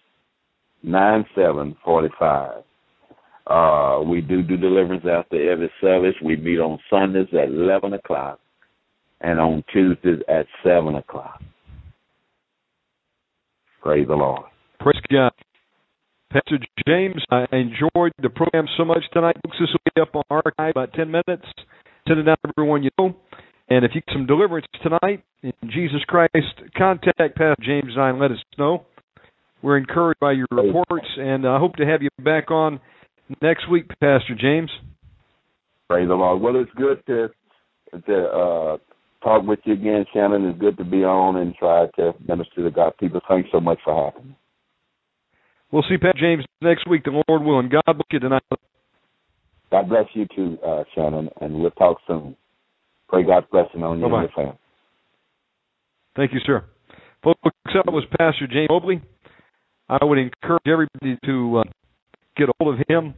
9745. Uh, we do do deliverance after every service. We meet on Sundays at 11 o'clock and on Tuesdays at 7 o'clock. Praise the Lord. Praise God. Pastor James, I enjoyed the program so much tonight. This will be up on archive about 10 minutes. Send it out to everyone you know. And if you get some deliverance tonight in Jesus Christ, contact Pastor James and I and let us know. We're encouraged by your reports, and I hope to have you back on next week, Pastor James. Praise the Lord. Well, it's good to to uh, talk with you again, Shannon. It's good to be on and try to minister to God people. Thanks so much for having me. We'll see Pat James next week, the Lord willing. God bless you tonight. God bless you too, uh, Shannon, and we'll talk soon. Pray God's blessing on you Bye-bye. and your family. Thank you, sir. Folks, that was Pastor James Mobley. I would encourage everybody to uh, get a hold of him.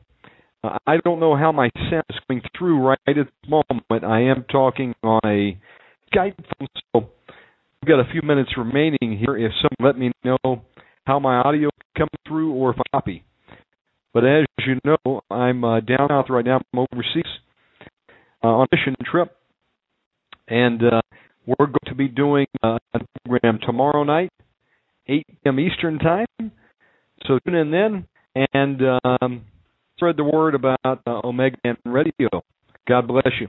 Uh, I don't know how my sound is coming through right at the moment. I am talking on a Skype phone, so we've got a few minutes remaining here. If someone let me know how my audio comes through or if I copy. But as you know, I'm uh, down south right now. I'm overseas uh, on a mission trip, and uh, we're going to be doing uh, a program tomorrow night, 8 p.m. Eastern time. So tune in then and um, spread the word about uh, Omega Man Radio. God bless you.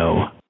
know.